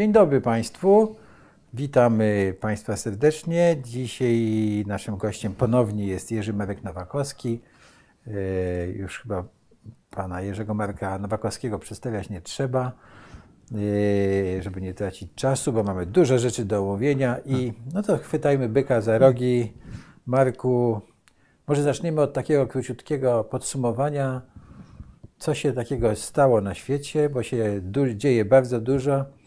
Dzień dobry Państwu. Witamy Państwa serdecznie. Dzisiaj naszym gościem ponownie jest Jerzy Marek Nowakowski. E, Już chyba pana Jerzego Marka Nowakowskiego przedstawiać nie trzeba, e, żeby nie tracić czasu, bo mamy dużo rzeczy do omówienia i no to chwytajmy byka za rogi. Marku, może zaczniemy od takiego króciutkiego podsumowania, co się takiego stało na świecie, bo się dzieje bardzo dużo.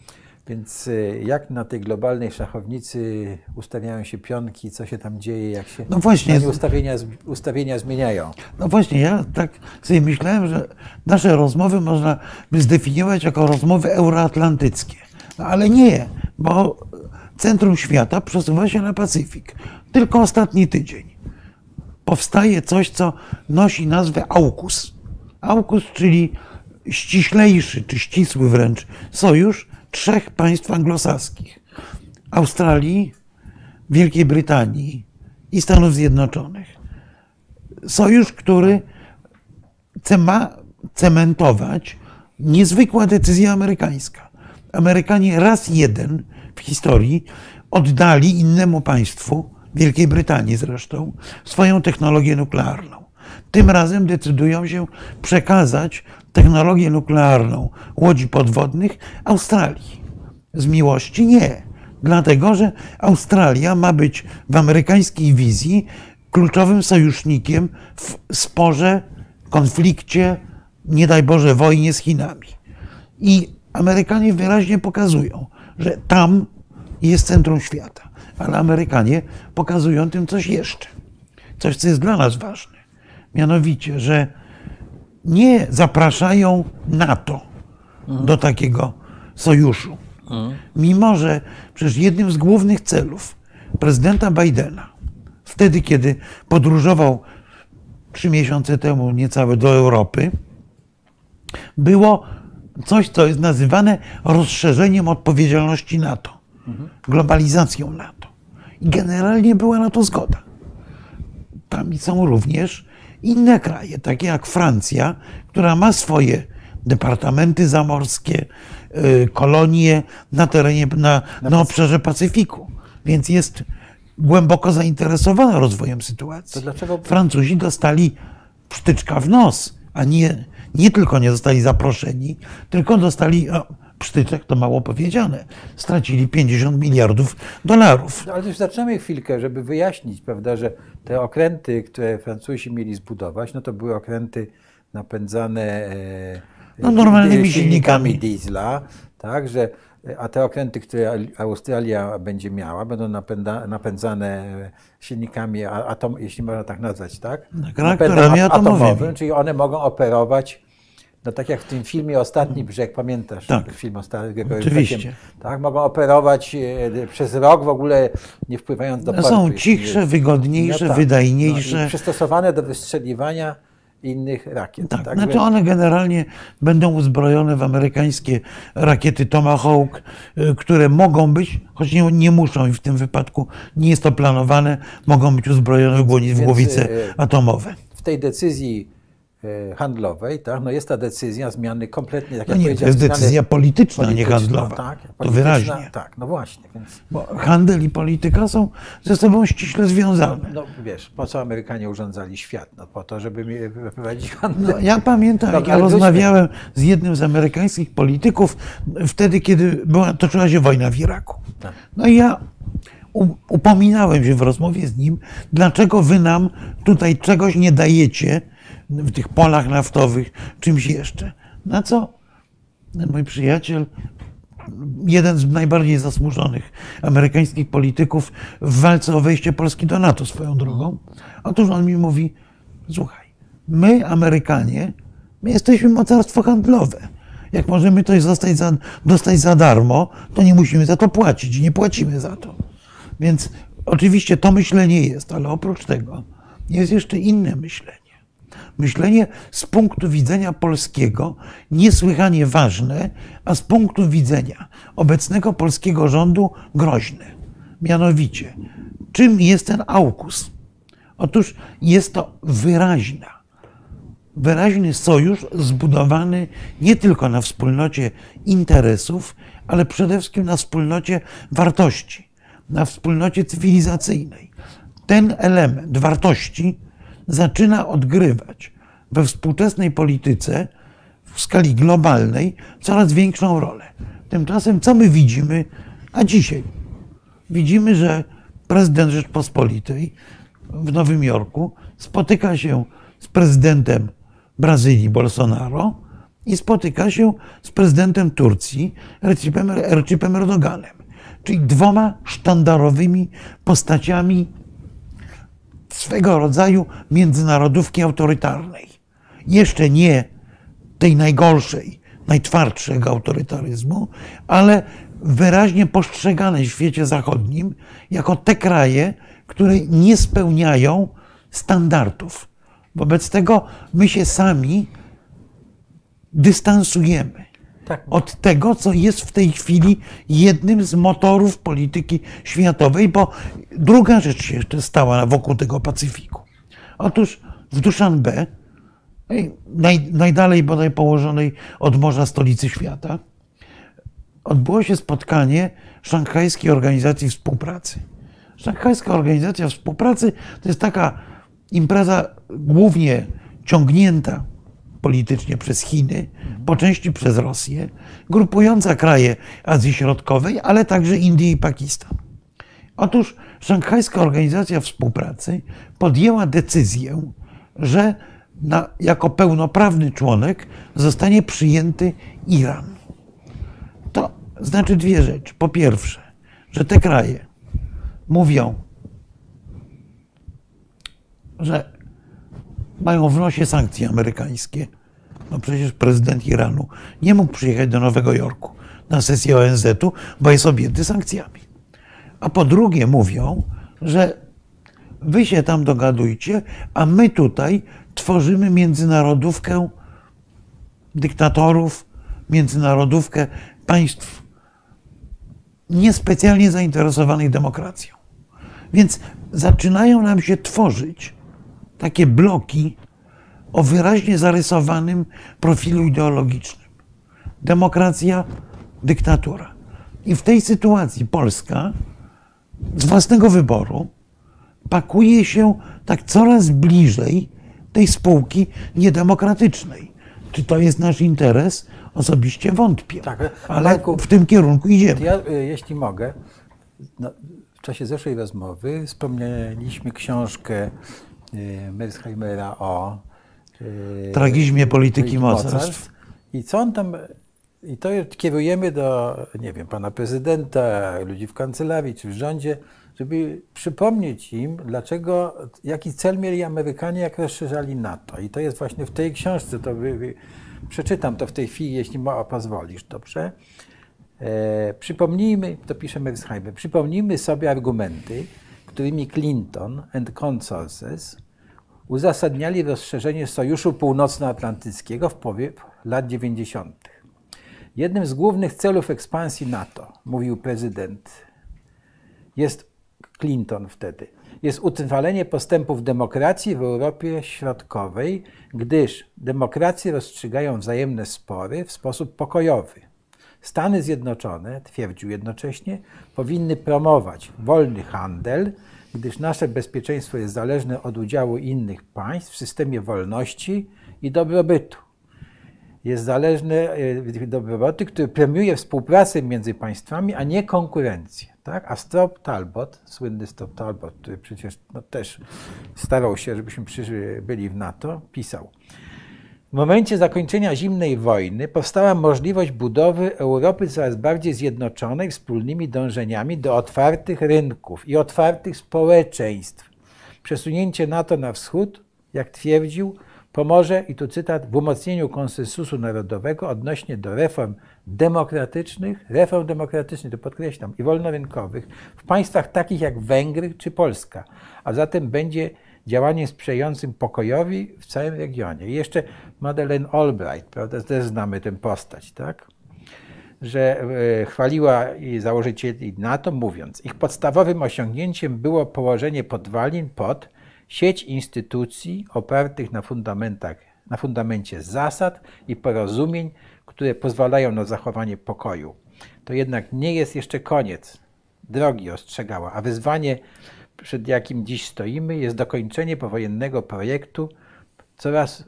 Więc y, jak na tej globalnej szachownicy ustawiają się pionki, co się tam dzieje, jak się No właśnie. Ustawienia, ustawienia zmieniają? No właśnie, ja tak sobie myślałem, że nasze rozmowy można by zdefiniować jako rozmowy euroatlantyckie. No ale nie, bo centrum świata przesuwa się na Pacyfik. Tylko ostatni tydzień. Powstaje coś, co nosi nazwę AUKUS. AUKUS, czyli ściślejszy, czy ścisły wręcz sojusz trzech państw anglosaskich. Australii, Wielkiej Brytanii i Stanów Zjednoczonych sojusz, który ma cementować niezwykła decyzja amerykańska. Amerykanie raz jeden w historii oddali innemu państwu, Wielkiej Brytanii zresztą, swoją technologię nuklearną. Tym razem decydują się przekazać technologię nuklearną łodzi podwodnych Australii. Z miłości nie. Dlatego, że Australia ma być w amerykańskiej wizji kluczowym sojusznikiem w sporze, konflikcie, nie daj Boże, wojnie z Chinami. I Amerykanie wyraźnie pokazują, że tam jest centrum świata. Ale Amerykanie pokazują tym coś jeszcze. Coś, co jest dla nas ważne. Mianowicie, że nie zapraszają NATO do takiego sojuszu. Mimo, że przecież jednym z głównych celów prezydenta Bidena, wtedy kiedy podróżował trzy miesiące temu niecałe do Europy, było coś, co jest nazywane rozszerzeniem odpowiedzialności NATO, globalizacją NATO. I generalnie była na to zgoda. Tam są również inne kraje, takie jak Francja, która ma swoje departamenty zamorskie, y, kolonie na terenie, na, na obszarze Pacyfiku. Więc jest głęboko zainteresowana rozwojem sytuacji. Dlaczego- Francuzi dostali psztyczka w nos, a nie, nie tylko nie zostali zaproszeni, tylko dostali, o, psztyczek to mało powiedziane, stracili 50 miliardów dolarów. No, ale już zaczynamy chwilkę, żeby wyjaśnić, prawda, że te okręty, które Francuzi mieli zbudować, no to były okręty napędzane e, No, normalnymi silnikami. diesla, tak, że, a te okręty, które Australia będzie miała, będą napęda, napędzane silnikami atom, jeśli można tak nazwać, tak? Reaktorami at- atomowymi. czyli one mogą operować no tak jak w tym filmie Ostatni Brzeg, pamiętasz Tak. film Ostatni Brzeg? Oczywiście. Tak, mogą operować e, przez rok w ogóle nie wpływając do No, są cichsze, wygodniejsze, tak. wydajniejsze. No, przystosowane do wystrzeliwania innych rakiet. Tak, tak? znaczy one generalnie będą uzbrojone w amerykańskie rakiety Tomahawk, y, które mogą być, choć nie, nie muszą i w tym wypadku nie jest to planowane, mogą być uzbrojone w głowi- w Więc, głowice y, atomowe. w tej decyzji e, handlowej, tak, no jest ta decyzja zmiany kompletnie, tak No jak nie, to jest decyzja polityczna, a nie polityczna, handlowa. Tak, To polityczna, wyraźnie. Tak, no właśnie. Więc, Bo handel i polityka są ze sobą ściśle związane. no wiesz, po co Amerykanie urządzali świat? No po to, żeby prowadzić handel. No, ja pamiętam, jak Dobra, ja rozmawiałem z jednym z amerykańskich polityków wtedy, kiedy była, toczyła się wojna w Iraku. Tak. No i ja upominałem się w rozmowie z nim, dlaczego wy nam tutaj czegoś nie dajecie w tych polach naftowych, czymś jeszcze. Na co mój przyjaciel, jeden z najbardziej zasłużonych amerykańskich polityków w walce o wejście Polski do NATO swoją drogą, otóż on mi mówi, słuchaj, my Amerykanie, my jesteśmy mocarstwo handlowe. Jak możemy coś dostać za, dostać za darmo, to nie musimy za to płacić nie płacimy za to. Więc oczywiście to myślenie jest, ale oprócz tego jest jeszcze inne myślenie. Myślenie z punktu widzenia polskiego niesłychanie ważne, a z punktu widzenia obecnego polskiego rządu groźne. Mianowicie, czym jest ten AUKUS? Otóż jest to wyraźna wyraźny sojusz zbudowany nie tylko na wspólnocie interesów, ale przede wszystkim na wspólnocie wartości, na wspólnocie cywilizacyjnej. Ten element wartości zaczyna odgrywać we współczesnej polityce w skali globalnej coraz większą rolę. Tymczasem co my widzimy, a dzisiaj? Widzimy, że prezydent Rzeczpospolitej w Nowym Jorku spotyka się z prezydentem Brazylii Bolsonaro i spotyka się z prezydentem Turcji Recepem Erdoganem, czyli dwoma sztandarowymi postaciami swego rodzaju międzynarodówki autorytarnej. Jeszcze nie tej najgorszej, najtwardszego autorytaryzmu, ale wyraźnie postrzegane w świecie zachodnim jako te kraje, które nie spełniają standardów. Wobec tego my się sami dystansujemy Tak. od tego, co jest w tej chwili jednym z motorów polityki światowej, bo druga rzecz się jeszcze stała wokół tego Pacyfiku. Otóż w Dushanbe, naj, najdalej bodaj położonej od morza stolicy świata, odbyło się spotkanie Szanghajskiej Organizacji Współpracy. Szanghajska Organizacja Współpracy to jest taka impreza głównie ciągnięta politycznie przez Chiny, po części przez Rosję, grupująca kraje Azji Środkowej, ale także Indię i Pakistan. Otóż Szanghajska Organizacja Współpracy podjęła decyzję, że na, jako pełnoprawny członek zostanie przyjęty Iran. To znaczy dwie rzeczy. Po pierwsze, że te kraje mówią, że mają w nosie sankcje amerykańskie. No przecież prezydent Iranu nie mógł przyjechać do Nowego Jorku na sesję ONZ-u, bo jest objęty sankcjami. A po drugie mówią, że wy się tam dogadujcie, a my tutaj tworzymy międzynarodówkę dyktatorów, międzynarodówkę państw niespecjalnie zainteresowanych demokracją. Więc zaczynają nam się tworzyć takie bloki o wyraźnie zarysowanym profilu ideologicznym. Demokracja, dyktatura. I w tej sytuacji Polska z własnego wyboru pakuje się tak coraz bliżej tej spółki niedemokratycznej. Czy to jest nasz interes? Osobiście wątpię. Tak, ale Marku, w tym kierunku idziemy. Ja, y, jeśli mogę, no, w czasie zeszłej rozmowy wspomnieliśmy książkę Mersheimera o y, Tragizmie polityki mocarstw. I co on tam. I to kierujemy do, nie wiem, pana prezydenta, ludzi w kancelarii czy w rządzie, żeby przypomnieć im, dlaczego, jaki cel mieli Amerykanie, jak rozszerzali NATO. I to jest właśnie w tej książce, to wy, wy, przeczytam to w tej chwili, jeśli mo- pozwolisz, dobrze? E, przypomnijmy, to pisze Mersheimer, przypomnijmy sobie argumenty, którymi Clinton and consorces uzasadniali rozszerzenie Sojuszu Północnoatlantyckiego w połowie lat 90. Jednym z głównych celów ekspansji NATO, mówił prezydent, jest Clinton wtedy, jest utrwalenie postępów demokracji w Europie Środkowej, gdyż demokracje rozstrzygają wzajemne spory w sposób pokojowy. Stany Zjednoczone, twierdził jednocześnie, powinny promować wolny handel, gdyż nasze bezpieczeństwo jest zależne od udziału innych państw w systemie wolności i dobrobytu. Jest zależny od dobrobytu, który premiuje współpracę między państwami, a nie konkurencję. Tak? A Strop Talbot, słynny Strop Talbot, który przecież no, też starał się, żebyśmy byli w NATO, pisał. W momencie zakończenia zimnej wojny powstała możliwość budowy Europy coraz bardziej zjednoczonej wspólnymi dążeniami do otwartych rynków i otwartych społeczeństw. Przesunięcie NATO na wschód, jak twierdził, pomoże, i tu cytat, w umocnieniu konsensusu narodowego odnośnie do reform demokratycznych, reform demokratycznych, to podkreślam, i wolnorynkowych w państwach takich jak Węgry czy Polska, a zatem będzie działaniem sprzyjającym pokojowi w całym regionie. I jeszcze Madeleine Albright, prawda, też znamy tę postać, tak? że e, chwaliła założycieli NATO, mówiąc, ich podstawowym osiągnięciem było położenie podwalin pod sieć instytucji opartych na fundamentach na fundamencie zasad i porozumień, które pozwalają na zachowanie pokoju. To jednak nie jest jeszcze koniec drogi, ostrzegała, a wyzwanie, przed jakim dziś stoimy, jest dokończenie powojennego projektu coraz,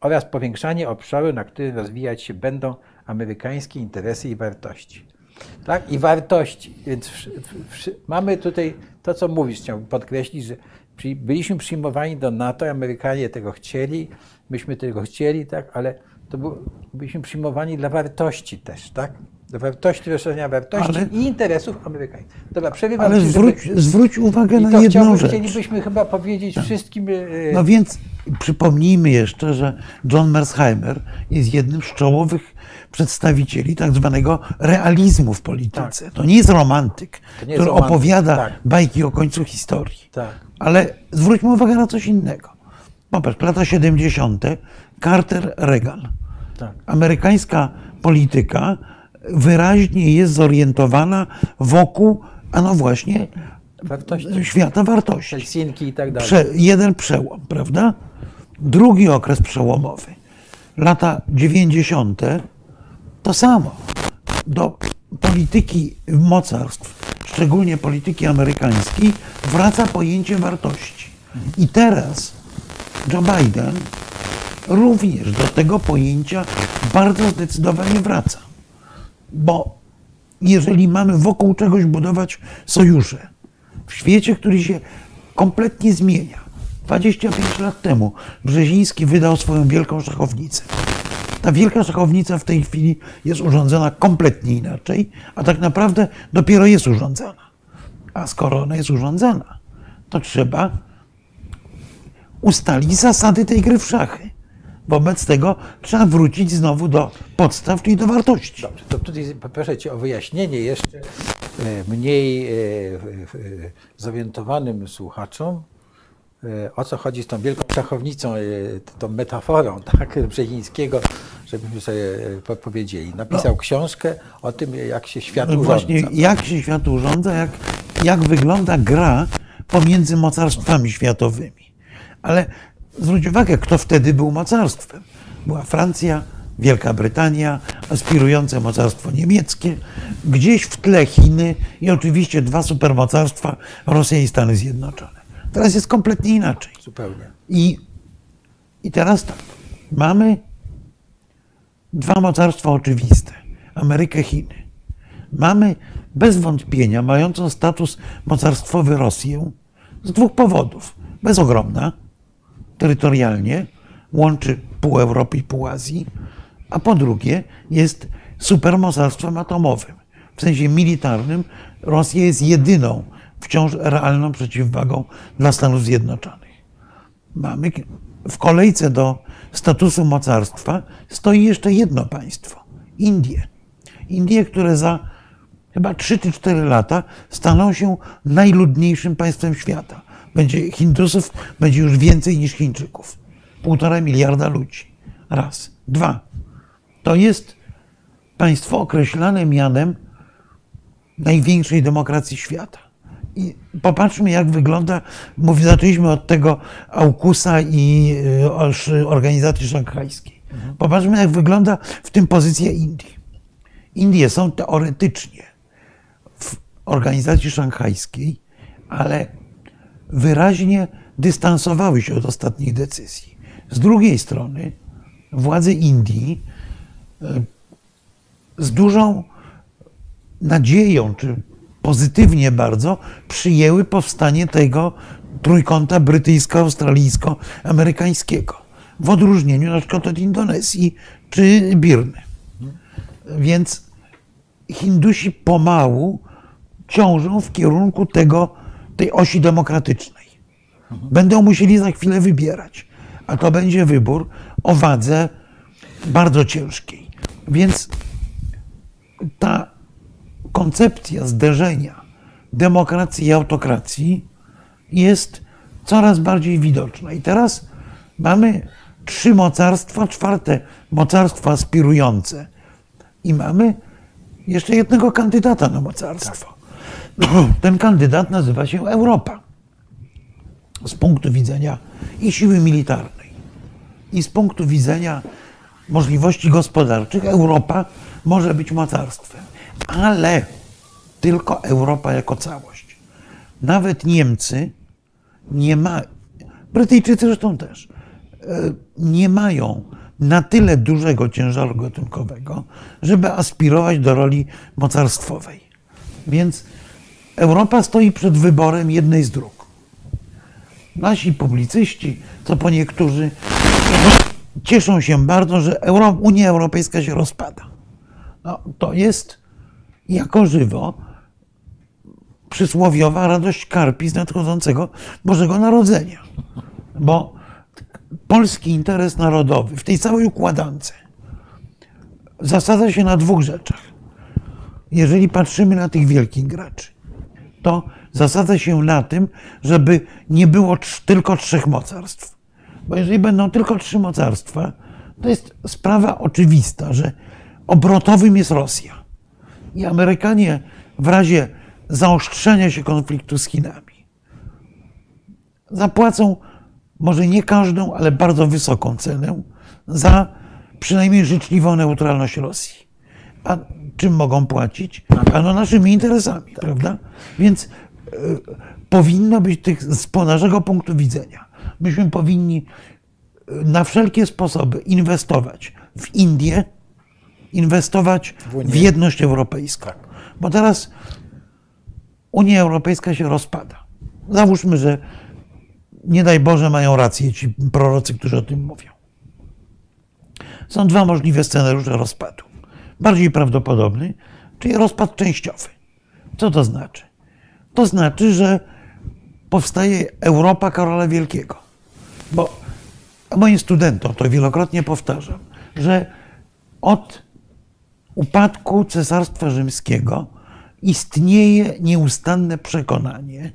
oraz powiększanie obszaru, na którym rozwijać się będą amerykańskie interesy i wartości. Tak? I wartości. Więc wszy- wszy- mamy tutaj to, co mówisz, chciałbym podkreślić, że przy, byliśmy przyjmowani do NATO, Amerykanie tego chcieli, myśmy tego chcieli, tak? ale to było, byliśmy przyjmowani dla wartości też, tak? Wartości, rozszerzenia wartości Ale- i interesów amerykańskich. Dobra, przerywam Ale zwróć, żeby... zwróć uwagę I na jedną chciałbym, rzecz. chcielibyśmy chyba powiedzieć wszystkim... e, No więc przypomnijmy jeszcze, że John Mersheimer jest jednym z czołowych przedstawicieli tak zwanego realizmu w polityce. To nie jest romantyk, Tak. Nie jest który romantyk, opowiada tak. bajki o końcu historii. Tak. Ale zwróćmy uwagę na coś innego. Popatrz, lata 70. Carter, Reagan. Tak. Amerykańska polityka wyraźnie jest zorientowana wokół, a no właśnie, Wartości. świata wartości. Helsinki i tak dalej. Prze, jeden przełom, prawda? Drugi okres przełomowy, lata 90. to samo. Do polityki mocarstw, szczególnie polityki amerykańskiej, wraca pojęcie wartości. I teraz Joe Biden również do tego pojęcia bardzo zdecydowanie wraca. Bo jeżeli mamy wokół czegoś budować sojusze, w świecie, który się kompletnie zmienia. 25 lat temu Brzeziński wydał swoją wielką szachownicę. Ta wielka szachownica w tej chwili jest urządzona kompletnie inaczej, a tak naprawdę dopiero jest urządzana. A skoro ona jest urządzana, to trzeba ustalić zasady tej gry w szachy. Wobec tego trzeba wrócić znowu do podstaw, czyli do wartości. Dobrze, to tutaj poproszę Cię o wyjaśnienie jeszcze e, mniej e, w- zorientowanym słuchaczom, e, o co chodzi z tą wielką szachownicą, e, tą metaforą tak, Brzezińskiego, żebyśmy sobie e, podpowiedzieli. Napisał książkę o tym, jak się świat No urządza. właśnie, jak się świat urządza, jak, jak wygląda gra pomiędzy mocarstwami światowymi. Ale zwróć uwagę, kto wtedy był mocarstwem. Była Francja, Wielka Brytania, aspirujące mocarstwo niemieckie, gdzieś w tle Chiny i oczywiście dwa supermocarstwa, Rosja i Stany Zjednoczone. Teraz jest kompletnie inaczej. Zupełnie. I, I teraz tak, mamy dwa mocarstwa oczywiste: Amerykę, Chiny. Mamy bez wątpienia mającą status mocarstwowy Rosję z dwóch powodów. Bezogromna, terytorialnie, łączy pół Europy i pół Azji, a po drugie jest supermocarstwem atomowym. W sensie militarnym Rosja jest jedyną wciąż realną przeciwwagą dla Stanów Zjednoczonych mamy w kolejce do statusu mocarstwa stoi jeszcze jedno państwo Indie. Indie, które za chyba 3 czy 4 lata staną się najludniejszym państwem świata. Będzie Hindusów będzie już więcej niż Chińczyków. Półtora miliarda ludzi. Raz. Dwa. To jest państwo określane mianem największej demokracji świata. I popatrzmy, jak wygląda. Mówi, zaczęliśmy od tego AUKUSa i oż- organizacji szanghajskiej. Popatrzmy, jak wygląda w tym pozycja Indii. Indie są teoretycznie w organizacji szanghajskiej, ale wyraźnie dystansowały się od ostatnich decyzji. Z drugiej strony władze Indii y, z dużą nadzieją, czy pozytywnie bardzo przyjęły powstanie tego trójkąta brytyjsko-australijsko-amerykańskiego. W odróżnieniu na przykład od Indonezji czy Birmy. Więc Hindusi pomału ciążą w kierunku tego, tej osi demokratycznej. Będą musieli za chwilę wybierać, a to będzie wybór o wadze bardzo ciężkiej. Więc ta koncepcja zderzenia demokracji i autokracji jest coraz bardziej widoczna. I teraz mamy trzy mocarstwa, czwarte mocarstwo aspirujące i mamy jeszcze jednego kandydata na mocarstwo. Ten kandydat nazywa się Europa. Z punktu widzenia i siły militarnej, i z punktu widzenia możliwości gospodarczych Europa może być mocarstwem. Ale tylko Europa jako całość. Nawet Niemcy nie ma, Brytyjczycy zresztą też, e, nie mają na tyle dużego ciężaru gatunkowego, żeby aspirować do roli mocarstwowej. Więc Europa stoi przed wyborem jednej z dróg. Nasi publicyści, co po niektórzy, cieszą się bardzo, że Euro, Unia Europejska się rozpada. No, to jest jako żywo przysłowiowa radość karpi z nadchodzącego Bożego Narodzenia. Bo polski interes narodowy w tej całej układance zasadza się na dwóch rzeczach. Jeżeli patrzymy na tych wielkich graczy, to zasadza się na tym, żeby nie było tylko trzech mocarstw. Bo jeżeli będą tylko trzy mocarstwa, to jest sprawa oczywista, że obrotowym jest Rosja. I Amerykanie w razie zaostrzenia się konfliktu z Chinami zapłacą może nie każdą, ale bardzo wysoką cenę za przynajmniej życzliwą neutralność Rosji. A czym mogą płacić? Ano naszymi interesami, tak. prawda? Więc y, powinno być tych, z naszego punktu widzenia, myśmy powinni e, na wszelkie sposoby inwestować w Indię, inwestować w, w jedność europejską. Tak. Bo teraz Unia Europejska się rozpada. Załóżmy, że nie daj Boże mają rację ci prorocy, którzy o tym mówią. Są dwa możliwe scenariusze rozpadu. Bardziej prawdopodobny, czyli rozpad częściowy. Co to znaczy? To znaczy, że powstaje Europa Karola Wielkiego. Bo moim studentom to wielokrotnie powtarzam, że od upadku Cesarstwa Rzymskiego istnieje nieustanne przekonanie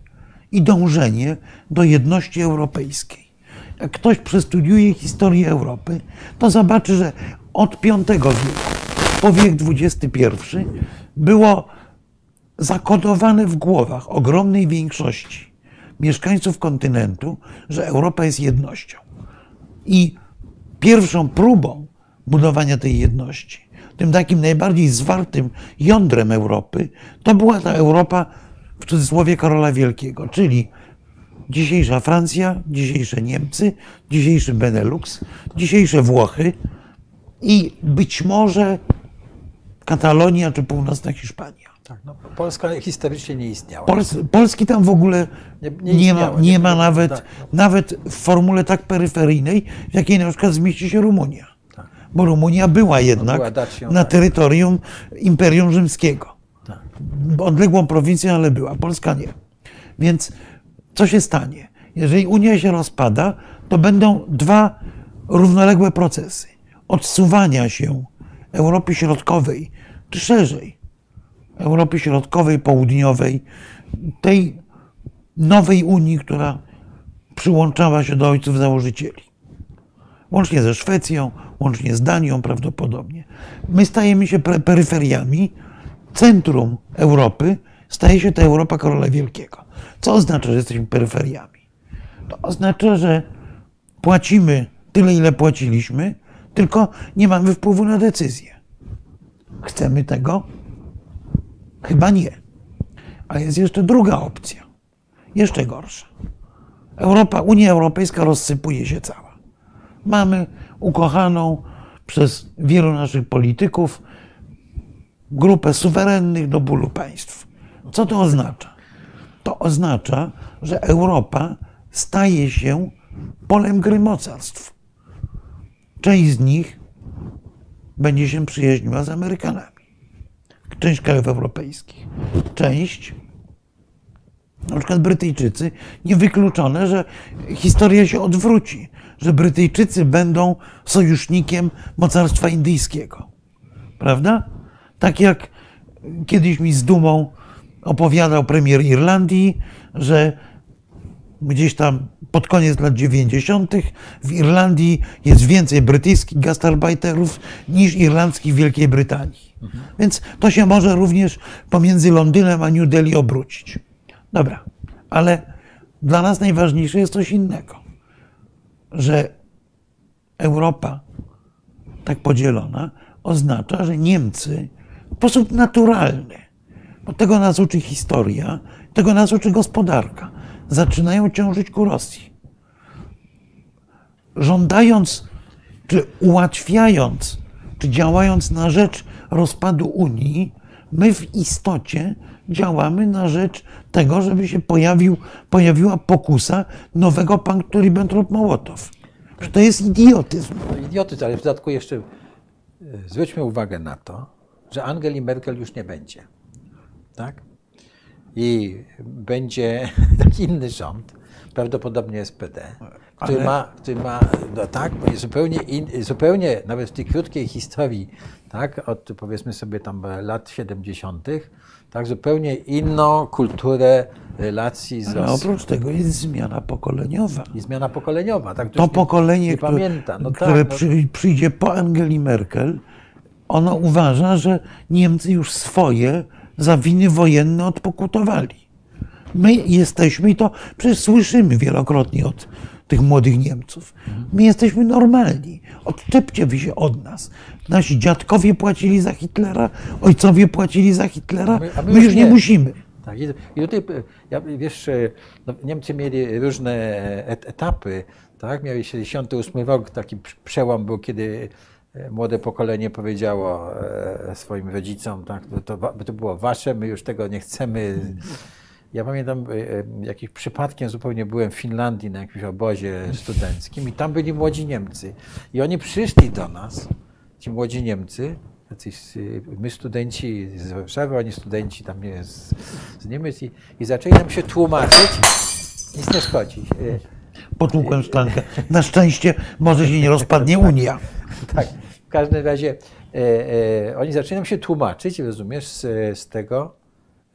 i dążenie do jedności europejskiej. Jak ktoś przestudiuje historię Europy, to zobaczy, że od V wieku po wiek XXI było zakodowane w głowach ogromnej większości mieszkańców kontynentu, że Europa jest jednością. I pierwszą próbą budowania tej jedności tym takim najbardziej zwartym jądrem Europy, to była ta Europa w cudzysłowie Karola Wielkiego, czyli dzisiejsza Francja, dzisiejsze Niemcy, dzisiejszy Benelux, dzisiejsze Włochy i być może Katalonia czy północna Hiszpania. Tak, no, Polska historycznie nie istniała. Pols Polski tam w ogóle nie, nie, nie ma, nie, nie ma nawet, tak. nawet w formule tak peryferyjnej, w jakiej na przykład zmieści się Rumunia bo Rumunia była jednak była na tak. terytorium Imperium Rzymskiego. Tak. Odległą prowincją, ale była. Polska nie. Więc co się stanie? Jeżeli Unia się rozpada, to będą dwa równoległe procesy. Odsuwania się Europy Środkowej, czy szerzej, Europy Środkowej, Południowej, tej nowej Unii, która przyłączała się do ojców założycieli. Łącznie ze Szwecją, łącznie z Danią prawdopodobnie. My stajemy się peryferiami, centrum Europy staje się to Europa Karola Wielkiego. Co oznacza, że jesteśmy peryferiami? To oznacza, że płacimy tyle, ile płaciliśmy, tylko nie mamy wpływu na decyzję. Chcemy tego? Chyba nie. A jest jeszcze druga opcja, jeszcze gorsza. Europa, Unia Europejska rozsypuje się cała. Mamy ukochaną przez wielu naszych polityków grupę suwerennych do bólu państw. Co to oznacza? To oznacza, że Europa staje się polem gry mocarstw. Część z nich będzie się przyjaźniła z Amerykanami. Część krajów europejskich. Część, na przykład Brytyjczycy, niewykluczone, że historia się odwróci że Brytyjczycy będą sojusznikiem mocarstwa indyjskiego. Prawda? Tak jak kiedyś mi z dumą opowiadał premier Irlandii, że gdzieś tam pod koniec lat 90. w Irlandii jest więcej brytyjskich gastarbeiterów niż irlandzkich w Wielkiej Brytanii. Więc to się może również pomiędzy Londynem a New Delhi obrócić. Dobra, ale dla nas najważniejsze jest coś innego że Europa tak podzielona oznacza, że Niemcy w sposób naturalny, bo tego nas uczy historia, tego nas uczy gospodarka, zaczynają ciążyć ku Rosji. Żądając, czy ułatwiając, czy działając na rzecz rozpadu Unii, my w istocie działamy na rzecz tego, żeby się pojawił, pojawiła pokusa nowego paktu Ribbentrop-Mołotow. To jest idiotyzm. No, idiotyzm, ale w dodatku jeszcze e, zwróćmy uwagę na to, że Angeli Merkel już nie będzie. Tak? I będzie taki inny rząd, prawdopodobnie SPD, który Ale- ma, który ma no tak, zupełnie, in, zupełnie nawet w tej krótkiej historii, tak, od powiedzmy sobie tam lat 70., tak, zupełnie inną kulturę relacji z Ale Rosją. oprócz tego jest zmiana pokoleniowa. I zmiana pokoleniowa. Tak, To już nie- pokolenie, nie które, pamięta. No które tak, przy, przyjdzie po Angeli Merkel, ono uważa, że Niemcy już swoje za winy wojenne odpokutowali. My jesteśmy, i to przecież słyszymy wielokrotnie od tych młodych Niemców, my jesteśmy normalni. Odczepcie wy się od nas. Nasi dziadkowie płacili za Hitlera, ojcowie płacili za Hitlera, my- a my, już nie musimy. Tak, i, tutaj, ja, wiesz, no, Niemcy mieli różne et, etapy, tak? Mieli 68 rok, taki prz- przełom był, kiedy młode pokolenie powiedziało e, swoim rodzicom, tak, to, to, było wasze, my już tego nie chcemy. Ja pamiętam, e, e, jakimś przypadkiem zupełnie byłem w Finlandii na jakimś obozie studenckim i tam byli młodzi Niemcy. I oni przyszli do nas, ci młodzi Niemcy, jacyś, my studenci z Warszawy, oni studenci tam z, z Niemiec i, i zaczęli nam się tłumaczyć, nic nie szkodzi. Potłukłem szklankę. Na szczęście może się nie rozpadnie Unia. Tak, w każdym razie e, e, oni zaczynają się tłumaczyć, rozumiesz, z, z tego,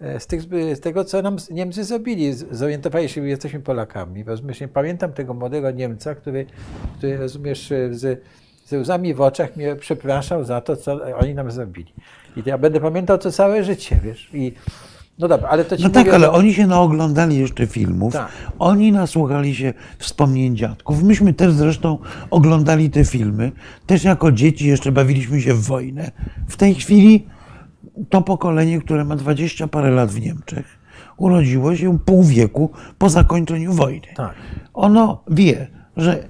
e, z, tych, z tego, co nam Niemcy zrobili. Zorientowali się, że jesteśmy Polakami. Rozumiesz, nie pamiętam tego młodego Niemca, który, który rozumiesz, z, ze łzami w oczach mnie przepraszał za to, co oni nam zrobili. I ja będę pamiętał to całe życie, wiesz. I, no dobra, ale to ci No tak, mówię, ale że- oni się naoglądali jeszcze filmów, Tak. oni nasłuchali się wspomnień dziadków. Myśmy też zresztą oglądali te filmy. Też jako dzieci jeszcze bawiliśmy się w wojnę. W tej chwili to pokolenie, które ma 20 parę lat w Niemczech, urodziło się pół wieku po zakończeniu wojny. Tak. Ono wie, że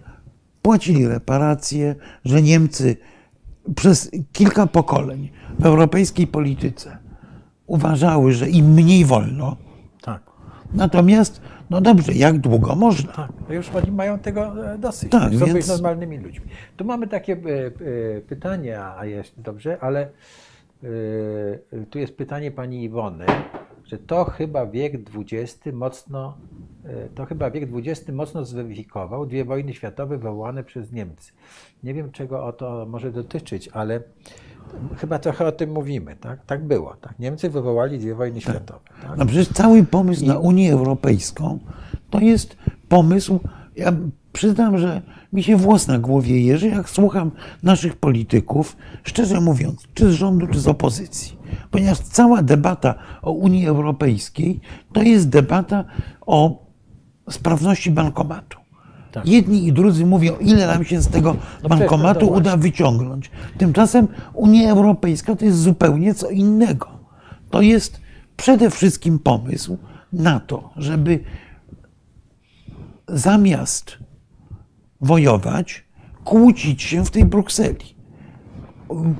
płacili reparacje, że Niemcy przez kilka pokoleń w europejskiej polityce uważały, że im mniej wolno, Tak, Natomiast, no dobrze, jak długo można? tak. Już oni mają tego e, dosyć. Tak, być więc- normalnymi ludźmi. Tu mamy takie e, e, pytania, a jest dobrze, ale tu jest pytanie pani Iwony, że to chyba wiek XX mocno, to chyba wiek XX mocno zweryfikował dwie wojny światowe wywołane przez Niemcy. Nie wiem, czego o to może dotyczyć, ale chyba trochę o tym mówimy, tak? Tak było, tak? Niemcy wywołali dwie wojny światowe, tak? No przecież cały pomysł na Unię Europejską to jest pomysł, ja przyznam, że mi się włos na głowie jeży, jak słucham naszych polityków, szczerze mówiąc, czy z rządu, czy z opozycji. Ponieważ cała debata o Unii Europejskiej to jest debata o sprawności bankomatu. Tak. Jedni i drudzy mówią, ile nam się z tego No bankomatu przecież, no uda wyciągnąć. Tymczasem Unia Europejska to jest zupełnie co innego. To jest przede wszystkim pomysł na to, żeby zamiast wojować, kłócić się w tej Brukseli,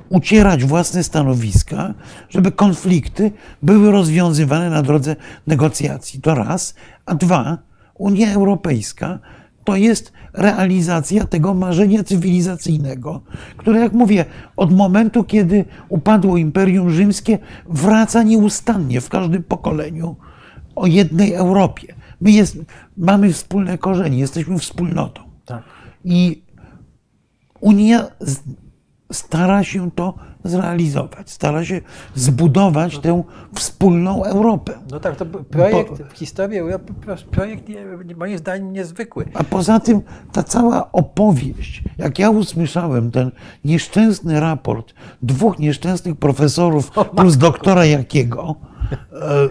ucierać własne stanowiska, żeby konflikty były rozwiązywane na drodze negocjacji. To raz. A dwa, Unia Europejska to jest realizacja tego marzenia cywilizacyjnego, które, jak mówię, od momentu, kiedy upadło Imperium Rzymskie, wraca nieustannie w każdym pokoleniu o jednej Europie. My jest, mamy wspólne korzenie, jesteśmy wspólnotą. tak. I Unia stara się to zrealizować, stara się zbudować tę wspólną Europę. No tak, to projekt w historii Europy, projekt moim zdaniem niezwykły. A poza tym ta cała opowieść, jak ja usłyszałem ten nieszczęsny raport dwóch nieszczęsnych profesorów plus doktora Jakiego, e,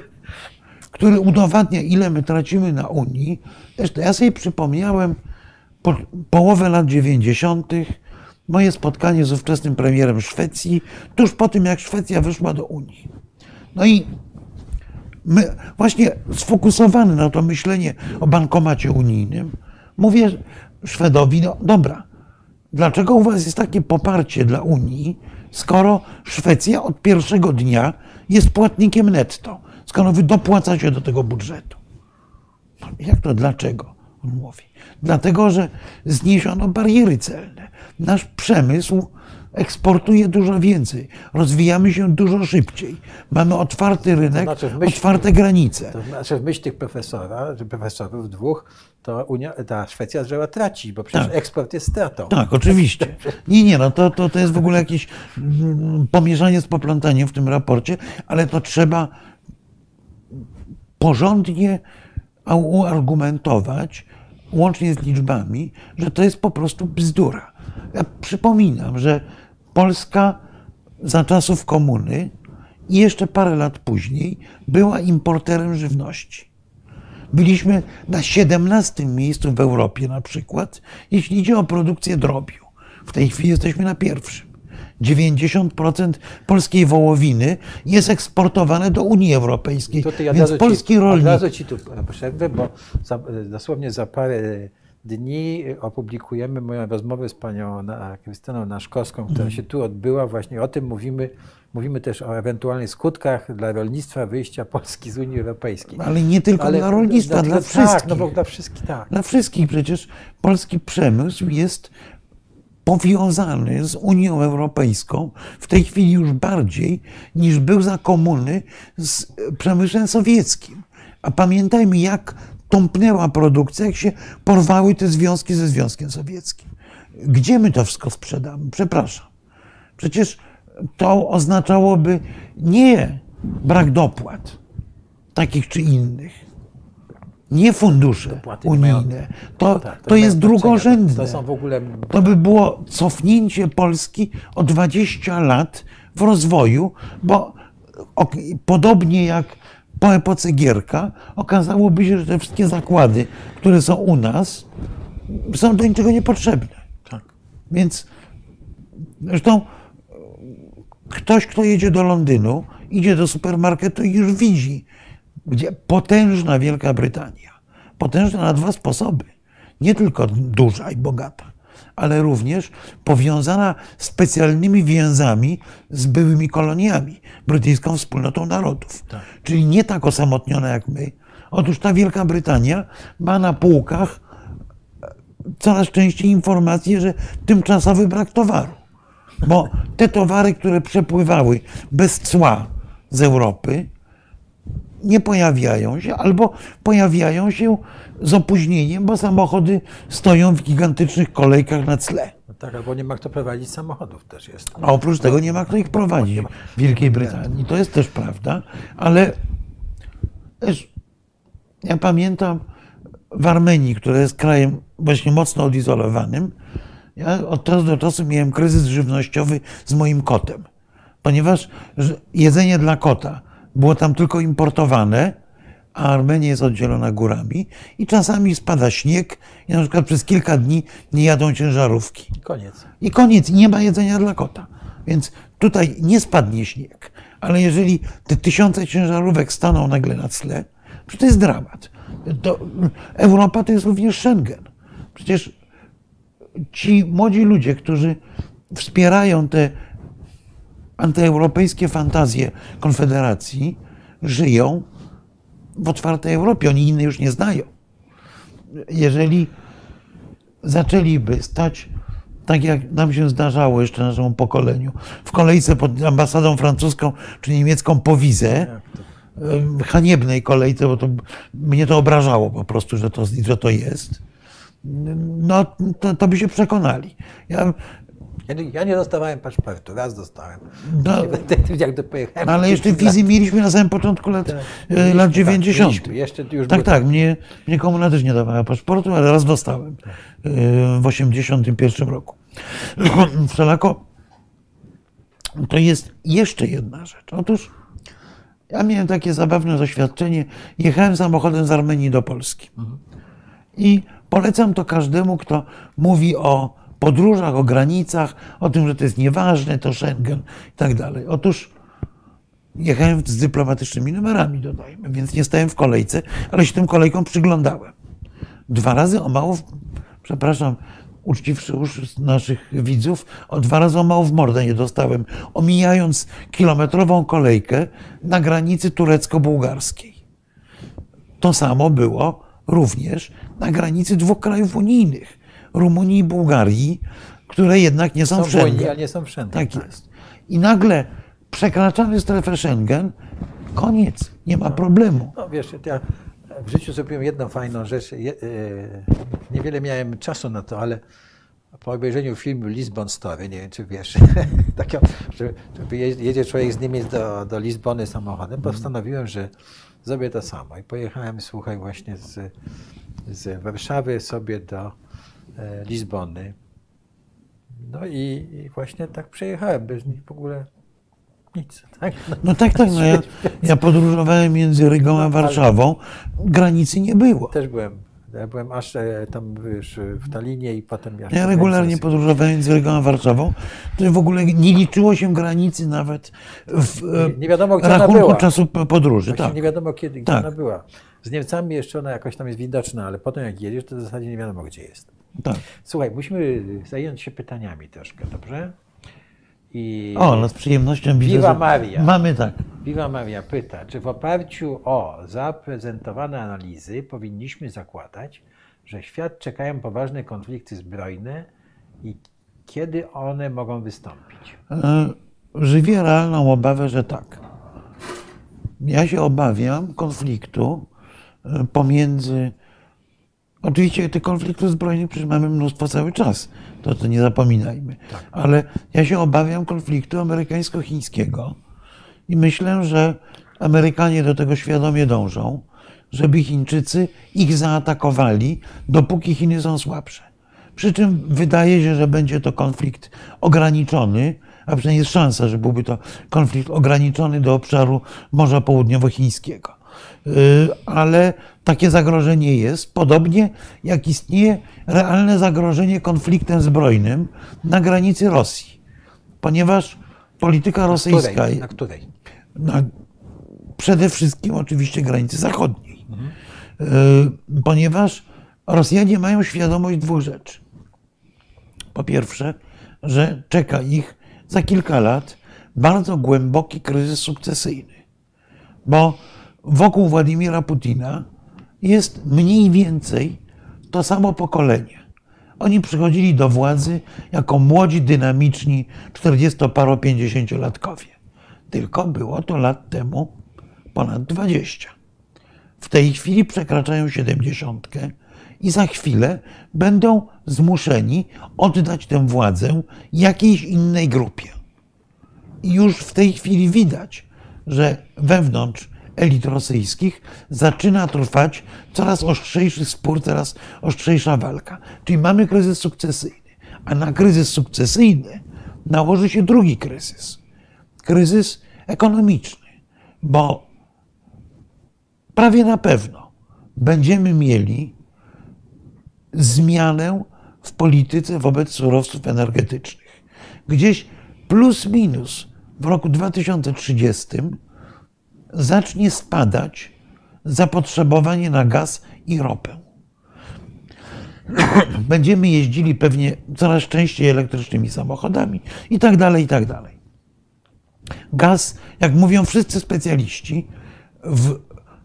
który udowadnia, ile my tracimy na Unii, zresztą ja sobie przypomniałem po, połowę lat 90. moje spotkanie z ówczesnym premierem Szwecji, tuż po tym, jak Szwecja wyszła do Unii. No i my, właśnie sfokusowany na to myślenie o bankomacie unijnym, mówię Szwedowi, no dobra, dlaczego u was jest takie poparcie dla Unii, skoro Szwecja od pierwszego dnia jest płatnikiem netto, skoro wy dopłacacie do tego budżetu? No, Jak to dlaczego? On mówi. Dlatego, że zniesiono bariery celne. Nasz przemysł eksportuje dużo więcej. Rozwijamy się dużo szybciej. Mamy otwarty rynek, znaczy w myśl- otwarte granice. To znaczy w myśl tych profesora, profesorów dwóch, to Unia, ta Szwecja zaczęła tracić, bo przecież Tak. eksport jest stratą. Tak, oczywiście. Nie, nie, no to, to, to jest w ogóle jakieś mm, pomieszanie z poplątaniem w tym raporcie, ale to trzeba porządnie uargumentować, łącznie z liczbami, że to jest po prostu bzdura. Ja przypominam, że Polska za czasów komuny i jeszcze parę lat później była importerem żywności. Byliśmy na 17 miejscu w Europie na przykład, jeśli idzie o produkcję drobiu. W tej chwili jesteśmy na pierwszym. 90% polskiej wołowiny jest eksportowane do Unii Europejskiej. Tutaj od Więc polski ci, Od rolnik razu ci tu przerwę, bo za, dosłownie za parę dni opublikujemy moją rozmowę z panią Krystyną Naszkowską, która się tu odbyła. Właśnie o tym mówimy. Mówimy też o ewentualnych skutkach dla rolnictwa wyjścia Polski z Unii Europejskiej. ale nie tylko dla rolnictwa, dla, Tak, wszystkich. no bo dla wszystkich, tak. Dla wszystkich przecież polski przemysł jest powiązany z Unią Europejską, w tej chwili już bardziej niż był za komuny z przemysłem sowieckim. A pamiętajmy, jak tąpnęła produkcja, jak się porwały te związki ze Związkiem Sowieckim. Gdzie my to wszystko sprzedamy? Przepraszam. Przecież to oznaczałoby nie brak dopłat, takich czy innych, nie fundusze Dopłaty unijne. To, Tak, to ma jest drugorzędne. To są w ogóle To by było cofnięcie Polski o 20 lat w rozwoju, bo podobnie jak po epoce Gierka, okazałoby się, że te wszystkie zakłady, które są u nas, są do niczego niepotrzebne. tak. Więc zresztą ktoś, kto jedzie do Londynu, idzie do supermarketu i już widzi, gdzie potężna Wielka Brytania, potężna na dwa sposoby, nie tylko duża i bogata, ale również powiązana specjalnymi więzami z byłymi koloniami, brytyjską wspólnotą narodów. Czyli nie tak osamotniona jak my. Otóż ta Wielka Brytania ma na półkach coraz częściej informacje, że tymczasowy brak towaru. Bo te towary, które przepływały bez cła z Europy, nie pojawiają się, albo pojawiają się z opóźnieniem, bo samochody stoją w gigantycznych kolejkach na cle. No tak, albo nie ma kto prowadzić samochodów też jest. A oprócz tego nie ma kto ich prowadzić w Wielkiej Brytanii. To jest też prawda, ale też ja pamiętam w Armenii, która jest krajem właśnie mocno odizolowanym, ja od czasu do czasu miałem kryzys żywnościowy z moim kotem, ponieważ jedzenie dla kota było tam tylko importowane, a Armenia jest oddzielona górami i czasami spada śnieg i na przykład przez kilka dni nie jadą ciężarówki. Koniec. I koniec, nie ma jedzenia dla kota. Więc tutaj nie spadnie śnieg, ale jeżeli te tysiące ciężarówek staną nagle na tle, to to jest dramat. To Europa to jest również Schengen. Przecież ci młodzi ludzie, którzy wspierają te antyeuropejskie fantazje Konfederacji, żyją w otwartej Europie. Oni innej już nie znają. Jeżeli zaczęliby stać, tak jak nam się zdarzało jeszcze naszemu pokoleniu, w kolejce pod ambasadą francuską czy niemiecką po wizę, em, haniebnej kolejce, bo to, mnie to obrażało po prostu, że to, że to jest, no to, to by się przekonali. Ja, Ja nie, ja nie dostawałem paszportu, raz dostałem. No. Jak do pojechałem. ale jeszcze wizy mieliśmy na samym początku lat, Tak. e, lat tak, 90. mieliśmy. Jeszcze już Tak, tak. Mnie, mnie komuna też nie dawała paszportu, ale raz dostałem e, w 81 roku. Wszelako to jest jeszcze jedna rzecz. Otóż ja miałem takie zabawne doświadczenie. Jechałem samochodem z Armenii do Polski. I Polecam to każdemu, kto mówi o podróżach, o granicach, o tym, że to jest nieważne, to Schengen i tak dalej. Otóż jechałem z dyplomatycznymi numerami, dodajmy, więc nie stałem w kolejce, ale się tym kolejkom przyglądałem. Dwa razy o mało, w- przepraszam, uczciwszy już naszych widzów, o dwa razy o mało w mordę nie dostałem, omijając kilometrową kolejkę na granicy turecko-bułgarskiej. To samo było również na granicy dwóch krajów unijnych, Rumunii i Bułgarii, które jednak nie są, Są w w Unii, Schengen. ale nie są w Schengen. Tak jest. I nagle przekraczamy strefę Schengen, koniec, nie ma problemu. No wiesz, ja w życiu zrobiłem jedną fajną rzecz. E, niewiele miałem czasu na to, ale po obejrzeniu filmu Lisbon Story, nie wiem czy wiesz, takiego, że, jedzie człowiek z Niemiec do, do Lizbony samochodem, postanowiłem, że zrobię to samo. I pojechałem, słuchaj, właśnie z, z Warszawy sobie do Lizbony. No i, i właśnie tak przejechałem, bez nich w ogóle nic. Tak? No, No tak, tak. No ja, ja podróżowałem między Rygą a Warszawą. Granicy nie było. Też byłem. Ja byłem aż e, tam wiesz, w Talinie i potem ja. Ja regularnie podróżowałem między Rygą a Warszawą. To w ogóle nie liczyło się granicy nawet w e, Nie- nie wiadomo, gdzie ona rachunku była. czasu podróży. Właśnie Tak. nie wiadomo kiedy, gdzie Tak. ona była. Z Niemcami jeszcze ona jakoś tam jest widoczna, ale potem jak jedziesz, to w zasadzie nie wiadomo, gdzie jest. Tak. Słuchaj, musimy zająć się pytaniami troszkę, dobrze? I O, no z przyjemnością widzę, Viva Maria. mamy tak. Viva Maria pyta, czy w oparciu o zaprezentowane analizy powinniśmy zakładać, że świat czekają poważne konflikty zbrojne i kiedy one mogą wystąpić? E, Żywię realną obawę, że tak. Ja się obawiam konfliktu e, pomiędzy. Oczywiście tych konfliktów zbrojnych przecież mamy mnóstwo cały czas, to, to nie zapominajmy. Ale ja się obawiam konfliktu amerykańsko-chińskiego i myślę, że Amerykanie do tego świadomie dążą, żeby Chińczycy ich zaatakowali, dopóki Chiny są słabsze. Przy czym wydaje się, że będzie to konflikt ograniczony, a przynajmniej jest szansa, że byłby to konflikt ograniczony do obszaru Morza Południowochińskiego. Yy, Ale takie zagrożenie jest, podobnie jak istnieje realne zagrożenie konfliktem zbrojnym na granicy Rosji, ponieważ polityka rosyjska Której? Na której? na przede wszystkim oczywiście granicy zachodniej. Y, Ponieważ Rosjanie mają świadomość dwóch rzeczy. Po pierwsze, że czeka ich za kilka lat bardzo głęboki kryzys sukcesyjny, bo wokół Władimira Putina jest mniej więcej to samo pokolenie. Oni przychodzili do władzy jako młodzi, dynamiczni 40-paro-50-latkowie. Tylko było to lat temu ponad 20. W tej chwili przekraczają 70 i za chwilę będą zmuszeni oddać tę władzę jakiejś innej grupie. I już w tej chwili widać, że wewnątrz elit rosyjskich zaczyna trwać coraz ostrzejszy spór, coraz ostrzejsza walka. Czyli mamy kryzys sukcesyjny. A na kryzys sukcesyjny nałoży się drugi kryzys. Kryzys ekonomiczny, bo prawie na pewno będziemy mieli zmianę w polityce wobec surowców energetycznych. Gdzieś plus minus w roku 2030 zacznie spadać zapotrzebowanie na gaz i ropę. Będziemy jeździli pewnie coraz częściej elektrycznymi samochodami i tak dalej, i tak dalej. Gaz, jak mówią wszyscy specjaliści, w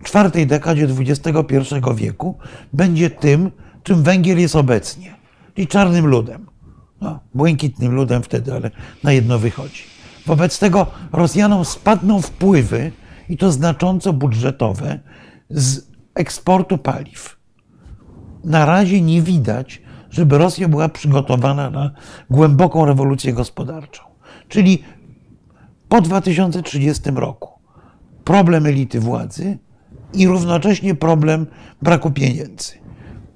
czwartej dekadzie XXI wieku będzie tym, czym węgiel jest obecnie, czyli czarnym ludem. No, błękitnym ludem wtedy, ale na jedno wychodzi. Wobec tego Rosjanom spadną wpływy, i to znacząco budżetowe, z eksportu paliw. Na razie nie widać, żeby Rosja była przygotowana na głęboką rewolucję gospodarczą. Czyli po 2030 roku problem elity władzy i równocześnie problem braku pieniędzy.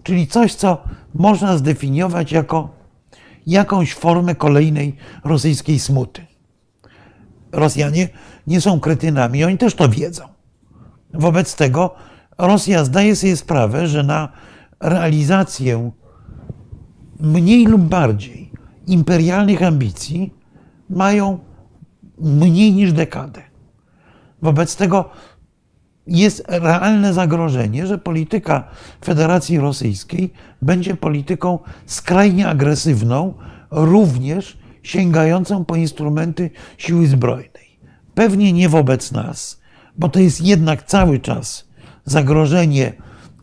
Czyli coś, co można zdefiniować jako jakąś formę kolejnej rosyjskiej smuty. Rosjanie nie są kretynami, oni też to wiedzą. Wobec tego Rosja zdaje sobie sprawę, że na realizację mniej lub bardziej imperialnych ambicji mają mniej niż dekadę. Wobec tego jest realne zagrożenie, że polityka Federacji Rosyjskiej będzie polityką skrajnie agresywną, również sięgającą po instrumenty siły zbrojnej. Pewnie nie wobec nas, bo to jest jednak cały czas zagrożenie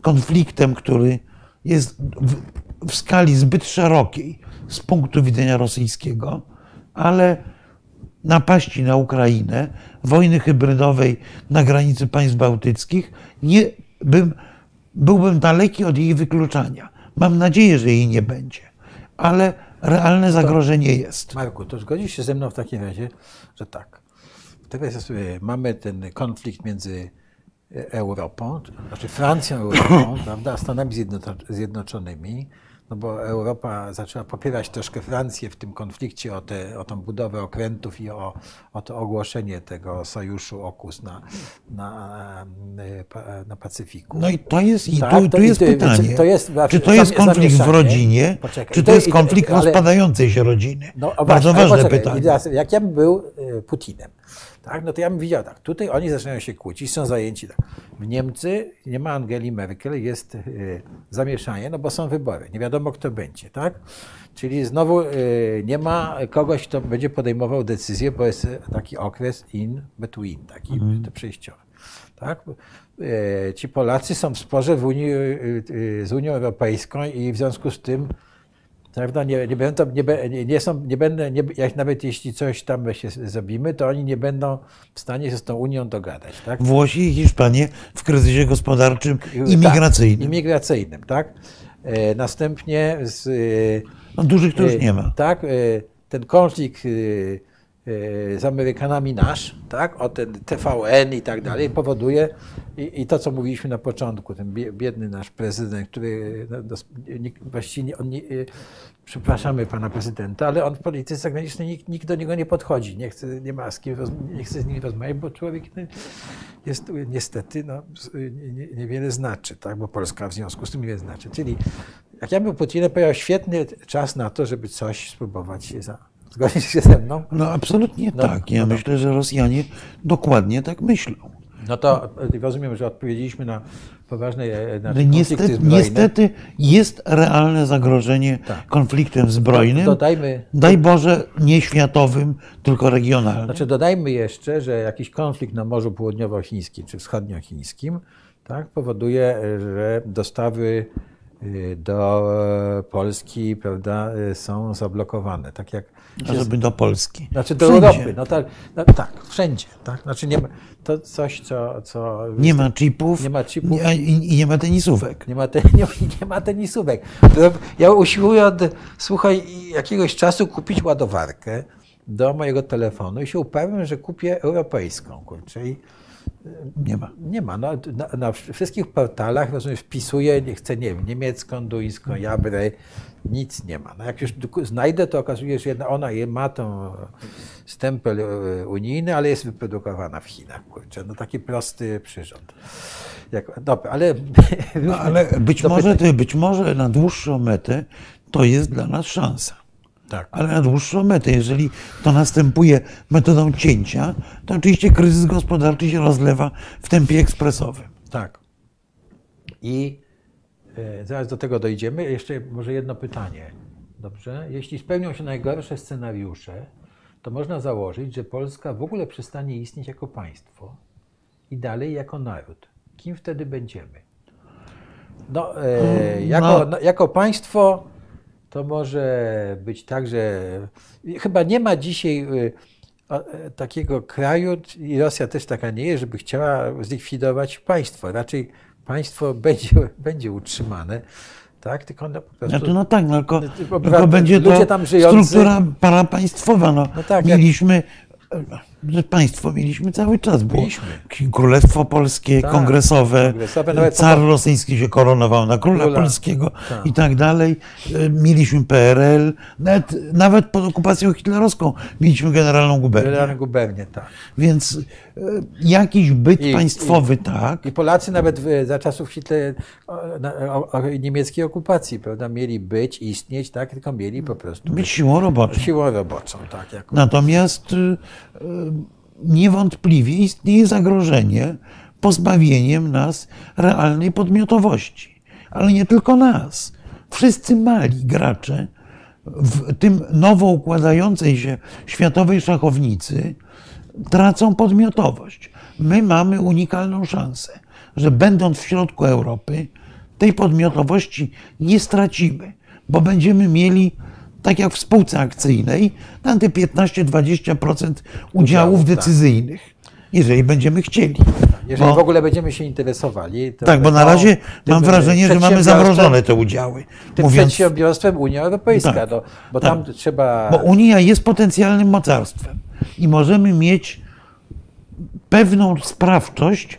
konfliktem, który jest w, w skali zbyt szerokiej z punktu widzenia rosyjskiego, ale napaści na Ukrainę, wojny hybrydowej na granicy państw bałtyckich, nie, bym, byłbym daleki od jej wykluczania. Mam nadzieję, że jej nie będzie, ale realne zagrożenie jest. Marku, to zgodzisz się ze mną w takim razie, że tak. Teraz mamy ten konflikt między Europą, znaczy Francją, Europą, prawda, a Stanami Zjednoczonymi, no bo Europa zaczęła popierać troszkę Francję w tym konflikcie o, te, o tą budowę okrętów i o, o to ogłoszenie tego sojuszu OKUS na, na, na Pacyfiku. No i to jest, i tak, tu, tu jest pytanie, to jest, czy to jest konflikt w rodzinie, Poczekaj, czy to, jest konflikt ale, rozpadającej się rodziny? No, Bardzo właśnie, ważne pytanie. Teraz, jak ja bym był e, Putinem, tak, no to ja bym widział tak, tutaj oni zaczynają się kłócić, są zajęci tak. W Niemcy nie ma Angeli Merkel, jest y, zamieszanie, no bo są wybory, nie wiadomo kto będzie, tak? Czyli znowu y, nie ma kogoś, kto będzie podejmował decyzję, bo jest taki okres in between, taki mhm. przejściowy. Tak? Y, ci Polacy są w sporze w Unii, z Unią Europejską i w związku z tym Prawda? Nie, nie, będą, nie, nie, są, nie będę, nie, jak nawet jeśli coś tam się zrobimy, to oni nie będą w stanie się z tą Unią dogadać. Tak? Włosi i Hiszpanie w kryzysie gospodarczym i migracyjnym. Tak, imigracyjnym, tak. E, następnie z, no, dużych to już e, nie ma. Tak, e, ten konflikt z Amerykanami nasz, tak, o ten TVN i tak dalej, powoduje i, i to, co mówiliśmy na początku, ten biedny nasz prezydent, który no, właściwie on nie, przepraszamy pana prezydenta, ale on w polityce zagranicznej nikt, nikt do niego nie podchodzi, nie chce, nie ma z kim, nie chce z nim rozmawiać, bo człowiek no, jest niestety, no, niewiele znaczy, tak, bo Polska w związku z tym niewiele znaczy. Czyli jak ja bym Putinem powiedział, świetny czas na to, żeby coś spróbować się za, Zgodzisz się ze mną? No absolutnie no, tak. Ja no myślę, że Rosjanie dokładnie tak myślą. No to e, rozumiem, że odpowiedzieliśmy na poważne e, na niestety, niestety jest realne zagrożenie tak. konfliktem zbrojnym. Dodajmy, Daj Boże, nie światowym, tylko regionalnym. Znaczy dodajmy jeszcze, że jakiś konflikt na Morzu Południowochińskim czy Wschodniochińskim tak, powoduje, że dostawy y, do Polski prawda, y, są zablokowane. Tak jak żeby do Polski. Znaczy do wszędzie. Europy. No tak, no tak, wszędzie. Tak? Znaczy nie ma, to coś, co... co nie ma chipów nie ma chipów i, i nie ma tenisówek. Nie ma, te, nie, nie ma tenisówek. Ja usiłuję od, słuchaj, jakiegoś czasu kupić ładowarkę do mojego telefonu i się uparłem, że kupię europejską. Kurczę, i, nie ma. Nie ma. No, na, na, wszystkich portalach rozumiem, wpisuję, nie chcę, nie wiem, niemiecką, duńską, jabrę, nic nie ma. No, jak już znajdę, to okazuje się, że ona ma tą stempel e, unijny, ale jest wyprodukowana w Chinach. Kurczę. No taki prosty przyrząd. Jak, dobra, ale... No, ale być może, być może na dłuższą metę to jest dla nas szansa. Tak. Ale na dłuższą metę, jeżeli to następuje metodą cięcia, to oczywiście kryzys gospodarczy się rozlewa w tempie ekspresowym. Tak. I e, zaraz do tego dojdziemy. Jeszcze może jedno pytanie. Dobrze? Jeśli spełnią się najgorsze scenariusze, to można założyć, że Polska w ogóle przestanie istnieć jako państwo i dalej jako naród. Kim wtedy będziemy? No, e, jako, no. jako państwo to może być tak, że chyba nie ma dzisiaj y, takiego kraju, i Rosja też taka nie jest, żeby chciała zlikwidować państwo. Raczej państwo będzie, będzie utrzymane. Tak, tylko no po prostu, znaczy, no tak, no tylko, tylko będzie to tam żyjący, struktura parapaństwowa. No, no tak, Mieliśmy, jak że państwo mieliśmy cały czas. Było Mieliśmy. Królestwo Polskie, Tak, kongresowe, kongresowe, nawet car po- rosyjski się koronował na króla, Króla. polskiego Tak. i tak dalej. E, Mieliśmy PRL, nawet, nawet pod okupacją hitlerowską mieliśmy generalną gubernię. Generalna gubernia, tak. Więc e, jakiś byt I- państwowy, tak. I Polacy nawet za czasów Hitler, niemieckiej okupacji, prawda, mieli być, istnieć, tak, tylko mieli po prostu Być siłą roboczą. siłą roboczą, tak, jako Natomiast niewątpliwie istnieje zagrożenie pozbawieniem nas realnej podmiotowości. Ale nie tylko nas. Wszyscy mali gracze w tym nowo układającej się światowej szachownicy tracą podmiotowość. My mamy unikalną szansę, że będąc w środku Europy, tej podmiotowości nie stracimy, bo będziemy mieli, tak jak w spółce akcyjnej, tam te 15-20% udziałów tak. decyzyjnych, jeżeli będziemy chcieli. Jeżeli Bo- w ogóle będziemy się interesowali. Tak, bo na razie mam wrażenie, że mamy zamrożone te udziały. Tym Mówiąc, przedsiębiorstwem Unia Europejska, Tak, no, bo tak. tam trzeba... bo Unia jest potencjalnym mocarstwem i możemy mieć pewną sprawczość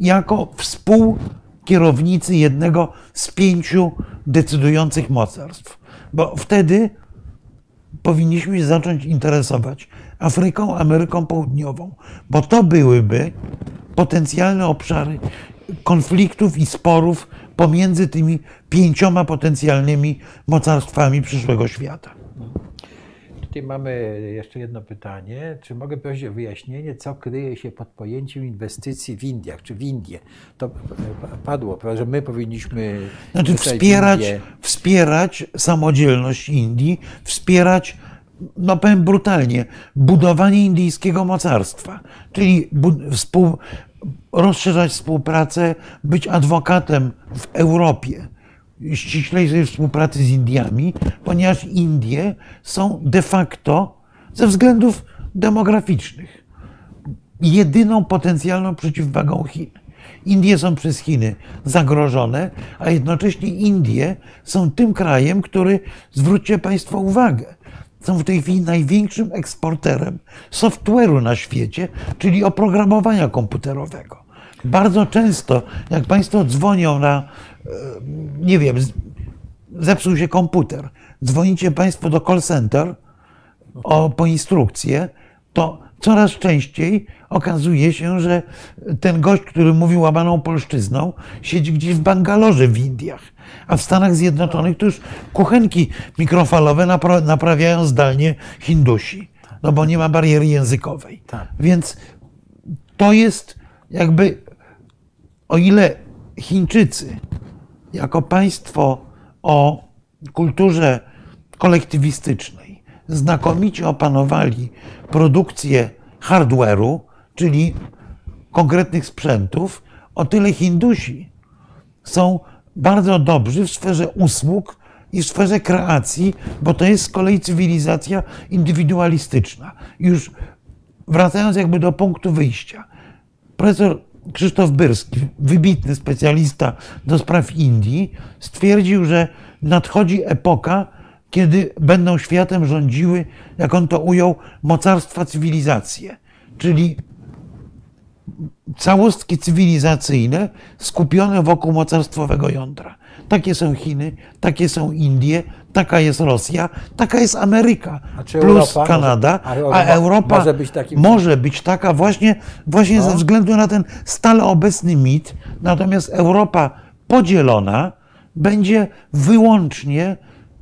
jako współkierownicy jednego z pięciu decydujących mocarstw. Bo wtedy powinniśmy się zacząć interesować Afryką, Ameryką Południową, bo to byłyby potencjalne obszary konfliktów i sporów pomiędzy tymi pięcioma potencjalnymi mocarstwami przyszłego świata. Tutaj mamy jeszcze jedno pytanie. Czy mogę prosić o wyjaśnienie, co kryje się pod pojęciem inwestycji w Indiach, czy w Indie? To e, padło, prawda, że my powinniśmy Znaczy wspierać, Indie. wspierać samodzielność Indii, wspierać, no powiem brutalnie, budowanie indyjskiego mocarstwa, czyli współ, rozszerzać współpracę, być adwokatem w Europie ściślejszej współpracy z Indiami, ponieważ Indie są de facto ze względów demograficznych jedyną potencjalną przeciwwagą Chin. Indie są przez Chiny zagrożone, a jednocześnie Indie są tym krajem, który, zwróćcie Państwo uwagę, są w tej chwili największym eksporterem software'u na świecie, czyli oprogramowania komputerowego. Bardzo często, jak Państwo dzwonią na, e, nie wiem, zepsuł się komputer, dzwonicie Państwo do call center, o, po instrukcję, to coraz częściej okazuje się, że ten gość, który mówi łamaną polszczyzną, siedzi gdzieś w Bangalorze w Indiach. A w Stanach Zjednoczonych to już kuchenki mikrofalowe napra- naprawiają zdalnie Hindusi, no bo nie ma bariery językowej. Tak. Więc to jest jakby, o ile Chińczycy jako państwo o kulturze kolektywistycznej znakomicie opanowali produkcję hardware'u, czyli konkretnych sprzętów, o tyle Hindusi są bardzo dobrzy w sferze usług i w sferze kreacji, bo to jest z kolei cywilizacja indywidualistyczna. Już wracając jakby do punktu wyjścia, profesor Krzysztof Byrski, wybitny specjalista do spraw Indii, stwierdził, że nadchodzi epoka, kiedy będą światem rządziły, jak on to ujął, mocarstwa cywilizacje, czyli całostki cywilizacyjne skupione wokół mocarstwowego jądra. Takie są Chiny, takie są Indie, taka jest Rosja, taka jest Ameryka, A plus Europa Kanada, a a Europa Europa może być takim- może być taka właśnie, właśnie No. ze względu na ten stale obecny mit. Natomiast Europa podzielona będzie wyłącznie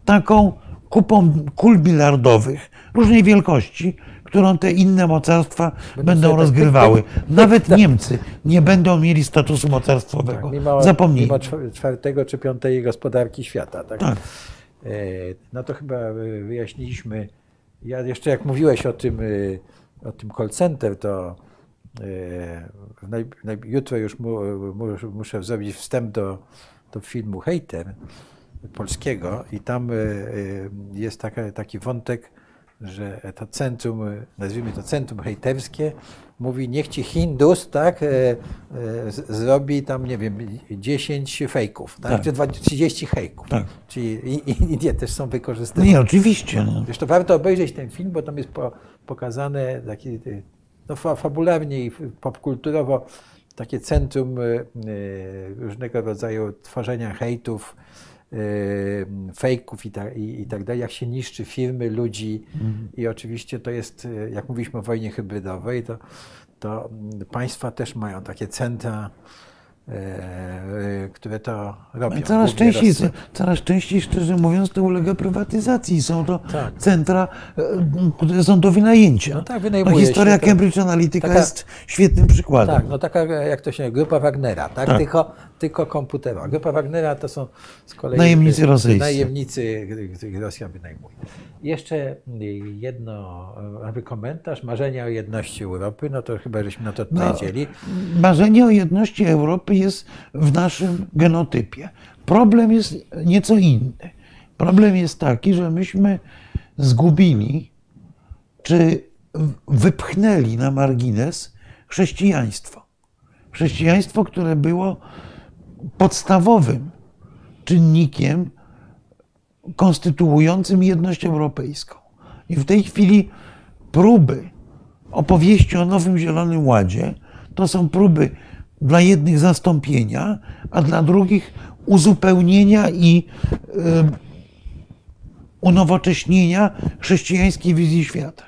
taką kupą kul bilardowych różnej wielkości, którą te inne mocarstwa będą sobie tak rozgrywały. pyk, Nawet tak. Niemcy nie będą mieli statusu mocarstwowego. Tak, mimo, Zapomnijmy. mimo czw- czwartego czy piątej gospodarki świata. Tak? Tak. E, No to chyba e, wyjaśniliśmy. Ja jeszcze jak mówiłeś o tym, e, o tym call center, to jutro już mu, mu, muszę zrobić wstęp do, do filmu Hater polskiego i tam e, e, jest taka, taki wątek, że to centrum, nazwijmy to centrum hejterskie, mówi niech ci Hindus tak, e, zrobi tam, nie wiem, 10 fejków, tak, Tak. czy 20, 30 hejków. Tak. Czyli Indie też są wykorzystywane. Nie, oczywiście. No. Zresztą warto obejrzeć ten film, bo tam jest po, pokazane taki, no, fa- fabularnie i popkulturowo takie centrum różnego rodzaju tworzenia hejtów, fejków i, ta, i, i tak dalej, jak się niszczy firmy, ludzi i oczywiście to jest, y, jak mówiliśmy o wojnie hybrydowej, to, to państwa też mają takie centra, y, y, które to robią. Coraz częściej, coraz częściej, szczerze mówiąc, to ulega prywatyzacji. Są to Tak. centra, e, które są do wynajęcia. No tak, wynajmuje się historia to. Cambridge Analytica Taka- jest świetnym przykładem. Tak, no taka jak to się grupa Wagnera, tak? Tak. Tylko, tylko komputerowa. Grupa Wagnera to są z kolei Najemnicy rosyjscy. Najemnicy, których Rosja wynajmuje. Jeszcze jedno, aby komentarz, marzenia o jedności Europy, no to chyba żeśmy na to No, odpowiedzieli. Marzenie o jedności Europy jest w naszym genotypie. Problem jest nieco inny. Problem jest taki, że myśmy zgubili, czy wypchnęli na margines chrześcijaństwo. Chrześcijaństwo, które było podstawowym czynnikiem konstytuującym jedność europejską. I w tej chwili próby opowieści o Nowym Zielonym Ładzie to są próby dla jednych zastąpienia, a dla drugich uzupełnienia i y, unowocześnienia chrześcijańskiej wizji świata.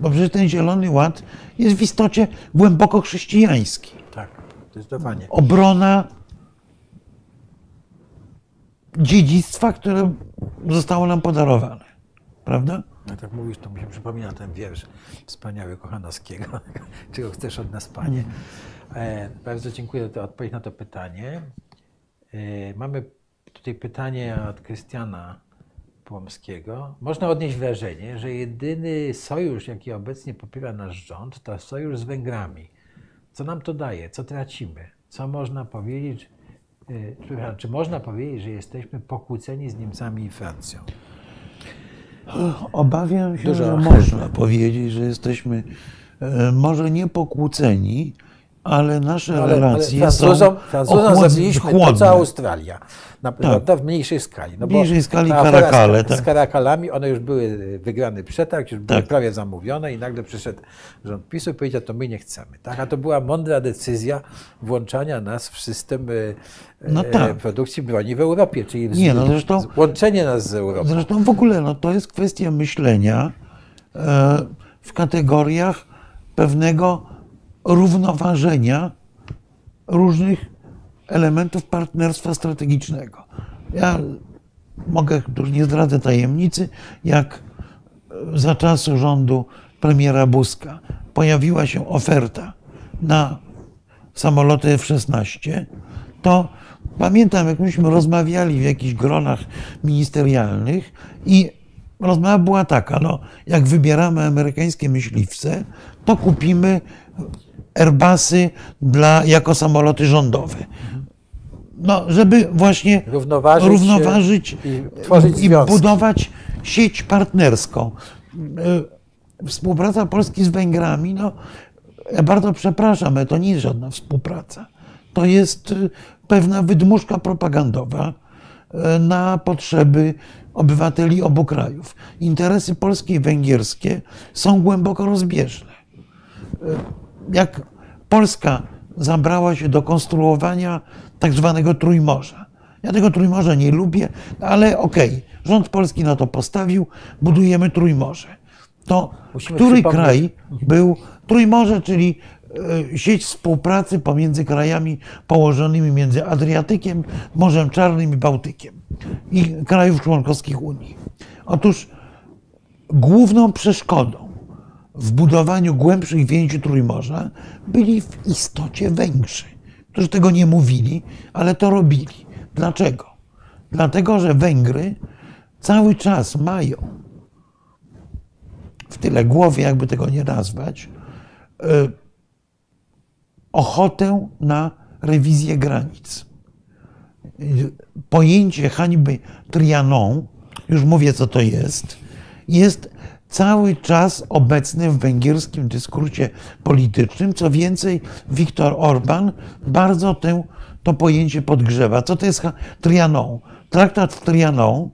Bo przecież ten Zielony Ład jest w istocie głęboko chrześcijański. Tak, zdecydowanie. Obrona dziedzictwa, które zostało nam podarowane. Prawda? Jak tak mówisz, to mi się przypomina ten wiersz wspaniały Kochanowskiego. Czego chcesz od nas, Panie? E, bardzo dziękuję za odpowiedź na to pytanie. E, mamy tutaj pytanie od Krystiana Płomskiego. Można odnieść wrażenie, że jedyny sojusz, jaki obecnie popiera nasz rząd, to sojusz z Węgrami. Co nam to daje? Co tracimy? Co można powiedzieć? Przepraszam, Czy można powiedzieć, że jesteśmy pokłóceni z Niemcami i Francją? Obawiam się, Dużo. że można powiedzieć, że jesteśmy e, może nie pokłóceni, ale nasze relacje Francuzom, są Francuzom zabiliśmy to, co Australia. Na, prawda, w mniejszej skali. No W mniejszej skali Karakale, z, tak. z Karakalami, one już były wygrany przetarg, już były Tak. prawie zamówione i nagle przyszedł rząd PiSu i powiedział, to my nie chcemy. Tak? A to była mądra decyzja włączania nas w system e, No e, tak. produkcji broni w Europie, czyli w- Nie, no zresztą- łączenie nas z Europą. Zresztą w ogóle no, to jest kwestia myślenia e, w kategoriach pewnego równoważenia różnych elementów partnerstwa strategicznego. Ja mogę, już nie zdradzę tajemnicy, jak za czasu rządu premiera Buzka pojawiła się oferta na samoloty F-16, to pamiętam, jak myśmy rozmawiali w jakichś gronach ministerialnych i rozmowa była taka, no, jak wybieramy amerykańskie myśliwce, to kupimy Airbusy dla, jako samoloty rządowe. No, żeby właśnie Równoważyć równoważyć i i budować sieć partnerską. Y, Współpraca Polski z Węgrami, no, ja bardzo przepraszam, ale to nie jest żadna współpraca. To jest y, pewna wydmuszka propagandowa y, na potrzeby obywateli obu krajów. Interesy polskie i węgierskie są głęboko rozbieżne. Jak Polska zabrała się do konstruowania tak zwanego Trójmorza. Ja tego Trójmorza nie lubię, ale okej, rząd polski na to postawił, budujemy Trójmorze. To Musimy który przypomnieć- kraj był Trójmorze, czyli e, sieć współpracy pomiędzy krajami położonymi między Adriatykiem, Morzem Czarnym i Bałtykiem i krajów członkowskich Unii. Otóż główną przeszkodą w budowaniu głębszych więzi Trójmorza byli w istocie Węgrzy, którzy tego nie mówili, ale to robili. Dlaczego? Dlatego, że Węgry cały czas mają w tyle głowie, jakby tego nie nazwać, e, ochotę na rewizję granic. Pojęcie hańby Trianon, już mówię co to jest, jest cały czas obecny w węgierskim dyskursie politycznym. Co więcej, Viktor Orban bardzo tę, to pojęcie podgrzewa. Co to jest Trianon? Traktat w Trianon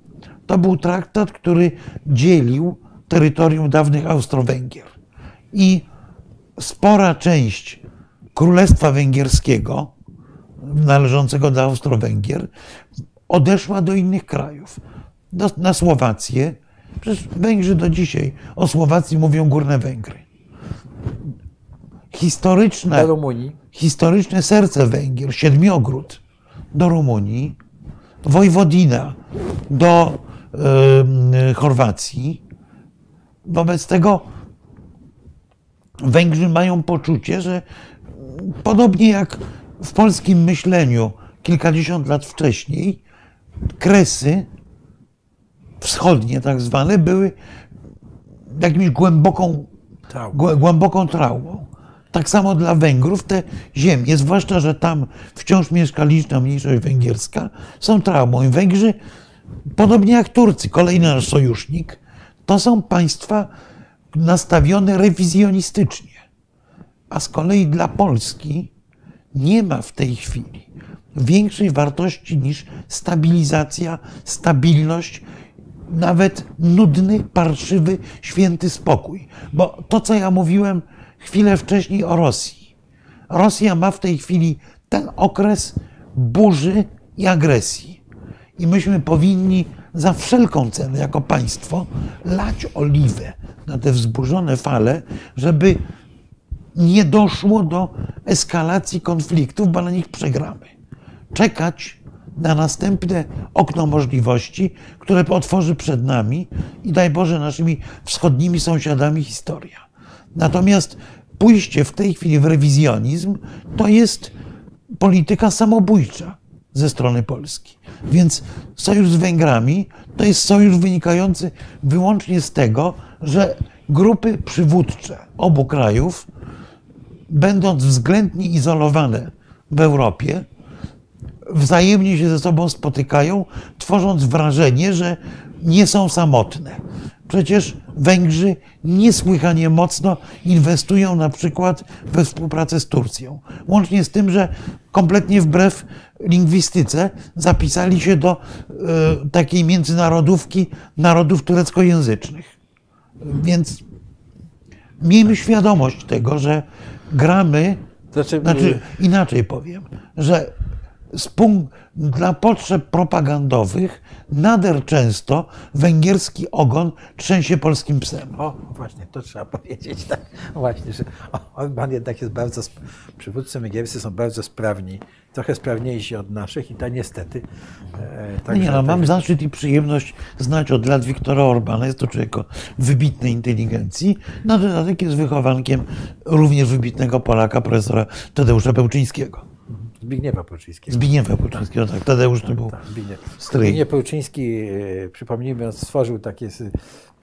to był traktat, który dzielił terytorium dawnych Austro-Węgier. I spora część Królestwa Węgierskiego, należącego do Austro-Węgier, odeszła do innych krajów. Do, na Słowację. Przecież Węgrzy do dzisiaj o Słowacji mówią Górne Węgry. Historyczne, Do Rumunii. historyczne serce Węgier, Siedmiogród do Rumunii, Wojwodina do Chorwacji. Wobec tego Węgrzy mają poczucie, że podobnie jak w polskim myśleniu kilkadziesiąt lat wcześniej, kresy wschodnie tak zwane były jakimś głęboką głęboką traumą. Tak samo dla Węgrów te ziemie, zwłaszcza, że tam wciąż mieszka liczna mniejszość węgierska, są traumą. I Węgrzy, podobnie jak Turcy, kolejny nasz sojusznik, to są państwa nastawione rewizjonistycznie. A z kolei dla Polski nie ma w tej chwili większej wartości niż stabilizacja, stabilność, nawet nudny, parszywy, święty spokój. Bo to, co ja mówiłem chwilę wcześniej o Rosji. Rosja ma w tej chwili ten okres burzy i agresji. I myśmy powinni za wszelką cenę, jako państwo, lać oliwę na te wzburzone fale, żeby nie doszło do eskalacji konfliktów, bo na nich przegramy. Czekać na następne okno możliwości, które otworzy przed nami i daj Boże naszymi wschodnimi sąsiadami historia. Natomiast pójście w tej chwili w rewizjonizm to jest polityka samobójcza ze strony Polski. Więc sojusz z Węgrami to jest sojusz wynikający wyłącznie z tego, że grupy przywódcze obu krajów będąc względnie izolowane w Europie, wzajemnie się ze sobą spotykają, tworząc wrażenie, że nie są samotne. Przecież Węgrzy niesłychanie mocno inwestują na przykład we współpracę z Turcją. Łącznie z tym, że kompletnie wbrew lingwistyce zapisali się do e, takiej międzynarodówki narodów tureckojęzycznych. Więc miejmy świadomość tego, że gramy, Znaczy, znaczy inaczej powiem, że dla potrzeb propagandowych nader często węgierski ogon trzęsie polskim psem. O, właśnie, to trzeba powiedzieć. Tak. Właśnie, że Orban jednak jest bardzo, przywódcy węgierscy są bardzo sprawni, trochę sprawniejsi od naszych i to niestety. e, No nie, no, mam zaszczyt i przyjemność znać od lat Wiktora Orbana. Jest to człowiek o wybitnej inteligencji. Na dodatek jest wychowankiem również wybitnego Polaka, profesora Tadeusza Pełczyńskiego. Zbigniewa Płczyńskiego. Zbigniewa Pełczyńskiego, tak. Tadeusz to był Tak, Zbigniew. stryj. Zbigniew Pełczyński, e, przypomnijmy, on stworzył takie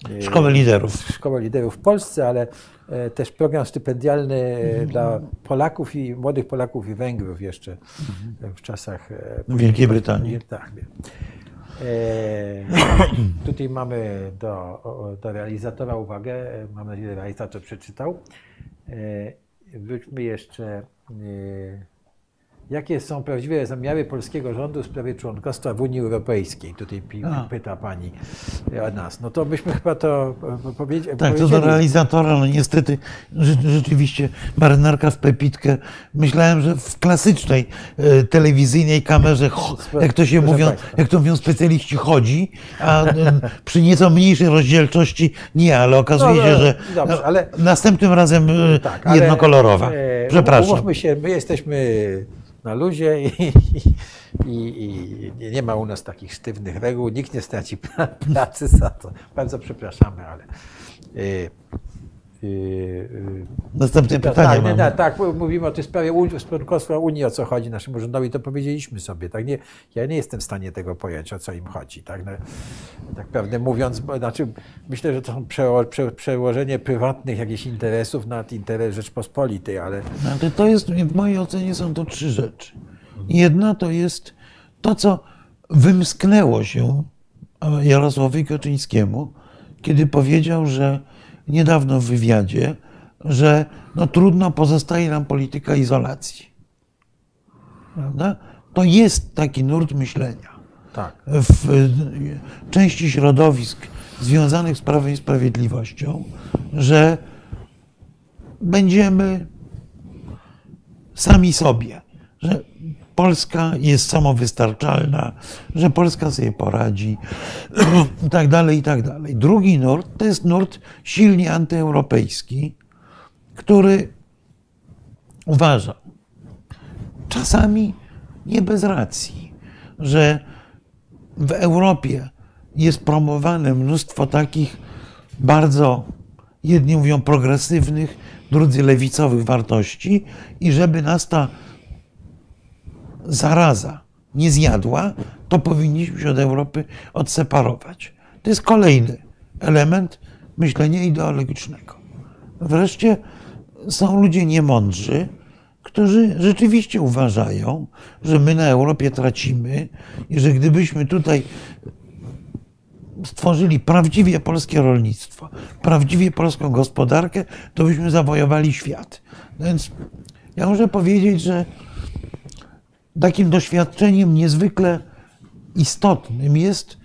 e, Szkołę liderów. szkołę liderów w Polsce, ale e, też program stypendialny Mhm. dla Polaków i młodych Polaków i Węgrów jeszcze w czasach W Wielkiej Brytanii. Tak. Tutaj mamy do, do realizatora uwagę. Mam nadzieję, że realizator przeczytał. Wróćmy jeszcze. E, jakie są prawdziwe zamiary polskiego rządu w sprawie członkostwa w Unii Europejskiej? Tutaj pyta pani o nas. No to byśmy chyba to e, powiedzieli. Tak, to do realizatora, no niestety rze- rzeczywiście marynarka w Pepitkę. Myślałem, że w klasycznej e, telewizyjnej kamerze, jak to się mówią, jak to mówią specjaliści, chodzi, a e, przy nieco mniejszej rozdzielczości nie, ale okazuje No, się, no, że dobrze, ale- następnym razem e, Tak, jednokolorowa. e, Przepraszam. Umówmy się, my jesteśmy na luzie i, i, i nie ma u nas takich sztywnych reguł. Nikt nie straci pra- pracy za to. Bardzo przepraszamy, ale. e, Następne tak, pytanie tak, nie, tak, tak, mówimy o tej sprawie członkostwa Unii, o co chodzi naszemu rządowi, to powiedzieliśmy sobie. Tak? Nie, ja nie jestem w stanie tego pojąć, o co im chodzi. Tak, no, tak prawdę mówiąc, bo, znaczy, myślę, że to przeło, prze, przełożenie prywatnych jakichś interesów nad interes Rzeczpospolitej, ale No, ale to jest, w mojej ocenie są to trzy rzeczy. Jedna to jest to, co wymsknęło się Jarosławowi Kaczyńskiemu, kiedy powiedział, że niedawno w wywiadzie, że no, trudno pozostaje nam polityka izolacji. Prawda? To jest taki nurt myślenia tak. w części środowisk związanych z Prawem i Sprawiedliwością, że będziemy sami sobie, że Polska jest samowystarczalna, że Polska sobie poradzi i tak dalej, i tak dalej. Drugi nurt to jest nurt silnie antyeuropejski, który uważa, czasami nie bez racji, że w Europie jest promowane mnóstwo takich bardzo, jedni mówią progresywnych, drudzy lewicowych wartości i żeby nas ta zaraza nie zjadła, to powinniśmy się od Europy odseparować. To jest kolejny element myślenia ideologicznego. Wreszcie są ludzie niemądrzy, którzy rzeczywiście uważają, że my na Europie tracimy i że gdybyśmy tutaj stworzyli prawdziwie polskie rolnictwo, prawdziwie polską gospodarkę, to byśmy zawojowali świat. No więc ja muszę powiedzieć, że takim doświadczeniem niezwykle istotnym jest,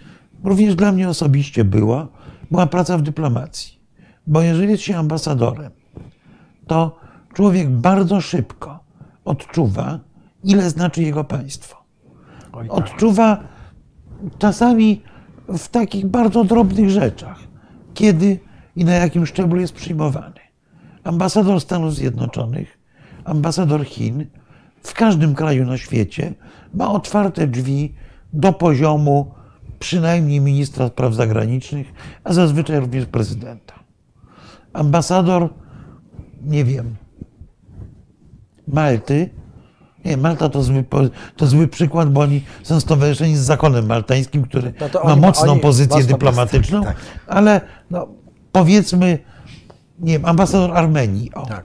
również dla mnie osobiście była, była praca w dyplomacji. Bo jeżeli jest się ambasadorem, to człowiek bardzo szybko odczuwa, ile znaczy jego państwo. Tak. Odczuwa czasami w takich bardzo drobnych rzeczach, kiedy i na jakim szczeblu jest przyjmowany. Ambasador Stanów Zjednoczonych, ambasador Chin w każdym kraju na świecie ma otwarte drzwi do poziomu przynajmniej ministra spraw zagranicznych, a zazwyczaj również prezydenta. Ambasador, nie wiem, Malty. Nie, Malta to zły, to zły przykład, bo oni są stowarzyszeni z zakonem maltańskim, który No to ma oni- mocną oni pozycję dyplomatyczną, tak. ale no, powiedzmy, nie wiem, ambasador Armenii. O. Tak.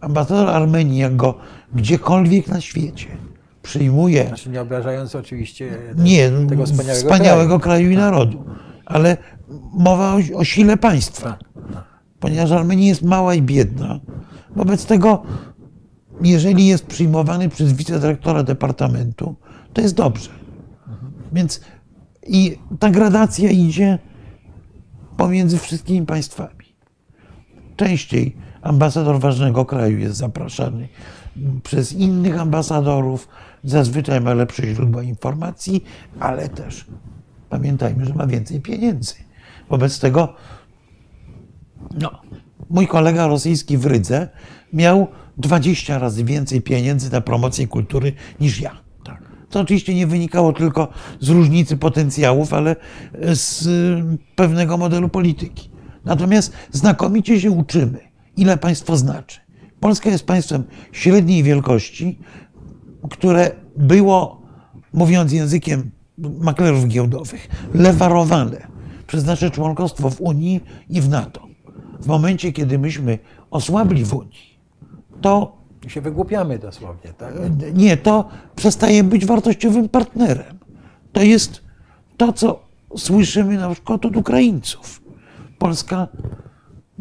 Ambasador Armenii, jak go gdziekolwiek na świecie przyjmuje, Znaczy nie obrażając oczywiście nie, tego wspaniałego, wspaniałego kraju, kraju. i narodu, ale mowa o, o sile państwa Tak, tak. ponieważ Armenia jest mała i biedna. Wobec tego, jeżeli jest przyjmowany przez wicedyrektora departamentu, to jest dobrze. Więc i ta gradacja idzie pomiędzy wszystkimi państwami. Częściej ambasador ważnego kraju jest zapraszany przez innych ambasadorów, zazwyczaj ma lepsze źródła informacji, ale też pamiętajmy, że ma więcej pieniędzy. Wobec tego no, mój kolega rosyjski w Rydze miał 20 razy więcej pieniędzy na promocję kultury niż ja. Tak. To oczywiście nie wynikało tylko z różnicy potencjałów, ale z y, pewnego modelu polityki. Natomiast znakomicie się uczymy, ile państwo znaczy. Polska jest państwem średniej wielkości, które było, mówiąc językiem maklerów giełdowych, lewarowane przez nasze członkostwo w Unii i w NATO. W momencie, kiedy myśmy osłabli w Unii, to I się wygłupiamy dosłownie, tak? nie, to przestaje być wartościowym partnerem. To jest to, co słyszymy na przykład od Ukraińców. Polska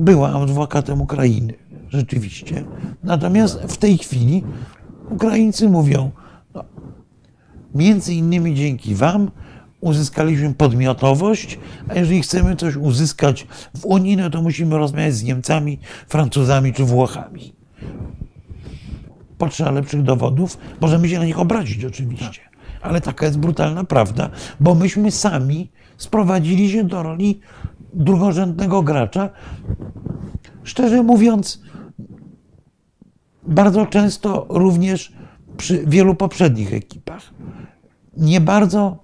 była adwokatem Ukrainy, rzeczywiście. Natomiast w tej chwili Ukraińcy mówią, no, między innymi dzięki Wam uzyskaliśmy podmiotowość, a jeżeli chcemy coś uzyskać w Unii, no to musimy rozmawiać z Niemcami, Francuzami czy Włochami potrzeba lepszych dowodów. Możemy się na nich obrazić oczywiście, ale taka jest brutalna prawda, bo myśmy sami sprowadzili się do roli drugorzędnego gracza. Szczerze mówiąc, bardzo często również przy wielu poprzednich ekipach, nie bardzo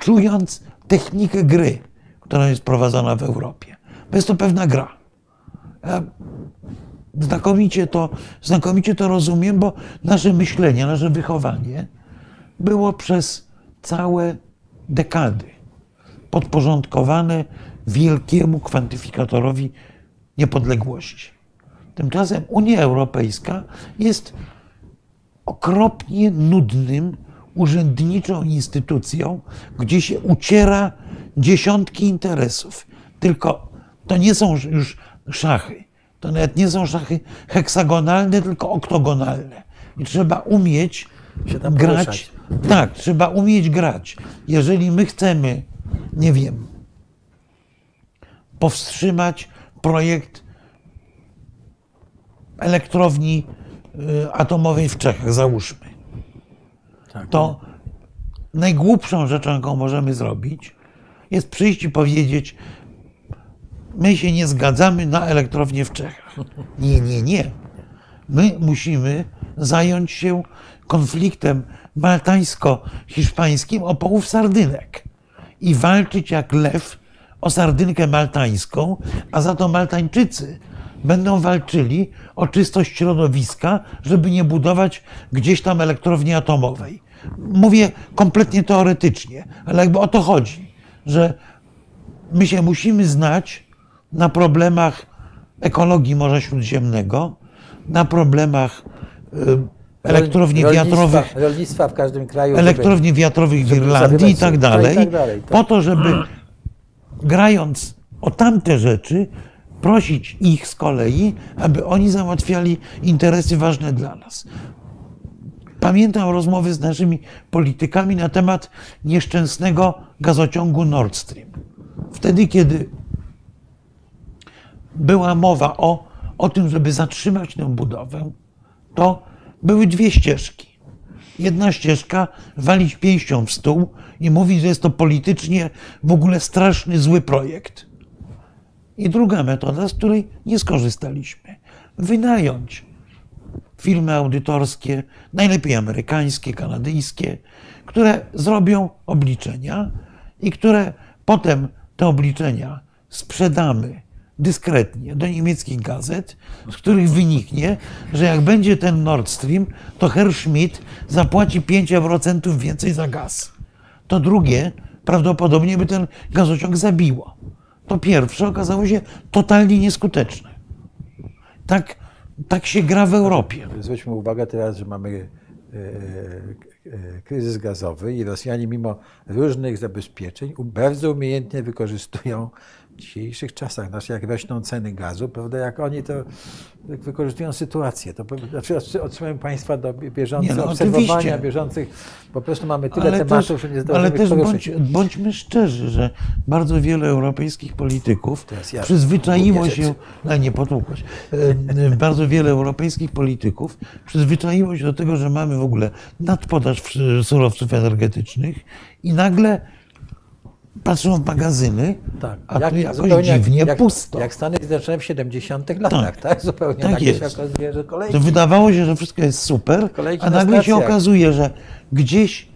czując technikę gry, która jest prowadzona w Europie. Bo jest to pewna gra. Ja znakomicie to, znakomicie to rozumiem, bo nasze myślenie, nasze wychowanie było przez całe dekady podporządkowane wielkiemu kwantyfikatorowi niepodległości. Tymczasem Unia Europejska jest okropnie nudnym, urzędniczą instytucją, gdzie się uciera dziesiątki interesów. Tylko to nie są już szachy. To nawet nie są szachy heksagonalne, tylko oktogonalne. I trzeba umieć Się tam grać. poruszać. Tak, trzeba umieć grać. Jeżeli my chcemy, nie wiem, powstrzymać projekt elektrowni y, atomowej w Czechach, załóżmy, Tak. to najgłupszą rzeczą, jaką możemy zrobić, jest przyjść i powiedzieć: My się nie zgadzamy na elektrownię w Czechach. Nie, nie, nie. My musimy zająć się konfliktem maltańsko-hiszpańskim o połów sardynek i walczyć jak lew o sardynkę maltańską, a za to Maltańczycy będą walczyli o czystość środowiska, żeby nie budować gdzieś tam elektrowni atomowej. Mówię kompletnie teoretycznie, ale jakby o to chodzi, że my się musimy znać na problemach ekologii Morza Śródziemnego, na problemach y, elektrowni Rolnictwa- wiatrowych Rolnictwa w każdym kraju. elektrowni wiatrowych w Irlandii i tak dalej, i tak dalej, tak. po to, żeby grając o tamte rzeczy, prosić ich z kolei, aby oni załatwiali interesy ważne dla nas. Pamiętam rozmowy z naszymi politykami na temat nieszczęsnego gazociągu Nord Stream. Wtedy, kiedy była mowa o, o tym, żeby zatrzymać tę budowę, to były dwie ścieżki. Jedna ścieżka walić pięścią w stół i mówić, że jest to politycznie w ogóle straszny, zły projekt. I druga metoda, z której nie skorzystaliśmy. Wynająć firmy audytorskie, najlepiej amerykańskie, kanadyjskie, które zrobią obliczenia i które potem te obliczenia sprzedamy dyskretnie do niemieckich gazet, z których wyniknie, że jak będzie ten Nord Stream, to Herr Schmidt zapłaci 5% więcej za gaz. To drugie prawdopodobnie by ten gazociąg zabiło. To pierwsze okazało się totalnie nieskuteczne. Tak, tak się gra w Europie. Zwróćmy uwagę teraz, że mamy e, e, kryzys gazowy i Rosjanie mimo różnych zabezpieczeń bardzo umiejętnie wykorzystują dzisiejszych czasach, znaczy jak rośną ceny gazu, prawda, jak oni to wykorzystują sytuację. To znaczy odsył- odsyłam Państwa do bieżących no, obserwowania, oczywiście. bieżących, po prostu mamy tyle Ale tematów, też, że nie ale zdążymy też poruszyć. bądź, bądźmy szczerzy, że bardzo wiele europejskich polityków ja przyzwyczaiło się, no nie potłukłeś, E, e, bardzo wiele europejskich polityków przyzwyczaiło się do tego, że mamy w ogóle nadpodaż surowców energetycznych i nagle patrzą w magazyny, Tak. a tu jakoś zupełnie jak- dziwnie jak, pusto. Jak Stany Zjednoczone w 70 latach, tak? Zupełnie Tak nagle się jest. okazuje, że kolejki. To wydawało się, że wszystko jest super, Kolejki a na nagle się stacjach. okazuje, że gdzieś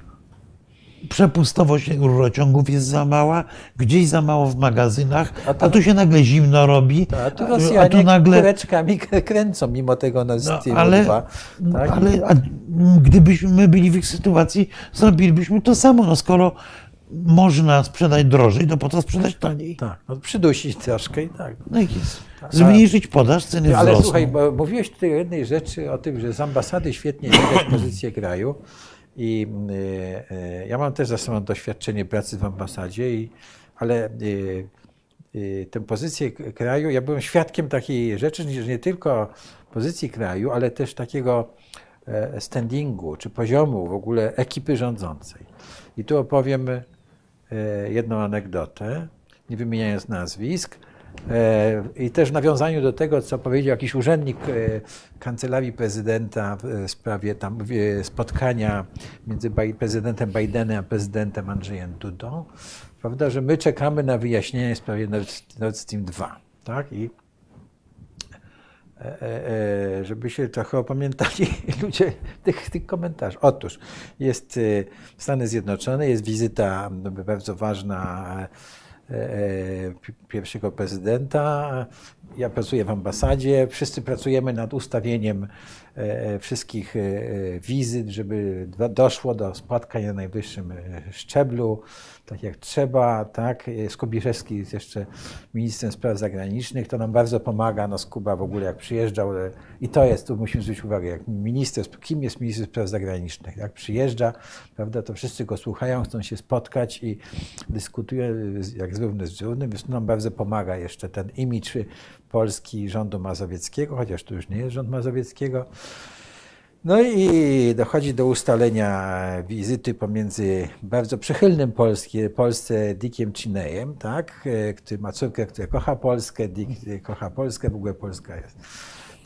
przepustowość rurociągów jest za mała, gdzieś za mało w magazynach, A a, to- tu się nagle zimno robi, A tu a Rosjanie tu nagle... kureczkami kręcą mimo tego Nord No, ale, 2. Tak? ale a gdybyśmy my byli w ich sytuacji, zrobilibyśmy to samo. No, skoro można sprzedać drożej, to po co sprzedać taniej? tak, no, przydusić troszkę i tak. No i jest. Zmniejszyć podaż, ceny Ale wzrosną. słuchaj, bo mówiłeś tutaj o jednej rzeczy, o tym, że z ambasady świetnie widać pozycję kraju. I y, y, ja mam też za sobą doświadczenie pracy w ambasadzie, i, ale y, y, tę pozycję kraju, ja byłem świadkiem takiej rzeczy, że nie tylko pozycji kraju, ale też takiego e, standingu czy poziomu w ogóle ekipy rządzącej. I tu opowiem jedną anegdotę, nie wymieniając nazwisk. E, I też w nawiązaniu do tego, co powiedział jakiś urzędnik e, kancelarii prezydenta w sprawie tam e, spotkania między prezydentem Bidenem a prezydentem Andrzejem Dudą, prawda, że my czekamy na wyjaśnienie w sprawie Nord, Stream 2. Tak? I e, e, żeby się trochę opamiętali ludzie tych, tych komentarzy. Otóż jest e, Stany Zjednoczone, jest wizyta bardzo ważna e, e, pi- pierwszego prezydenta. Ja pracuję w ambasadzie, wszyscy pracujemy nad ustawieniem e, wszystkich e, e, wizyt, żeby do- doszło do spotkań na najwyższym e, szczeblu, tak jak trzeba, tak. E, Skobiszewski jest jeszcze ministrem spraw zagranicznych, to nam bardzo pomaga, no Skuba w ogóle jak przyjeżdżał e, i to jest, tu musimy zwrócić uwagę, jak minister, kim jest minister spraw zagranicznych, jak przyjeżdża, prawda, to wszyscy go słuchają, chcą się spotkać i dyskutuje e, jak z równy z równym, więc nam bardzo pomaga jeszcze ten imidż Polski rządu mazowieckiego, chociaż to już nie jest rząd mazowieckiego. No i dochodzi do ustalenia wizyty pomiędzy bardzo przychylnym Polskie, Polsce Dickiem Chineyem, tak, e, który ma córkę, która kocha Polskę, Dick e, kocha Polskę, w ogóle Polska jest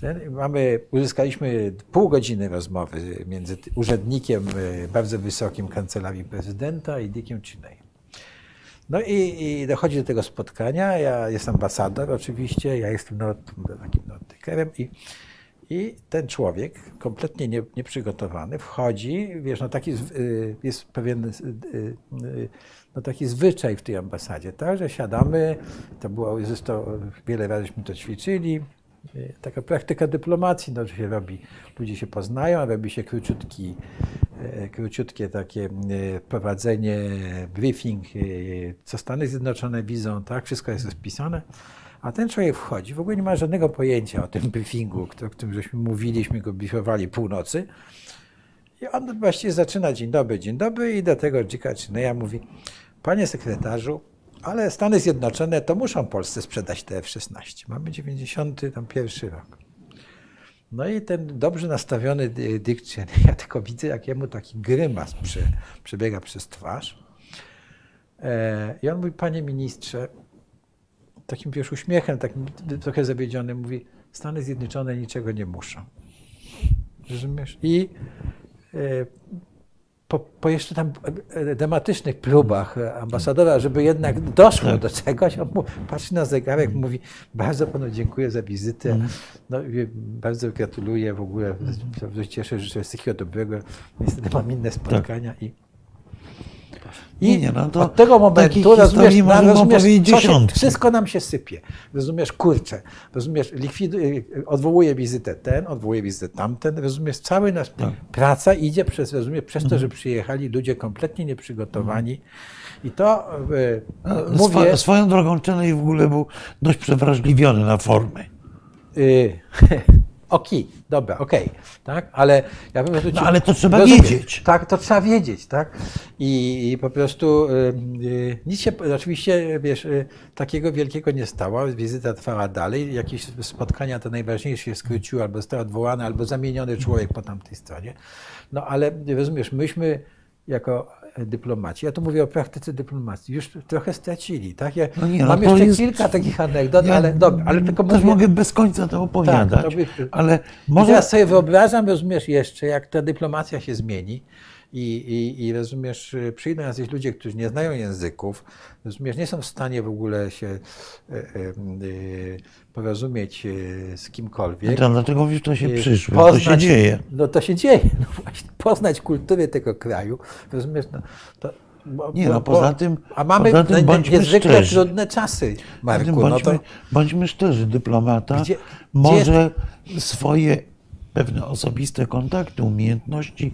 ten, mamy, uzyskaliśmy pół godziny rozmowy między urzędnikiem y, bardzo wysokim kancelarii prezydenta i Dickiem Cheney. No i, i dochodzi do tego spotkania. Ja jestem ambasador oczywiście, ja jestem not, takim notykerem i, i ten człowiek, kompletnie nie, nieprzygotowany, wchodzi, wiesz, no taki y, jest pewien y, y, no taki zwyczaj w tej ambasadzie, tak, że siadamy, to było, jest to, wiele razyśmy to ćwiczyli, taka praktyka dyplomacji, no, się robi, ludzie się poznają, robi się króciutki, e, króciutkie takie e, prowadzenie, briefing, e, co Stany Zjednoczone widzą, tak, wszystko jest rozpisane. A ten człowiek wchodzi, w ogóle nie ma żadnego pojęcia o tym briefingu, o którym żeśmy mówiliśmy, go briefowali północy. I on właściwie zaczyna dzień dobry, dzień dobry i do tego Dzika Chineya mówi, panie sekretarzu, ale Stany Zjednoczone to muszą Polsce sprzedać te F-16. Mamy 91 rok. No i ten dobrze nastawiony Di- Dick Cheney, ja tylko widzę, jak jemu taki grymas prze, przebiega przez twarz. E, I on mówi, panie ministrze, takim wiesz, uśmiechem, takim trochę zawiedzionym, mówi, Stany Zjednoczone niczego nie muszą. Rozumiesz? I e, po, po jeszcze tam e, dramatycznych próbach e, ambasadora, żeby jednak doszło do czegoś, on mu patrzy na zegarek, mówi, bardzo panu dziękuję za wizytę, no, i bardzo gratuluję w ogóle, bardzo cieszę, że wszystkiego dobrego, niestety mam inne spotkania i Nie, nie, no to od tego momentu, rozumiesz, na, możemy rozumiesz się, wszystko nam się sypie. Rozumiesz, kurczę, rozumiesz, likwiduje, odwołuje wizytę ten, odwołuje wizytę tamten, rozumiesz, cały nasz Tak. praca idzie przez, rozumiesz, przez Mhm. to, że przyjechali ludzie kompletnie nieprzygotowani i to A mówię... Swo, swoją drogą Czeney w ogóle był dość przewrażliwiony na formy. Y, Okej, dobra, okej, tak, ale ja bym No, ale to trzeba wiedzieć. Tak, to trzeba wiedzieć, tak. I, i po prostu y, y, nic się, oczywiście, wiesz, y, takiego wielkiego nie stało. Wizyta trwała dalej. Jakieś spotkania to najważniejsze się skróciły, albo został odwołany, albo zamieniony człowiek po tamtej stronie. No ale rozumiesz, myśmy jako dyplomaci, ja tu mówię o praktyce dyplomacji, już trochę stracili, tak? Ja No nie, no mam to jeszcze jest- kilka takich anegdot, Ja ale dobra, ale tylko też mówię, mogę bez końca to opowiadać, to by- ale może... teraz sobie wyobrażam, rozumiesz, jeszcze, jak ta dyplomacja się zmieni i, i, i rozumiesz, przyjdą jacyś ludzie, którzy nie znają języków, rozumiesz, nie są w stanie w ogóle się y, y, y, porozumieć y, z kimkolwiek. To dlaczego mówisz, to się Y, przyszło, to się dzieje. No to się dzieje, no właśnie, poznać kulturę tego kraju, rozumiesz, no, to, bo, Nie, no, poza tym- a mamy poza tym no, bądźmy niezwykle szczerzy. trudne czasy, Marku, no bądźmy, to, bądźmy szczerzy, dyplomata Gdzie- może swoje pewne osobiste kontakty, umiejętności,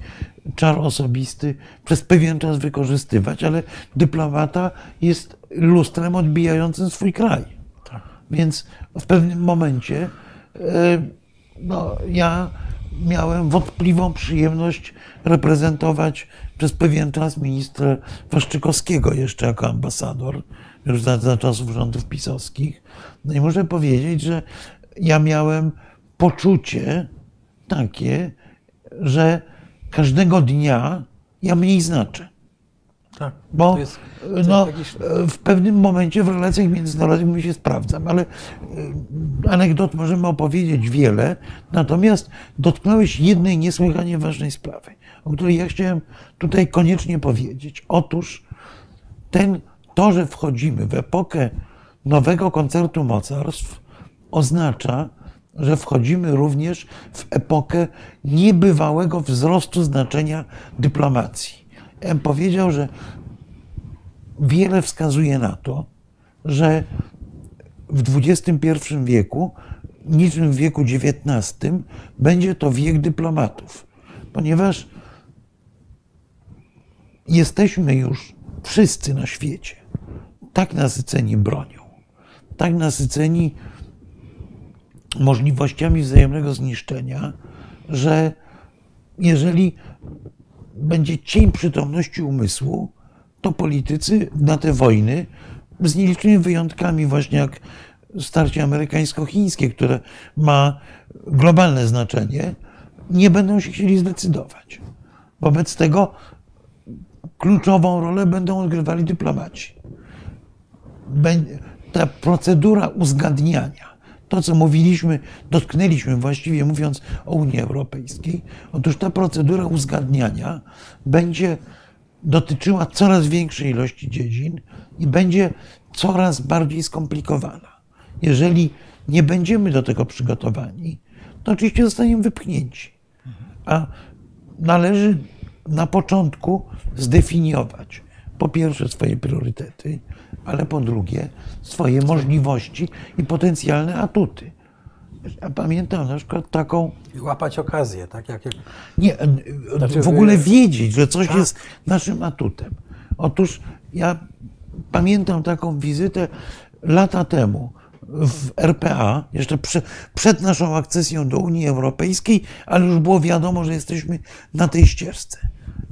czar osobisty przez pewien czas wykorzystywać, ale dyplomata jest lustrem odbijającym swój kraj. Więc w pewnym momencie e, no, ja miałem wątpliwą przyjemność reprezentować przez pewien czas ministra Waszczykowskiego jeszcze jako ambasador, już za, za czasów rządów pisowskich. No i muszę powiedzieć, że ja miałem poczucie takie, że każdego dnia ja mniej znaczę. Tak, Bo to jest, to jest no, tragiczne. w pewnym momencie w relacjach międzynarodowych my się sprawdzam, ale y, anegdot możemy opowiedzieć wiele, natomiast dotknąłeś jednej niesłychanie ważnej sprawy, o której ja chciałem tutaj koniecznie powiedzieć. Otóż ten, to, że wchodzimy w epokę nowego koncertu mocarstw, oznacza, że wchodzimy również w epokę niebywałego wzrostu znaczenia dyplomacji. Bym powiedział, że wiele wskazuje na to, że w XXI wieku, niczym w wieku XIX, będzie to wiek dyplomatów, ponieważ jesteśmy już wszyscy na świecie tak nasyceni bronią, tak nasyceni możliwościami wzajemnego zniszczenia, że jeżeli będzie cień przytomności umysłu, to politycy na te wojny, z nielicznymi wyjątkami, właśnie jak starcie amerykańsko-chińskie, które ma globalne znaczenie, nie będą się chcieli zdecydować. Wobec tego kluczową rolę będą odgrywali dyplomaci. Ta procedura uzgadniania to, co mówiliśmy, dotknęliśmy właściwie mówiąc o Unii Europejskiej. Otóż ta procedura uzgadniania będzie dotyczyła coraz większej ilości dziedzin i będzie coraz bardziej skomplikowana. Jeżeli nie będziemy do tego przygotowani, to oczywiście zostaniemy wypchnięci. A należy na początku zdefiniować po pierwsze swoje priorytety, ale po drugie swoje możliwości i potencjalne atuty. Ja pamiętam na przykład taką. I łapać okazję, tak jak. jak Nie, Znaczy, w ogóle wiedzieć, że coś Tak. jest naszym atutem. Otóż ja pamiętam taką wizytę lata temu w RPA, jeszcze prze, przed naszą akcesją do Unii Europejskiej, ale już było wiadomo, że jesteśmy na tej ścieżce.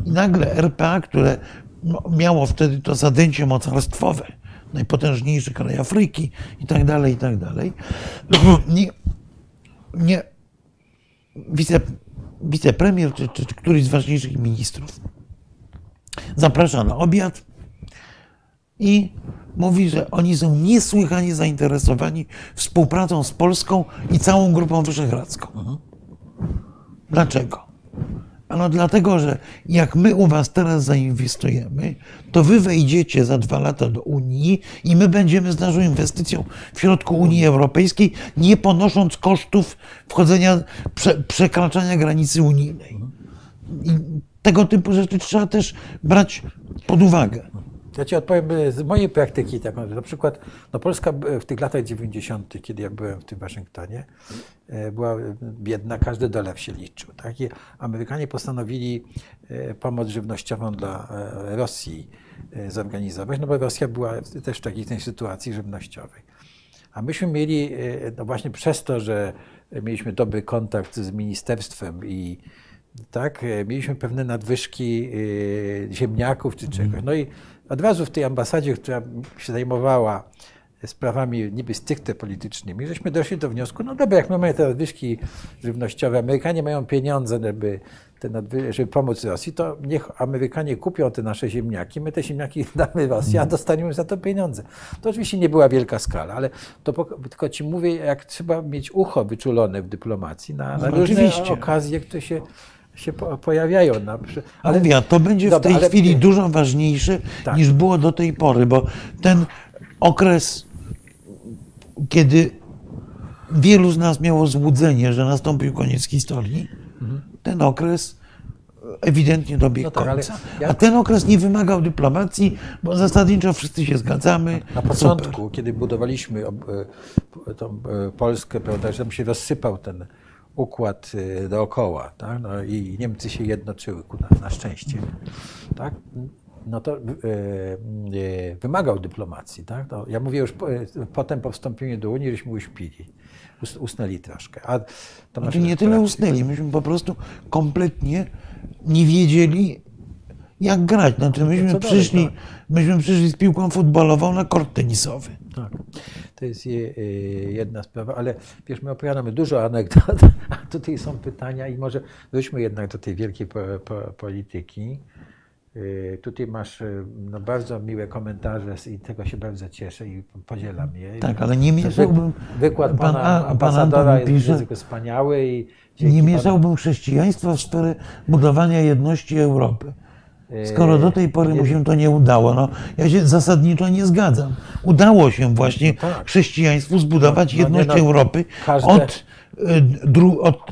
I nagle RPA, które no, miało wtedy to zadęcie mocarstwowe, najpotężniejszy kraj Afryki i tak dalej, i tak dalej, nie, nie, wice, wicepremier czy, czy, czy któryś z ważniejszych ministrów zaprasza na obiad i mówi, że oni są niesłychanie zainteresowani współpracą z Polską i całą Grupą Wyszehradzką. Dlaczego? Ano dlatego, że jak my u was teraz zainwestujemy, to wy wejdziecie za dwa lata do Unii i my będziemy z naszą inwestycją w środku Unii Europejskiej, nie ponosząc kosztów wchodzenia, prze, przekraczania granicy unijnej. I tego typu rzeczy trzeba też brać pod uwagę. Ja ci odpowiem y, z mojej praktyki. Tak, na przykład no Polska b- w tych latach 90., kiedy ja byłem w tym Waszyngtonie, e, była biedna, każdy dolar się liczył. Tak? I Amerykanie postanowili e, pomoc żywnościową dla e, Rosji e, zorganizować, no bo Rosja była też w takiej tej sytuacji żywnościowej. A myśmy mieli, e, no właśnie przez to, że mieliśmy dobry kontakt z ministerstwem i tak, e, mieliśmy pewne nadwyżki e, ziemniaków czy czegoś. No i od razu w tej ambasadzie, która się zajmowała sprawami niby stricte politycznymi, żeśmy doszli do wniosku, no dobra, jak my mamy te nadwyżki żywnościowe, Amerykanie mają pieniądze, żeby, te nadwy- żeby pomóc Rosji, to niech Amerykanie kupią te nasze ziemniaki, my te ziemniaki damy Rosji, a dostaniemy za to pieniądze. To oczywiście nie była wielka skala, ale to tylko ci mówię, jak trzeba mieć ucho wyczulone w dyplomacji na, na No, różne okazje, które się, się po- pojawiają. Ale mówię, to będzie w Dobra, tej ale- chwili dużo ważniejsze Tak. niż było do tej pory, bo ten okres, kiedy wielu z nas miało złudzenie, że nastąpił koniec historii, ten okres ewidentnie dobiegł No tak, końca. ja- A ten okres nie wymagał dyplomacji, bo zasadniczo wszyscy się zgadzamy. Na Super. początku, kiedy budowaliśmy ob- e, tą e, Polskę, prawda, że tam się rozsypał ten układ e, dookoła, tak? no i Niemcy się jednoczyły, ku na, na szczęście, tak? no to e, e, wymagał dyplomacji. Tak? No, ja mówię już po, potem po wstąpieniu do Unii, żeśmy uśpili, us, usnęli troszkę. A to Znaczy nie tyle usnęli, myśmy po prostu kompletnie nie wiedzieli, jak grać. Znaczy myśmy dalej, przyszli, tak. myśmy przyszli z piłką futbolową na kort tenisowy. Tak, to jest je, e, jedna sprawa, ale wiesz, my opowiadamy dużo anegdot, a tutaj są pytania i może wróćmy jednak do tej wielkiej po, po, polityki. E, Tutaj masz e, no, bardzo miłe komentarze i tego się bardzo cieszę i podzielam je. Tak, ale nie mieszałbym. Wykład pan pana pan ambasadora Antoni jest pisze- wspaniały i Nie panu- mieszałbym chrześcijaństwa w sferę budowania jedności Europy. Skoro do tej pory mu się to nie udało, no ja się zasadniczo nie zgadzam. Udało się właśnie tak. chrześcijaństwu zbudować No, no, nie, jedność no, Europy każde- od, y, dru, od